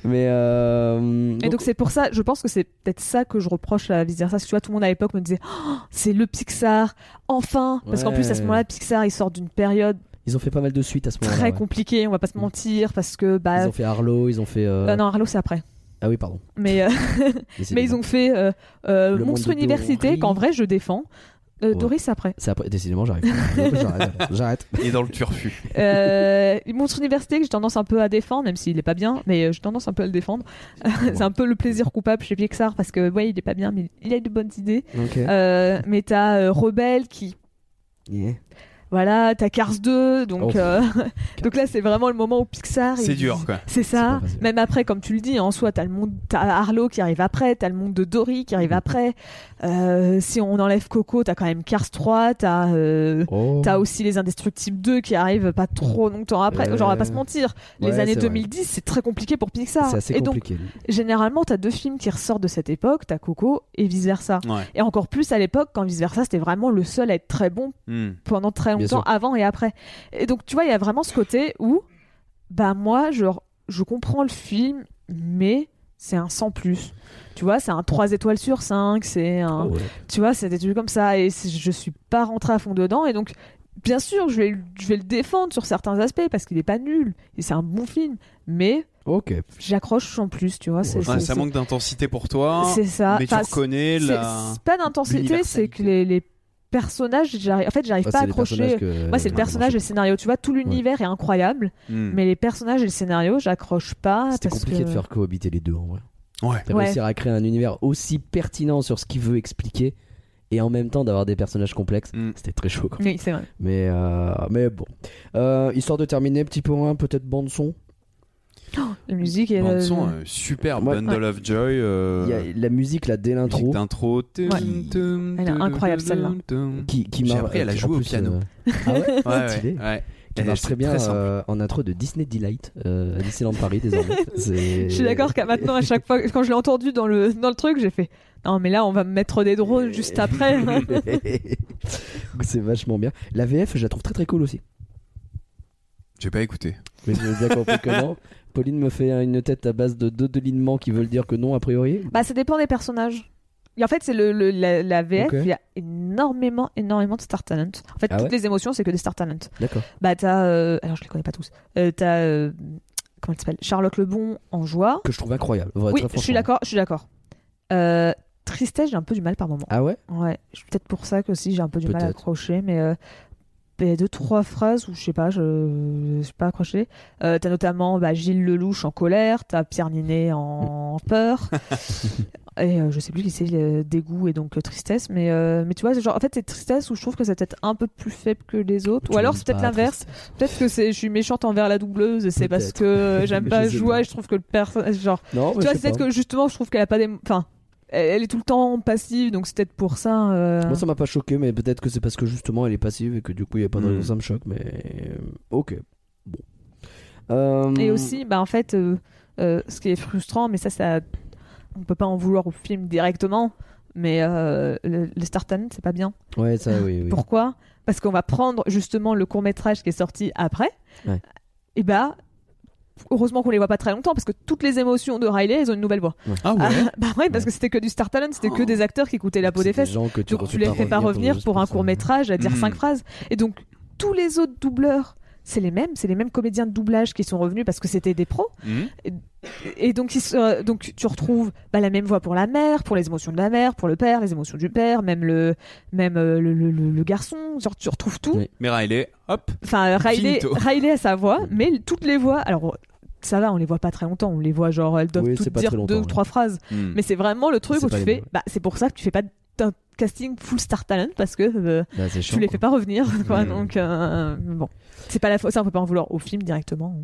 mais euh, Et donc c'est pour ça, je pense que c'est peut-être ça que je reproche à vice versa. Parce que tu vois, tout le monde à l'époque me disait, Oh, c'est le Pixar, enfin. Parce qu'en plus à ce Ouais. moment-là, Pixar, ils sortent d'une période ils ont fait pas mal de suites à ce moment-là. très ouais. compliquée. On va pas se mentir parce que bah, Ils ont fait Arlo, ils ont fait. euh, euh, non, Arlo c'est après. Ah oui, pardon. Mais euh, mais ils ont fait euh, euh, Monstre Université qu'en vrai je défends. Euh, Ouais. C'est après. C'est après, décidément, j'arrive. J'arrête. J'arrête. Et dans le turfu. Euh, Monstre Université que j'ai tendance un peu à défendre, même s'il est pas bien, mais euh, j'ai tendance un peu à le défendre. c'est un peu le plaisir coupable chez Pixar parce que ouais, il est pas bien, mais il a de bonnes idées. Euh, mais t'as euh, Rebelle qui Yeah. Voilà, t'as Cars 2, donc, Oh. euh, donc là c'est vraiment le moment où Pixar. C'est dur, quoi. C'est ça. Même après, comme tu le dis, en soi, t'as le monde, t'as Arlo qui arrive après, t'as le monde de Dory qui arrive après. Euh, si on enlève Coco, t'as quand même Cars 3, t'as euh, Oh. T'as aussi les Indestructibles 2 qui arrivent pas trop longtemps après. Genre, on va pas se mentir. Les années c'est vrai. 2010, c'est très compliqué pour Pixar. C'est assez et donc, compliqué. généralement, t'as deux films qui ressortent de cette époque. T'as Coco et vice versa. Ouais. Et encore plus à l'époque, quand vice versa, c'était vraiment le seul à être très bon Hmm. pendant très Sûr. avant et après. Et donc, tu vois, il y a vraiment ce côté où, bah, moi, je, je comprends le film, mais c'est un sans plus. Tu vois, c'est un 3 étoiles sur 5, c'est un. Oh, ouais. Tu vois, c'est des trucs comme ça. Et je suis pas rentrée à fond dedans. Et donc, bien sûr, je vais, je vais le défendre sur certains aspects parce qu'il est pas nul. Et c'est un bon film. Mais Ok. j'accroche en plus, tu vois. Ouais, ça manque d'intensité pour toi. c'est ça. Mais Enfin, tu reconnais la. c'est pas d'intensité, c'est que les, les personnages, en fait, j'arrive Ouais, pas à accrocher. que- Moi, c'est le personnage et le scénario. Tu vois, tout l'univers est incroyable, Hmm. mais les personnages et le scénario, j'accroche pas. C'était compliqué que- de faire cohabiter les deux en vrai. Ouais. De Ouais. réussir à créer un univers aussi pertinent sur ce qu'il veut expliquer et en même temps d'avoir des personnages complexes. Mm. C'était très chaud. quoi. Oui, c'est vrai. Mais, euh, mais bon. Euh, histoire de terminer, petit point, peut-être bande son. La musique et Bande le- son, euh, super. Ouais. Bundle of Joy. euh, Il y a la musique là dès l'intro. Elle est incroyable, celle-là. qui, qui J'ai appris à la jouer au plus, piano. euh, Ah ouais Ouais, ouais. Qui marche très bien très euh, en intro de Disney Delight euh, à Disneyland Paris désormais. Je suis d'accord qu'à maintenant, à chaque fois, quand je l'ai entendu dans le, dans le truc, j'ai fait Non, mais là, on va me mettre des drones juste après. c'est vachement bien. La VF, je la trouve très très cool aussi. J'ai pas écouté. Mais j'ai bien compris non. Pauline me fait une tête à base de deux délinements qui veulent dire que non, a priori. bah, ça dépend des personnages. Et en fait, c'est le, le- la, la VF, Ok. il y a énormément, énormément de Star Talent. En fait, Ah toutes ouais les émotions, c'est que des Star Talent. D'accord. Bah, t'as. euh, alors, je les connais pas tous. Euh, t'as. euh, comment elle s'appelle? Charlotte Lebon en joie. Que je trouve incroyable. Vrai, oui, très je suis franchement. d'accord, je suis d'accord. Euh, tristesse, j'ai un peu du mal par moment. Ah ouais? Ouais, peut-être pour ça que aussi j'ai un peu du mal à Peut-être. accrocher, mais euh, deux trois phrases où je sais pas, je je suis pas accroché. Euh, t'as notamment bah, Gilles Lelouch en colère, t'as Pierre Ninet en peur, et euh, je sais plus qui c'est, dégoût et donc euh, tristesse, mais euh, mais tu vois, c'est genre en fait c'est tristesse où je trouve que c'est peut-être un peu plus faible que les autres, ou alors c'est peut-être l'inverse. Peut-être que c'est je suis méchante envers la doubleuse c'est parce que j'aime pas sais jouer et je trouve que le personnage genre Non, tu vois, sais c'est peut-être que justement, je trouve qu'elle a pas des. Enfin, elle elle est tout le temps passive, donc c'est peut-être pour ça. euh, Moi, ça m'a pas choqué, mais peut-être que c'est parce que justement elle est passive et que du coup il y a pas de Mm. raison ça me choque, mais euh, ok. Bon. Euh, Et aussi, bah, en fait, euh, euh, ce qui est frustrant, mais ça, ça. On peut pas en vouloir au film directement, mais euh, le, le Star Talent, c'est pas bien. Ouais, ça, oui, oui. Pourquoi? Parce qu'on va prendre justement le court-métrage qui est sorti après, Ouais. et bah. Heureusement qu'on les voit pas très longtemps parce que toutes les émotions de Riley, elles ont une nouvelle voix. Ah ouais. Ah, bah ouais, parce que c'était que du Star Talent, c'était que des acteurs qui coûtaient la peau des fesses. gens que tu Donc tu les fais pas revenir pour un court métrage à dire Mhm. cinq phrases. Et donc tous les autres doubleurs, c'est les mêmes, c'est les mêmes comédiens de doublage qui sont revenus parce que c'était des pros. Hmm. Et donc, se- donc tu retrouves bah, la même voix pour la mère, pour les émotions de la mère, pour le père, les émotions du père, même le, même euh, le, le- le- le garçon. Genre tu retrouves tout. Oui. Mais Riley, hop. Enfin Riley, Finito. Riley a sa voix, mais toutes les voix. Alors ça va, on les voit pas très longtemps. On les voit genre elles doivent Oui, toutes dire deux ou ouais. trois phrases. Hmm. Mais c'est vraiment le truc où tu fais. Bah, c'est pour ça que tu fais pas un casting full star talent parce que euh, Bah, chiant, tu les quoi. fais pas revenir quoi Mm. donc euh, bon c'est pas la faute ça on peut pas en vouloir au film directement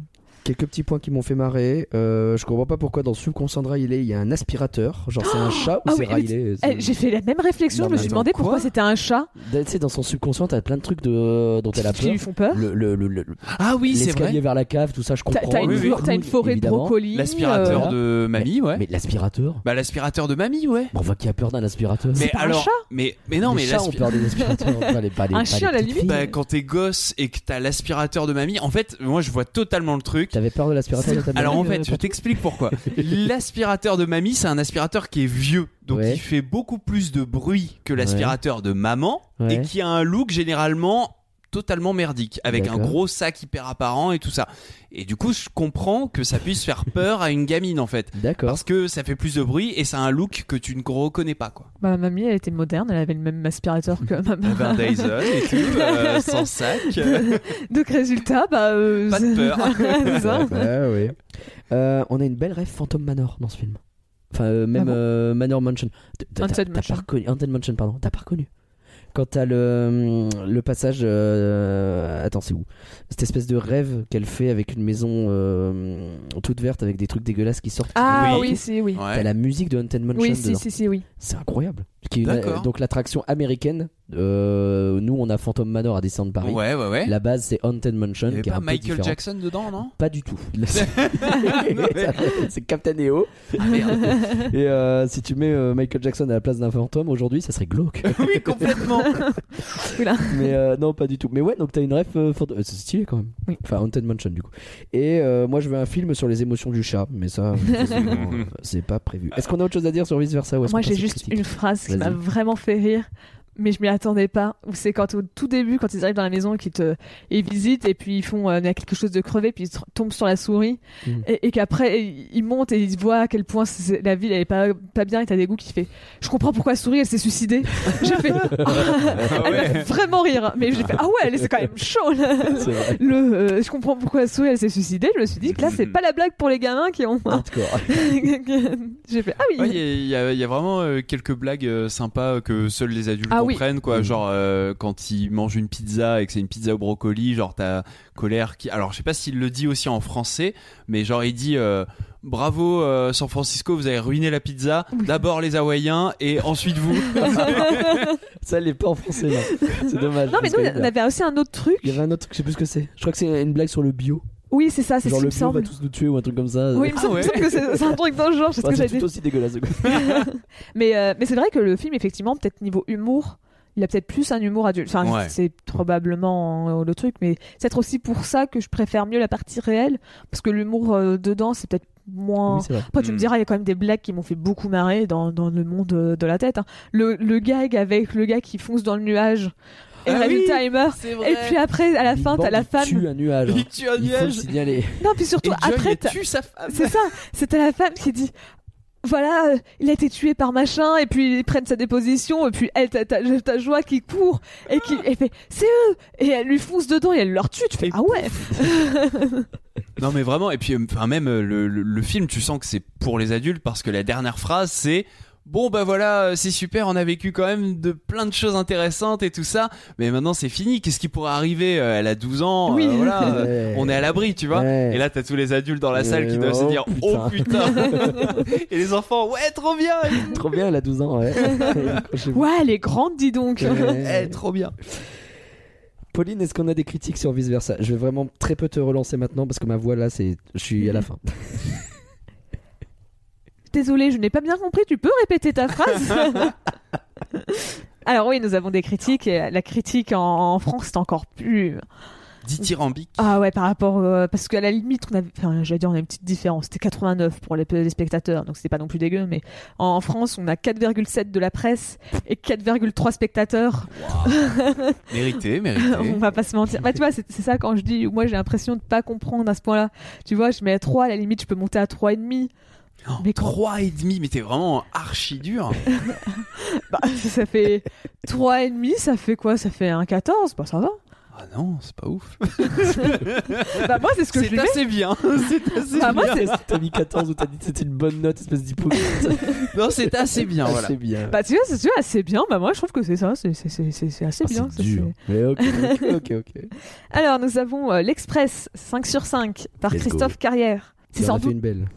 Quelques petits points qui m'ont fait marrer. Euh, je comprends pas pourquoi dans Subconscient de Riley il y a un aspirateur. Genre c'est un chat ou Ah c'est oui, mais Riley c'est- Eh, J'ai fait la même réflexion, Non, je me mais suis attends, demandé quoi pourquoi c'était un chat Tu sais, dans son subconscient, t'as plein de trucs de... dont elle a qui peur. lui font peur. Le, le, le, le- Ah oui, c'est l'escalier vrai. vers la cave, tout ça, je T'as comprends. t'as une, Oui, oui. t'as une forêt de Évidemment. brocolis. L'aspirateur euh, de mamie, ouais. Mais l'aspirateur Bah l'aspirateur de mamie, ouais. Bon, On voit qui a peur d'un aspirateur. Mais pas un alors, chat mais mais non, les mais chats ont l'aspi- peur des aspirateurs. pas les, pas les- Un pas chien, à la petites limite. filles. Bah, quand t'es gosse et que t'as l'aspirateur de mamie, en fait, moi je vois totalement le truc. T'avais peur de l'aspirateur de ta Alors en mamie, fait, euh, je t'explique pourquoi. L'aspirateur de mamie, c'est un aspirateur qui est vieux, donc Ouais. il fait beaucoup plus de bruit que l'aspirateur de maman Ouais. et qui a un look généralement totalement merdique, avec un gros sac hyper apparent et tout ça. Et du coup, je comprends que ça puisse faire peur à une gamine en fait. D'accord. Parce que ça fait plus de bruit et ça a un look que tu ne reconnais pas quoi. Ma mamie, elle était moderne, elle avait le même aspirateur que ma Elle avait un maman. Dyson et tout, euh, sans sac. Donc résultat, bah... euh, Pas de peur. ça. Bah, ouais. Euh, on a une belle rêve Phantom Manor dans ce film. Enfin, euh, même Ah bon euh, Manor Mansion. T'as- pas Mansion. reconnu- Haunted Mansion, pardon. T'as pas reconnu. Quand t'as le, le passage. euh, attends, c'est où? Cette espèce de rêve qu'elle fait avec une maison euh, toute verte avec des trucs dégueulasses qui sortent. Ah Oui. oui, si, oui. Ouais. T'as la musique de Haunted Mansion Oui, si, si, si, oui. C'est incroyable. Qui est une- D'accord. donc l'attraction américaine. euh, nous, on a Phantom Manor à Disneyland Paris. Ouais, ouais, ouais. La base, c'est Haunted Mansion. Il y avait qui est pas un Michael. Jackson dedans, non? Pas du tout. C'est Captain EO. Ah, merde. Et euh, si tu mets euh, Michael Jackson à la place d'un fantôme aujourd'hui, ça serait glauque. oui, complètement. mais euh, non, pas du tout. Mais ouais, donc t'as une ref euh. Euh, C'est stylé quand même. Oui. Enfin, Haunted Mansion du coup. Et euh, moi, je veux un film sur les émotions du chat, mais ça, c'est pas prévu. Est-ce qu'on a autre chose à dire sur vice versa ou est-ce Moi, qu'on j'ai passe aux juste critiques une phrase qui m'a vraiment fait rire. Mais je m'y attendais pas. Où C'est quand au tout début, quand ils arrivent dans la maison, qu'ils te, ils visitent et puis ils font, euh, il y a quelque chose de crevé, puis ils tombent sur la souris Mm. et, et qu'après ils montent et ils voient à quel point la ville elle est pas pas bien et t'as des goûts qui fait. Je comprends pourquoi la souris elle s'est suicidée. j'ai fait. elle m'a fait vraiment rire. Mais j'ai fait ah ouais, c'est quand même chaud. là. C'est vrai. Le, euh, je comprends pourquoi la souris elle s'est suicidée. Je me suis dit que là c'est pas la blague pour les gamins qui ont. Hardcore. j'ai fait ah oui. Ouais, Il y, a- il y a- il y a vraiment euh, quelques blagues euh, sympas que seuls les adultes Ah oui. comprennent, quoi. Mhm. Genre euh, quand ils mangent une pizza et que c'est une pizza au brocoli, genre t'as colère qui. Alors je sais pas s'il le dit aussi en français, mais genre il dit. euh, Bravo euh, San Francisco, vous avez ruiné la pizza. D'abord les Hawaïens et ensuite vous. Ça, elle est pas en français là. C'est dommage. Non mais nous on avait aussi un autre truc. Il y avait un autre truc, je sais plus ce que c'est. Je crois que c'est une blague sur le bio. Oui c'est ça, c'est ce Genre le me bio va semble. tous nous tuer ou un truc comme ça. Oui, il me Ah semble, il me ouais. semble que c'est c'est un truc dans le genre, je sais ce Ouais, que c'est j'avais tout aussi dégueulasse. mais euh, mais c'est vrai que le film, effectivement, peut-être niveau humour, il a peut-être plus un humour adulte. Enfin, Ouais. c'est probablement euh, le truc, mais c'est peut-être aussi pour ça que je préfère mieux la partie réelle, parce que l'humour euh, dedans, c'est peut-être moins. Oui. Après, tu me Mm. diras, il y a quand même des blagues qui m'ont fait beaucoup marrer dans, dans le monde euh, de la tête. hein. Le, le gag avec le gars qui fonce dans le nuage, et Ah oui, il. C'est Et puis après, à la fin, t'as la il femme. tue un nuage. Il tue un Il faut le nuage. signaler. Non, puis surtout, Et après, elle t'as- tue sa femme. C'est ça, c'était la femme qui dit voilà, euh, il a été tué par machin, et puis ils prennent sa déposition, et puis elle, t'as- t'as Joie qui court, et qui elle fait c'est eux, et elle lui fonce dedans, et elle leur tue, tu fais Et ah ouais, Non mais vraiment et puis euh, enfin même euh, le, le- le film tu sens que c'est pour les adultes parce que la dernière phrase c'est bon bah voilà euh, c'est super on a vécu quand même de plein de choses intéressantes et tout ça mais maintenant c'est fini qu'est-ce qui pourrait arriver Euh, elle a 12 ans euh, Oui. voilà Ouais. on est à l'abri tu vois Ouais. et là t'as tous les adultes dans la salle qui doivent se oh, dire oh putain et les enfants ouais trop bien Trop bien, elle a 12 ans, ouais. Ouais, elle est grande, dis donc. Ouais. Eh, trop bien Pauline, est-ce qu'on a des critiques sur vice versa Je vais vraiment très peu te relancer maintenant parce que ma voix là, c'est, je suis à la fin. Désolée, je n'ai pas bien compris, tu peux répéter ta phrase Alors oui, nous avons des critiques, et la critique en, en France c'est encore plus dithyrambique Ah ouais, par rapport. euh, parce qu'à la limite, on avait. Enfin, j'allais dire, on a une petite différence. C'était 89 pour les, les spectateurs, donc c'était pas non plus dégueu. Mais en, en France, on a 4,7 de la presse et 4,3 spectateurs. mérité on mérité va pas se mentir. Bah, tu vois, c'est ça quand je dis. Moi, j'ai l'impression de pas comprendre à ce point-là. Tu vois, je mets à 3, à la limite, je peux monter à 3,5. Oh, Mais quand- trois et demi mais t'es vraiment archi dur Bah, ça fait 3,5, ça fait quoi? Ça fait un 14 Bah, ça va. Ah non, c'est pas ouf. Bah, moi, c'est ce que je C'est lui mets. assez bien. C'est assez Bah, moi, bien. c'est. T'as mis 14 ou t'as dit que c'était une bonne note, espèce d'hypocrite. Non, c'est assez bien. Voilà. C'est bien. Bah, tu vois, c'est assez bien. Bah, moi, je trouve que c'est ça. C'est- c'est- C'est c'est- c'est assez Ah, bien. c'est dur. c'est- Mais ok, ok, ok. Alors, nous avons euh, l'Express 5 sur 5 par Let's go. Christophe Carrière. C'est sans doute. une belle.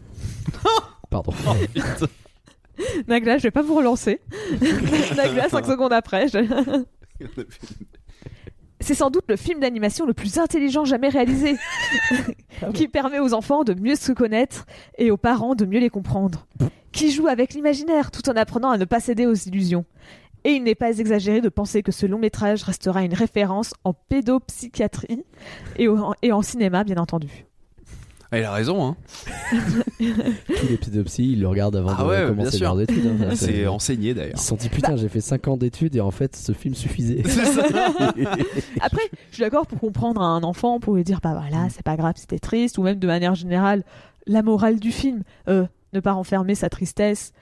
Pardon. Nagla, je vais pas vous relancer. Nagla, 5 secondes après. je- C'est sans doute le film d'animation le plus intelligent jamais réalisé, qui permet aux enfants de mieux se connaître et aux parents de mieux les comprendre, qui joue avec l'imaginaire tout en apprenant à ne pas céder aux illusions. Et il n'est pas exagéré de penser que ce long métrage restera une référence en pédopsychiatrie et, au- et en cinéma, bien entendu. Ah, il a raison. Hein. Tous les pédopsies, ils le regardent avant Ah de ouais, commencer leurs études. hein. C'est Ils enseigné d'ailleurs. se sont dit putain, j'ai fait 5 ans d'études et en fait, ce film suffisait. Après, je suis d'accord pour comprendre un enfant, pour lui dire, bah voilà, c'est pas grave, c'était triste, ou même de manière générale, la morale du film, euh, ne pas renfermer sa tristesse,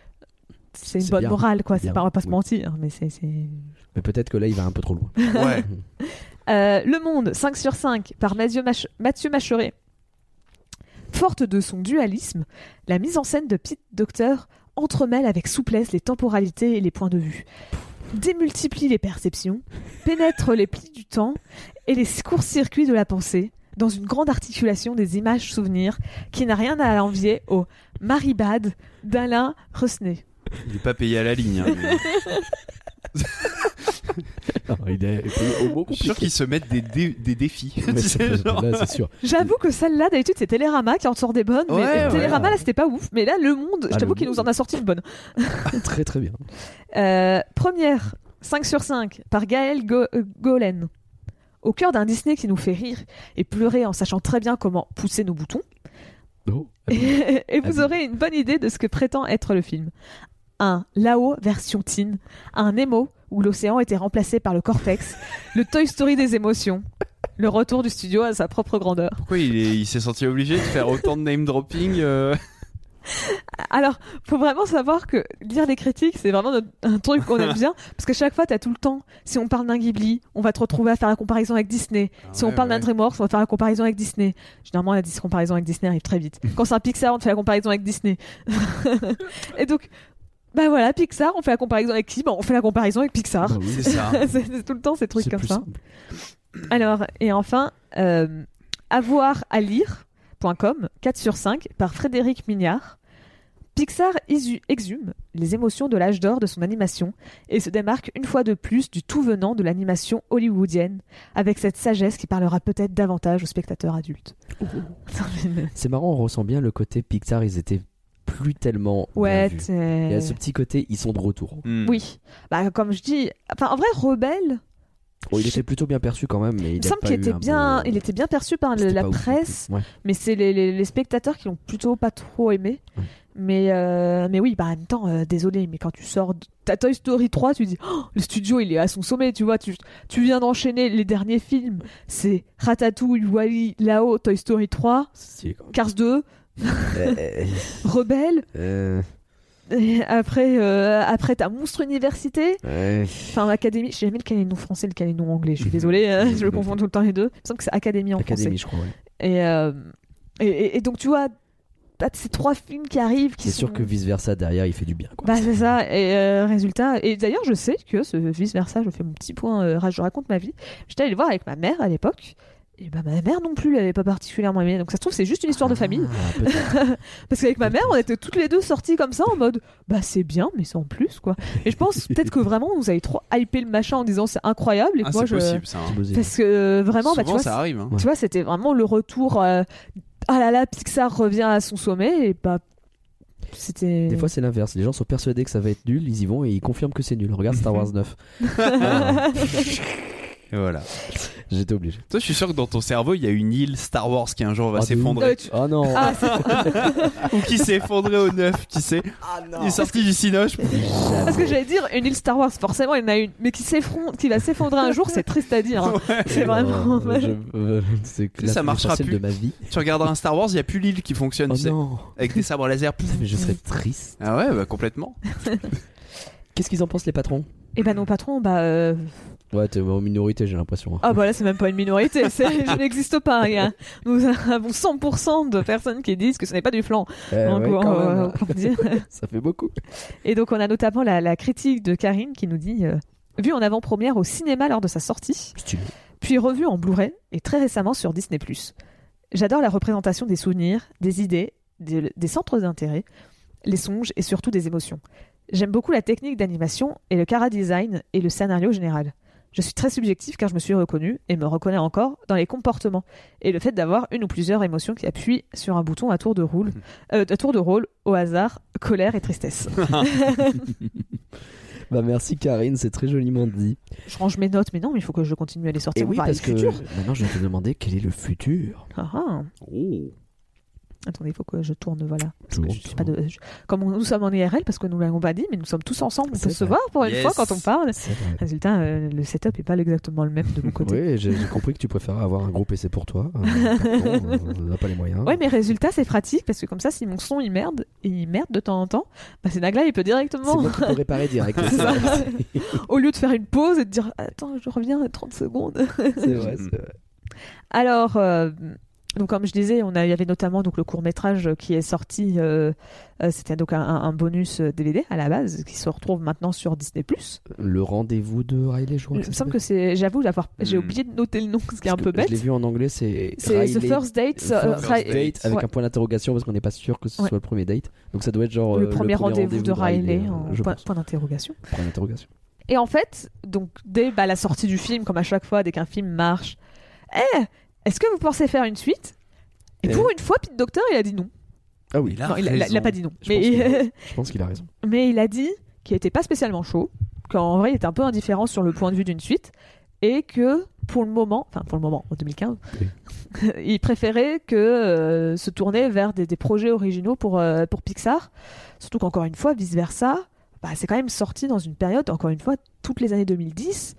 c'est une bonne bien. morale, quoi. C'est pas, on va pas se mentir, mais c'est. c'est- Mais peut-être que là, il va un peu trop loin. Ouais. Euh, le Monde, 5 sur 5, par Mathieu, Mach- Mathieu Macheret. Forte de son dualisme, la mise en scène de Pete Docter entremêle avec souplesse les temporalités et les points de vue, démultiplie les perceptions, pénètre les plis du temps et les courts-circuits de la pensée dans une grande articulation des images-souvenirs qui n'a rien à envier au Maribad d'Alain Resnay. Il est pas payé à la ligne. hein, lui. Non, il est au mot Je suis sûr qu'ils se mettent des, dé- des défis. Mais c'est- genre- sûr. J'avoue que celle-là, d'habitude, c'est Télérama qui en sort des bonnes, mais Ouais, Télérama, ouais. là, c'était pas ouf. Mais là, Le Monde, je Ah, t'avoue Le qu'il nous en a sorti une bonne. Très très bien. Euh, première, 5 sur 5, par Gaël Go- euh, Golen. Au cœur d'un Disney qui nous fait rire et pleurer en sachant très bien comment pousser nos boutons, Oh. et vous Abîme. aurez une bonne idée de ce que prétend être le film. Un Lao version teen, un Nemo où l'océan était remplacé par le cortex, le Toy Story des émotions, le retour du studio à sa propre grandeur. Pourquoi il est- il s'est senti obligé de faire autant de name dropping euh, Alors, faut vraiment savoir que lire les critiques, c'est vraiment notre- un truc qu'on aime bien, parce qu'à chaque fois, t'as tout le temps. Si on parle d'un Ghibli, on va te retrouver à faire la comparaison avec Disney. si on Ah ouais, parle d'un. DreamWorks, on va faire la comparaison avec Disney. Généralement, la comparaison avec Disney arrive très vite. Quand c'est un Pixar, on te fait la comparaison avec Disney. Et donc, bah voilà, Pixar, on fait la comparaison avec qui Bah, on fait la comparaison avec Pixar. Bah oui. C'est ça. c'est tout le temps ces trucs comme ça. simple. Alors, et enfin, euh, avoir à lire.com, 4 sur 5, par Frédéric Mignard. Pixar exhume les émotions de l'âge d'or de son animation et se démarque une fois de plus du tout venant de l'animation hollywoodienne, avec cette sagesse qui parlera peut-être davantage aux spectateurs adultes. C'est marrant, on ressent bien le côté Pixar, ils étaient plus tellement. ouais, Il y a ce petit côté, ils sont de retour. Hmm. oui. Bah, comme je dis, enfin, en vrai, Rebelle, il était plutôt bien perçu quand même, mais il il me a semble qu'il était bien, bon- il était bien perçu par le- la presse. Ouais. Mais c'est les, les- les spectateurs qui l'ont plutôt pas trop aimé. Ouais. Mais, euh, mais oui, bah, en même temps, euh, désolé, mais quand tu sors de ta Toy Story 3, tu dis Oh, le studio il est à son sommet, tu vois. Tu, tu viens d'enchaîner les derniers films c'est Ratatouille, Wally, Lao, Toy Story 3, C'est quand même- Cars 2, Euh, Rebelle. euh, Et après, euh, après t'as Monstre Université, ouais. enfin Académie. J'ai jamais le nom français, le nom anglais. Je suis désolé, hein, je le confonds tout le temps les deux. Il me semble que c'est Académie en Académie, français. je crois. ouais. Et, euh, et, et- et donc, tu vois, t'as ces trois films qui arrivent qui C'est sûr que vice versa derrière, il fait du bien. Quoi. Bah, c'est ça. Et euh, résultat. Et d'ailleurs, je sais que ce vice versa, je fais mon petit point, euh, je raconte ma vie. J'étais allée le voir avec ma mère à l'époque. Et bah, ma mère non plus l'avait pas particulièrement aimé. Donc, ça se trouve, c'est juste une histoire de famille. Ah, peut-être. Parce qu'avec ma mère, on était toutes les deux sorties comme ça en mode bah c'est bien, mais sans plus quoi. Et je pense peut-être que vraiment, vous avez trop hypé le machin en disant c'est incroyable. Et Ah, moi, c'est je. possible ça. hein. Parce que euh, vraiment, Souvent bah, tu vois, ça arrive. hein. Tu vois, c'était vraiment le retour. euh, ah là là, Pixar revient à son sommet et bah c'était. Des fois, c'est l'inverse. Les gens sont persuadés que ça va être nul, ils y vont et ils confirment que c'est nul. Regarde Star Wars 9. Et voilà. J'étais obligé. Toi, je suis sûr que dans ton cerveau, il y a une île Star Wars qui un jour va Ah, s'effondrer. Tu- Oh non Ah, Ou qui s'est effondré au neuf, tu sais. Il est sorti du cinoche. parce que j'allais dire une île Star Wars, forcément il y en a une, mais qui s'effondre, qui va s'effondrer un jour, c'est triste à dire. hein. C'est vraiment. Euh, je- euh, c'est sais, ça marchera plus. de ma vie. Tu regarderas un Star Wars, il n'y a plus l'île qui fonctionne, Oh tu sais. non Avec des sabres laser. Mais je serais triste. Ah ouais, bah complètement. Qu'est-ce qu'ils en pensent les patrons? Et ben nos patrons, bah. euh, Ouais, t'es en minorité, j'ai l'impression. Ah bah là c'est même pas une minorité, je n'existe pas. y a- Nous avons 100% de personnes qui disent que ce n'est pas du flan. Eh Donc, ouais, on- on- dire. Ça fait beaucoup. Et donc on a notamment la, la critique de Karine qui nous dit euh, Vu en avant-première au cinéma lors de sa sortie, puis revu en Blu-ray et très récemment sur Disney+. J'adore la représentation des souvenirs, des idées, des, des centres d'intérêt, les songes et surtout des émotions. J'aime beaucoup la technique d'animation et le cara design et le scénario général. Je suis très subjectif car je me suis reconnu et me reconnais encore dans les comportements et le fait d'avoir une ou plusieurs émotions qui appuient sur un bouton à tour de rôle, euh, à tour de rôle au hasard, colère et tristesse. Bah merci Karine, c'est très joliment dit. je range mes notes, mais non, mais il faut que je continue à les sortir. Et On oui, parce que futur. maintenant je vais te demander quel est le futur. Ah, ah. Oh. Attendez, il faut que je tourne, voilà. Parce que Tourne, je suis pas tourne. de- je- Comme on- nous sommes en IRL, parce que nous l'avons pas dit, mais nous sommes tous ensemble, on C'est peut se voir pour une Yes. fois quand on parle. C'est. Résultat, euh, le setup est pas exactement le même de mon côté. Oui, j'ai compris que tu préfères avoir un gros PC pour toi. Euh, on n'a pas les moyens. Ouais, mais résultat, c'est pratique parce que comme ça, si mon son il merde, et il merde de temps en temps, bah c'est Nagla, il peut C'est directement, moi qui réparer direct. C'est ça. au lieu de faire une pause et de dire Attends, je reviens à 30 secondes. C'est vrai, c'est vrai. Alors, euh, donc comme je disais, on a, il y avait notamment donc le court métrage qui est sorti. euh, euh, C'était donc un, un bonus euh, DVD à la base qui se retrouve maintenant sur Disney+. Le rendez-vous de Riley, je crois. Il me semble que c'est, j'avoue, d'avoir, j'ai Hmm. oublié de noter le nom, ce qui est un peu bête. Je l'ai vu en anglais, c'est. C'est The First Date, The euh, First Date avec ouais. un point d'interrogation parce qu'on n'est pas sûr que ce Ouais. soit le premier date. Donc ça doit être genre. le euh, premier rendez-vous de Riley, euh, en je point, pense. point d'interrogation. Point d'interrogation. Et en fait, donc dès bah, la sortie du film, comme à chaque fois, dès qu'un film marche, Eh, est-ce que vous pensez faire une suite? Et Eh. pour une fois, Pete Docter, il a dit non. Ah oui, Il a non, il, a, il a- il a raison. pas dit non. Je pense Mais, qu'il a- je pense qu'il a raison. mais il a dit qu'il était pas spécialement chaud, qu'en vrai, il était un peu indifférent sur le point de vue d'une suite, et que pour le moment, enfin pour le moment, en 2015, il préférait que euh, se tourner vers des, des projets originaux pour, euh, pour Pixar. Surtout qu'encore une fois, vice-versa, bah, c'est quand même sorti dans une période, encore une fois, toutes les années 2010,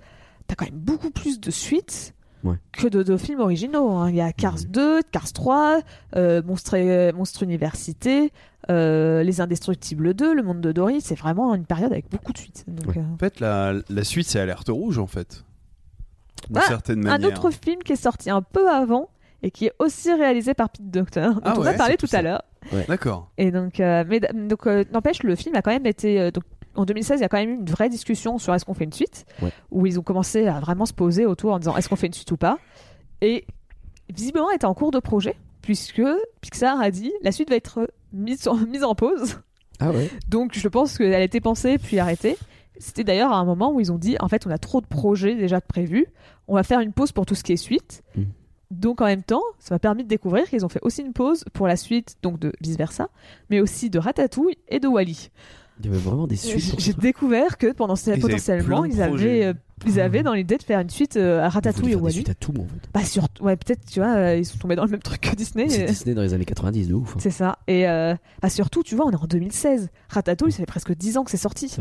t'as quand même beaucoup plus de suites Ouais. que de, de films originaux. hein. Il y a Cars 2, Cars 3, euh, Monstre, Monstre Université, euh, Les Indestructibles 2, Le Monde de Dory. C'est vraiment une période avec beaucoup de suites. Donc, Ouais. euh, En fait, la, la suite, c'est Alerte Rouge, en fait. D'une Ah, certaine un autre film qui est sorti un peu avant et qui est aussi réalisé par Pete Docter, dont Ah on a parlé tout tout à l'heure. D'accord. Et donc, euh, mais donc euh, n'empêche, le film a quand même été. euh, donc, en 2016, il y a quand même eu une vraie discussion sur est-ce qu'on fait une suite, Ouais. où ils ont commencé à vraiment se poser autour en disant est-ce qu'on fait une suite ou pas? Et visiblement, elle était en cours de projet, puisque Pixar a dit la suite va être mise en, mise en pause. Ah ouais Donc, je pense qu'elle a été pensée puis arrêtée. C'était d'ailleurs à un moment où ils ont dit en fait, on a trop de projets déjà prévus, on va faire une pause pour tout ce qui est suite. Mm. Donc en même temps, ça m'a permis de découvrir qu'ils ont fait aussi une pause pour la suite, donc de vice versa, mais aussi de Ratatouille et de Wally. Il y avait vraiment des suites. J'ai découvert que pendant ce- avaient potentiellement plein de ils avaient, euh, ils avaient dans l'idée de faire une suite euh, à Ils Ratatouille des Wally. suites à tout, en fait. Bah sur, ouais peut-être tu vois, euh, ils sont tombés dans le même truc que Disney. C'est et- Disney dans les années 90, de ouf. hein. C'est ça. Et euh, bah, surtout, tu vois, on est en 2016. Ratatouille, ça fait presque 10 ans que c'est sorti.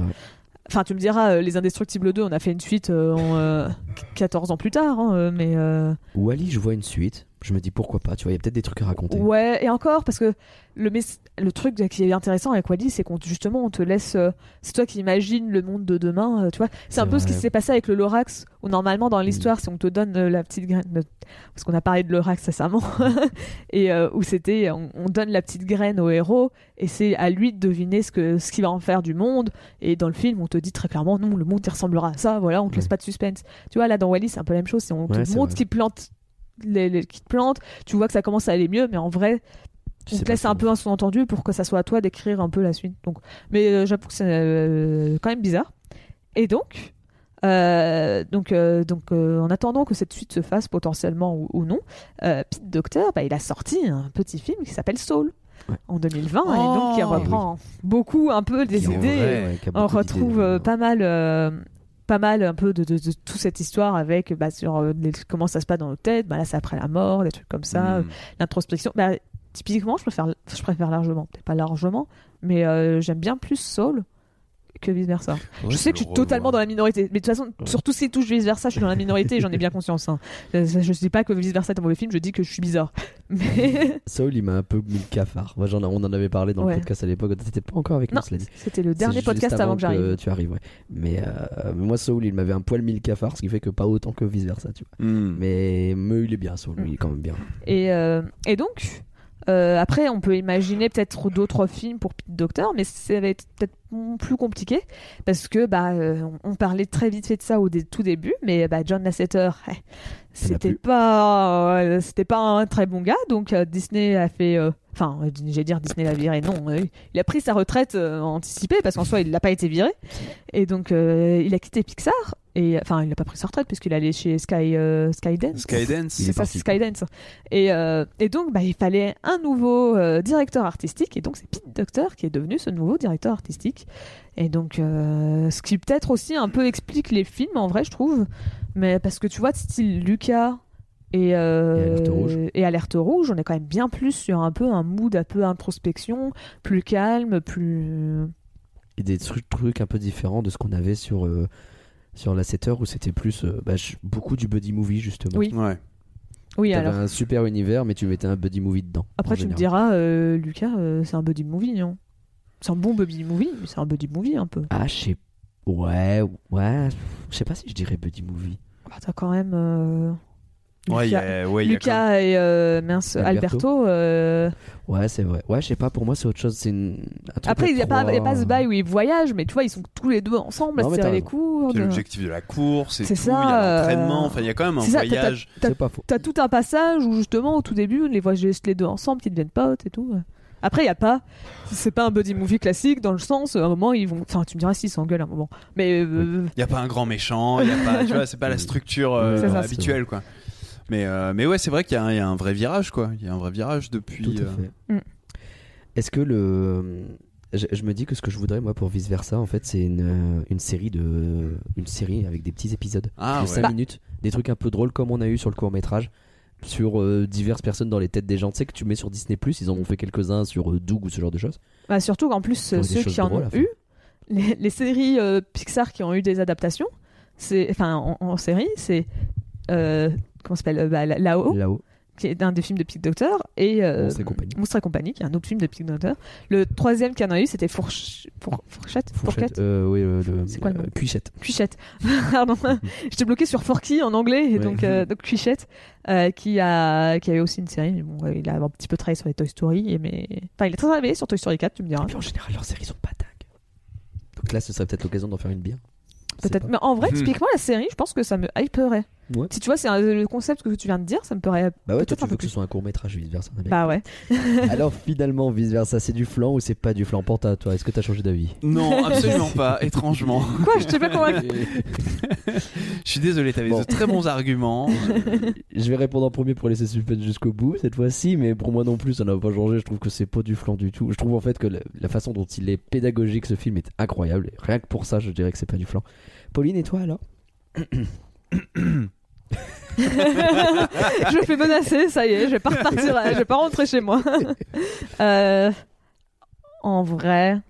Enfin, tu me diras, euh, Les Indestructibles 2, on a fait une suite euh, en, euh, 14 ans plus tard, hein, euh, mais euh, Wally, je vois une suite. Je me dis pourquoi pas, tu vois, il y a peut-être des trucs à raconter. ouais, et encore, parce que le, le truc qui est intéressant avec Wally, c'est qu'on justement, on te laisse. euh, c'est toi qui imagines le monde de demain, euh, tu vois. C'est un peu ce qui s'est passé avec le Lorax, où normalement, dans l'histoire, si on te donne euh, la petite graine. de- Parce qu'on a parlé de Lorax récemment, et où c'était, on, on donne la petite graine au héros, et c'est à lui de deviner ce que ce qu'il va en faire du monde. Et dans le film, on te dit très clairement, non, le monde il ressemblera à ça. Voilà, on te laisse pas de suspense. Tu vois, là dans Wally, c'est un peu la même chose. c'est On Ouais, te montre qu'il plante, les, les- qu'il te plante. Tu vois que ça commence à aller mieux, mais en vrai, Tu on te laisse un peu un sous-entendu pour que ça soit à toi d'écrire un peu la suite. Donc, mais euh, j'avoue que c'est euh, quand même bizarre. Et donc. euh, donc, euh, donc euh, en attendant que cette suite se fasse potentiellement ou, ou non, Pete Docter, bah, il a sorti un petit film qui s'appelle Soul Ouais. en 2020 et donc qui Oh. reprend beaucoup un peu des Qui, idées. vrai, qui On retrouve pas mal, pas mal un peu de, de, de toute cette histoire avec bah, sur euh, les- comment ça se passe dans nos têtes. Bah, là, c'est après la mort, des trucs comme ça, Hmm. l'introspection. Bah, typiquement, je préfère, je préfère largement, peut-être pas largement, mais euh, j'aime bien plus Soul que vice versa. Ouais, je sais que je suis totalement dans la minorité, mais de toute façon, sur tout ce qui touche vice versa, je suis dans la minorité et j'en ai bien conscience. Hein. Euh, Je dis pas que vice versa est un mauvais film, je dis que je suis bizarre. Mais Saul, il m'a un peu mis le cafard. Moi, on en avait parlé dans Ouais. le podcast à l'époque. T'étais pas encore avec Non, nous, c'était le dernier juste podcast avant que j'arrive. Tu arrives, ouais. Mais, euh, mais moi, Saul, il m'avait un poil mis le cafard, ce qui fait que pas autant que vice versa, tu vois. Hmm. Mais, mais il est bien, Saul, lui, il est quand même bien. Et, euh, et donc, euh, après, on peut imaginer peut-être d'autres films pour Pete Doctor, mais ça va être peut-être plus compliqué parce que bah, euh, on on parlait très vite fait de ça au dé- tout début, mais bah, John Lasseter, eh, c'était pas, euh, c'était pas un très bon gars, donc euh, Disney a fait. Enfin, euh, j'allais dire Disney l'a viré, non. euh, il a pris sa retraite euh, anticipée parce qu'en soi, il n'a pas été viré. Et donc, euh, il a quitté Pixar. Et enfin, il n'a pas pris sa retraite puisqu'il allait chez Sky, euh, Skydance. Skydance. C'est ça, c'est Skydance. Et, euh, et donc, bah, il fallait un nouveau euh, directeur artistique. Et donc, c'est Pete Docter qui est devenu ce nouveau directeur artistique. Et donc, euh, ce qui peut-être aussi un peu explique les films, en vrai, je trouve. Mais parce que tu vois, de style Lucas et, euh, Et Alerte Rouge. et Alerte Rouge, on est quand même bien plus sur un peu un mood un peu introspection, plus calme, plus. Et des trucs, trucs un peu différents de ce qu'on avait sur, euh, sur la 7 heures où c'était plus euh, bah, beaucoup du buddy movie, justement. Oui. Ouais. Oui, T'avais alors. un super univers, mais tu mettais un buddy movie dedans. Après, tu me diras, euh, Lucas, euh, c'est un buddy movie, non C'est un bon buddy movie, mais c'est un buddy movie un peu. Ah, je sais. Ouais, ouais. Je sais pas si je dirais buddy movie. Ah, T'as quand même. euh, Ouais, il y Lucas, a, ouais, il y a quand même- Lucas et euh, mince, Alberto. Alberto. euh, Ouais, c'est vrai. Ouais, je sais pas, pour moi, c'est autre chose. C'est une... un truc Après, à il n'y a, pas- trois. il y a pas ce bail où ils voyagent, mais tu vois, ils sont tous les deux ensemble Non, à mais se t'as tirer les raison. C'est l'objectif de la course, c'est C'est tout. ça, il y a l'entraînement. euh, Enfin, il y a quand même un c'est ça, t'as- voyage. t'as- C'est pas faux. T'as tout un passage où justement, au tout début, les voient juste les deux ensemble, qui deviennent potes et tout. Après, il y a pas. C'est pas un buddy movie classique dans le sens, à un moment, ils vont. Enfin, tu me diras s'ils s'engueulent à un moment. Mais. euh, Il y a pas un grand méchant. Il y a pas, tu vois, c'est pas la structure euh, ça, habituelle, quoi. Mais, euh, mais ouais, c'est vrai qu'il y, a un- il y a un vrai virage, quoi. Il y a un vrai virage depuis. Tout à euh, fait. Mm. Est-ce que le. Je, je me dis que ce que je voudrais, moi, pour vice versa, en fait, c'est une, une série de. Une série avec des petits épisodes Ah de ouais. 5 Bah. minutes. Des trucs un peu drôles comme on a eu sur le court-métrage. Sur euh, diverses personnes dans les têtes des gens. Tu sais que tu mets sur Disney, ils en ont fait quelques-uns sur euh, Doug ou ce genre de choses. Bah, surtout qu'en plus, des ceux qui en ont eu, les, les séries euh, Pixar qui ont eu des adaptations, c'est, enfin, en, en série, c'est. Euh, comment s'appelle euh, bah, Là-haut, Là-haut, qui est un des films de Pete Docter, et. euh, Monstres et compagnie. Monstres et compagnie, qui est un autre film de Pete Docter. Le troisième qu'il y en a eu, c'était Fourch... Four- Fourchette Fourchette. Euh, oui, euh, le. C'est quoi le nom? Cuichette. Cuichette. Pardon. J'étais bloqué sur Forky en anglais, et Ouais. donc, euh, donc Cuichette, euh, qui, a, qui a eu aussi une série, mais bon, il a un petit peu travaillé sur les Toy Story, et mais... Enfin, il est très travaillé sur Toy Story 4, tu me diras. Et puis en général, leurs séries sont pas dingues. Donc là, ce serait peut-être l'occasion d'en faire une bien. Peut-être. Mais en vrai, typiquement, la série, je pense que ça me hyperait. Ouais. Si tu vois, c'est un- le concept que tu viens de dire, ça me paraît. Bah ouais, toi, Peut-être tu un veux peu que ce plus. soit un court métrage vice versa. Bah ouais. Alors finalement, vice versa, c'est du flan ou c'est pas du flan Panta, toi, est-ce que t'as changé d'avis? Non, absolument pas, étrangement. Quoi, je t'ai pas convaincu. Je suis désolé, t'avais Bon. de très bons arguments. Je vais répondre en premier pour laisser suspense jusqu'au bout cette fois-ci, mais pour moi non plus, ça n'a pas changé. Je trouve que c'est pas du flan du tout. Je trouve en fait que la, la façon dont il est pédagogique, ce film est incroyable. Et rien que pour ça, je dirais que c'est pas du flan. Pauline et toi alors? je me fais menacer, ça y est, je vais pas repartir, je vais pas rentrer chez moi. Euh, en vrai,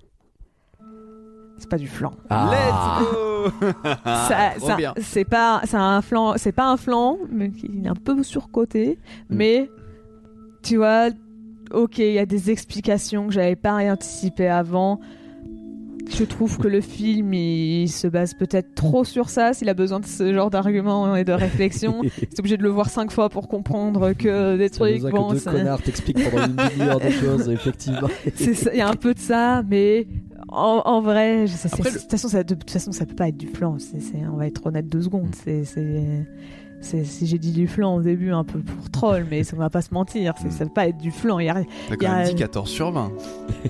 c'est pas du flan. Ah. Let's go Ça- ça-. C'est pas, c'est un flan, c'est pas un flan, mais il est un peu surcoté. Mm. Mais tu vois, ok, il y a des explications que j'avais pas anticipées avant. Je trouve que le film il se base peut-être trop sur ça. S'il a besoin de ce genre d'arguments et de réflexion, c'est obligé de le voir cinq fois pour comprendre que des trucs. besoin Bon, que deux ça- connards t'expliquent pendant une demi-heure des choses, effectivement. il y a un peu de ça, mais en, en vrai, ça, de toute façon, ça, de toute façon, ça peut pas être du c'est- on va être honnête deux secondes. Mm. C'est- si j'ai dit du flan au début, un peu pour troll, mais ça, on va pas se mentir. C'est, Mm. ça peut pas être du flan. Il y a... T'as y quand a- même dit 14 sur 20.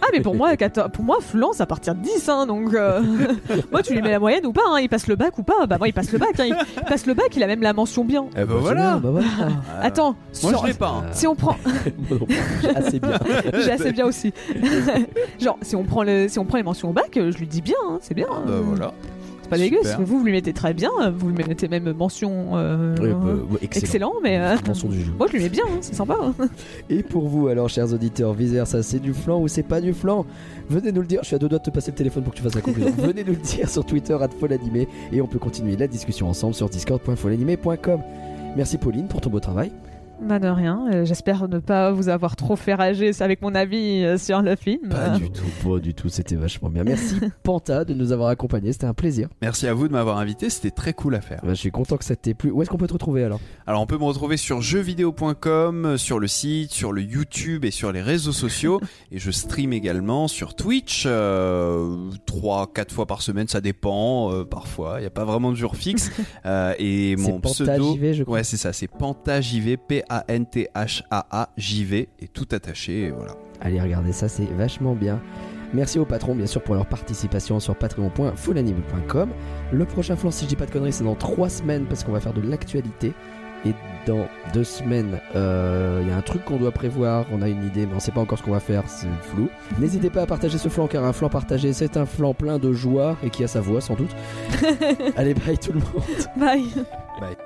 Ah, mais pour moi, 14 pour moi, flan, ça partir de 10, hein, donc euh, moi, tu lui mets la moyenne ou pas hein, Il passe le bac ou pas Bah moi, il passe le bac. hein, il, il passe le bac, il a même la mention bien. Eh ben voilà Bah voilà. Attends, Moi sur- je l'ai pas. hein. si on prend, j'ai assez bien. j'ai assez bien aussi. Genre, si on prend le, si on prend les mentions au bac, je lui dis bien, hein, c'est bien. Bah euh. voilà. C'est pas dégueu, Super. parce que vous, vous lui mettez très bien, vous lui mettez même mention euh, Oui, bah, excellent. excellent, mais euh, Mention du jeu. moi je lui mets bien, hein, c'est sympa. hein. Et pour vous, alors, chers auditeurs, Viser, ça c'est du flan ou c'est pas du flan Venez nous le dire. Je suis à deux doigts de te passer le téléphone pour que tu fasses la conclusion. Venez nous le dire sur Twitter, @folanimé et on peut continuer la discussion ensemble sur discord.folanimé.com. Merci Pauline pour ton beau travail. Bah de rien, euh, j'espère ne pas vous avoir trop fait rager avec mon avis euh, sur le film. Pas du tout, pas du tout, c'était vachement bien. Merci Panta de nous avoir accompagnés, c'était un plaisir. Merci à vous de m'avoir invité, c'était très cool à faire. Bah, je suis content que ça t'ait plu. Où est-ce qu'on peut te retrouver alors Alors on peut me retrouver sur jeuxvideo.com, sur le site, sur le YouTube et sur les réseaux sociaux. et je stream également sur Twitch, euh, 3-4 fois par semaine, ça dépend, euh, parfois, il n'y a pas vraiment de jour fixe. Euh, et C'est mon Panta pseudo... JV, je crois. Ouais c'est ça, c'est PantaJV, P-A-N-T-H-A-A, JV, et tout attaché, et voilà. Allez, regardez ça, c'est vachement bien. Merci aux patrons, bien sûr, pour leur participation sur patreon.folanime.com. Le prochain flanc, si je dis pas de conneries, c'est dans 3 semaines parce qu'on va faire de l'actualité. Et dans 2 semaines, euh, il y a un truc qu'on doit prévoir. On a une idée, mais on sait pas encore ce qu'on va faire, c'est flou. N'hésitez pas à partager ce flanc, car un flanc partagé, c'est un flanc plein de joie et qui a sa voix sans doute. Allez, bye tout le monde. Bye. Bye.